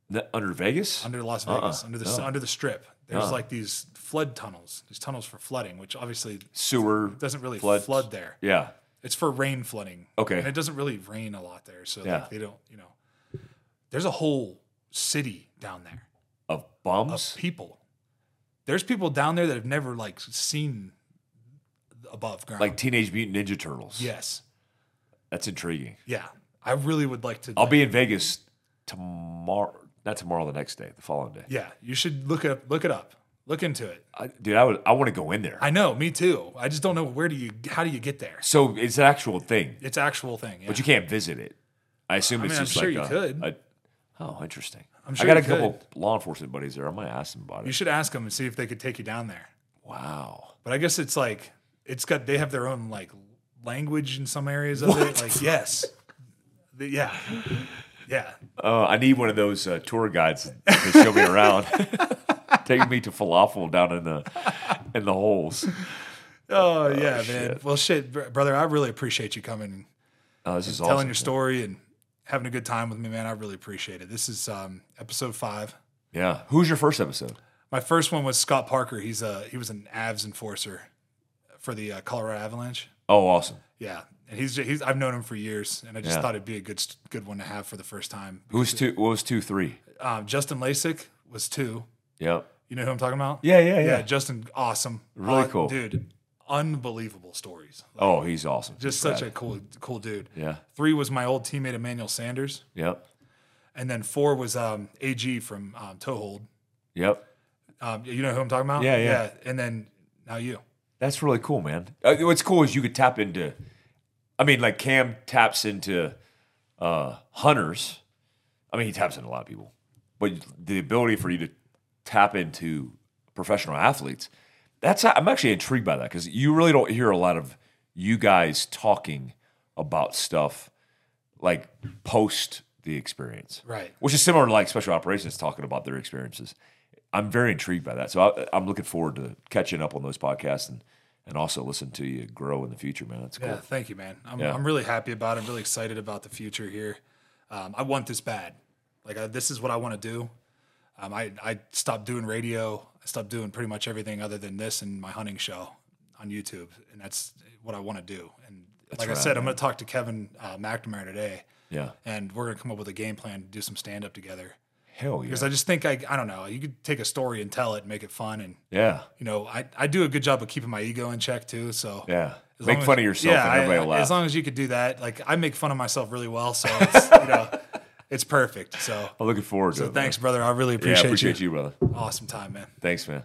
The- under Vegas? under Las Uh-uh, Vegas, under the no. under the Strip? There's Uh-uh. like these flood tunnels, these tunnels for flooding, which obviously Sewer doesn't really floods. flood there. Yeah. It's for rain flooding. Okay. and it doesn't really rain a lot there, so Yeah. like they don't. You know, there's a whole city down there Of of bums. people. There's people down there that have never like seen above ground. like Teenage Mutant Ninja Turtles. yes, That's intriguing. yeah. I really would like to. I'll like, be in Vegas tomorrow. Not tomorrow. The next day. The following day. Yeah, you should look it up. Look it up. Look into it. I, dude, I would. I want to go in there. I know, me too. I just don't know where do you how do you get there? so it's an actual thing, It's actual thing. Yeah. but you can't visit it. I assume it's mean, I'm just sure like you a- could. a- oh, interesting. I'm I sure got a you couple law enforcement buddies there. I might ask them about it. you should ask them and see if they could take you down there. Wow. But I guess it's like it's got they have their own like language in some areas of it. Like yes, The- yeah, yeah. Uh, I need one of those uh, tour guides to show me around. Take me to falafel down in the in the holes. Oh yeah, man. Well, shit, br- brother. I really appreciate you coming, Oh, this is telling awesome. your story, and having a good time with me, man. I really appreciate it. This is um, episode five. Yeah. Who's your first episode? My first one was Scott Parker. He's a he was an Avs enforcer for the uh, Colorado Avalanche. Oh, awesome. Yeah, and he's he's I've known him for years, and I just Yeah. thought it'd be a good good one to have for the first time. Who's two? What was two, three? Um, Justin Lasik was two. Yep. You know who I'm talking about? Yeah, yeah, yeah. Justin, awesome. Really Uh, cool. dude. Unbelievable stories. Oh, he's awesome. Just He's such rad. a cool, cool dude. Yeah. Three was my old teammate Emmanuel Sanders, Yep. and then four was um, AG from um, Toehold. Yep. Um, you know who I'm talking about? Yeah, yeah. And then now you. That's really cool, man. Uh, what's cool is you could tap into. I mean, like Cam taps into uh, hunters. I mean, he taps into a lot of people, but the ability for you to tap into professional athletes. That's I'm actually intrigued by that because you really don't hear a lot of you guys talking about stuff like post the experience, Right. Which is similar to like special operations talking about their experiences. I'm very intrigued by that, so I, I'm looking forward to catching up on those podcasts and and also listen to you grow in the future, man. That's cool. Yeah, thank you, man. I'm, Yeah. I'm really happy about it. I'm really excited about the future here. Um, I want this bad. Like, I, this is what I want to do. Um, I, I stopped doing radio. I stopped doing pretty much everything other than this and my hunting show on YouTube. And that's what I want to do. And like I rad, said, I'm going to talk to Kevin uh, McNamara today. Yeah, And we're going to come up with a game plan to do some stand up together. hell yeah, Because I just think, I, I don't know, you could take a story and tell it and make it fun. And, yeah, you know, I, I do a good job of keeping my ego in check too. So, yeah. as Make fun as- of yourself yeah, and everybody I-. As long as you could do that, like I make fun of myself really well, so it's, you know, it's perfect. So, I'm looking forward to so it. So thanks, brother. I really Yeah, appreciate, I appreciate you. you, brother. Awesome time, man. Thanks, man.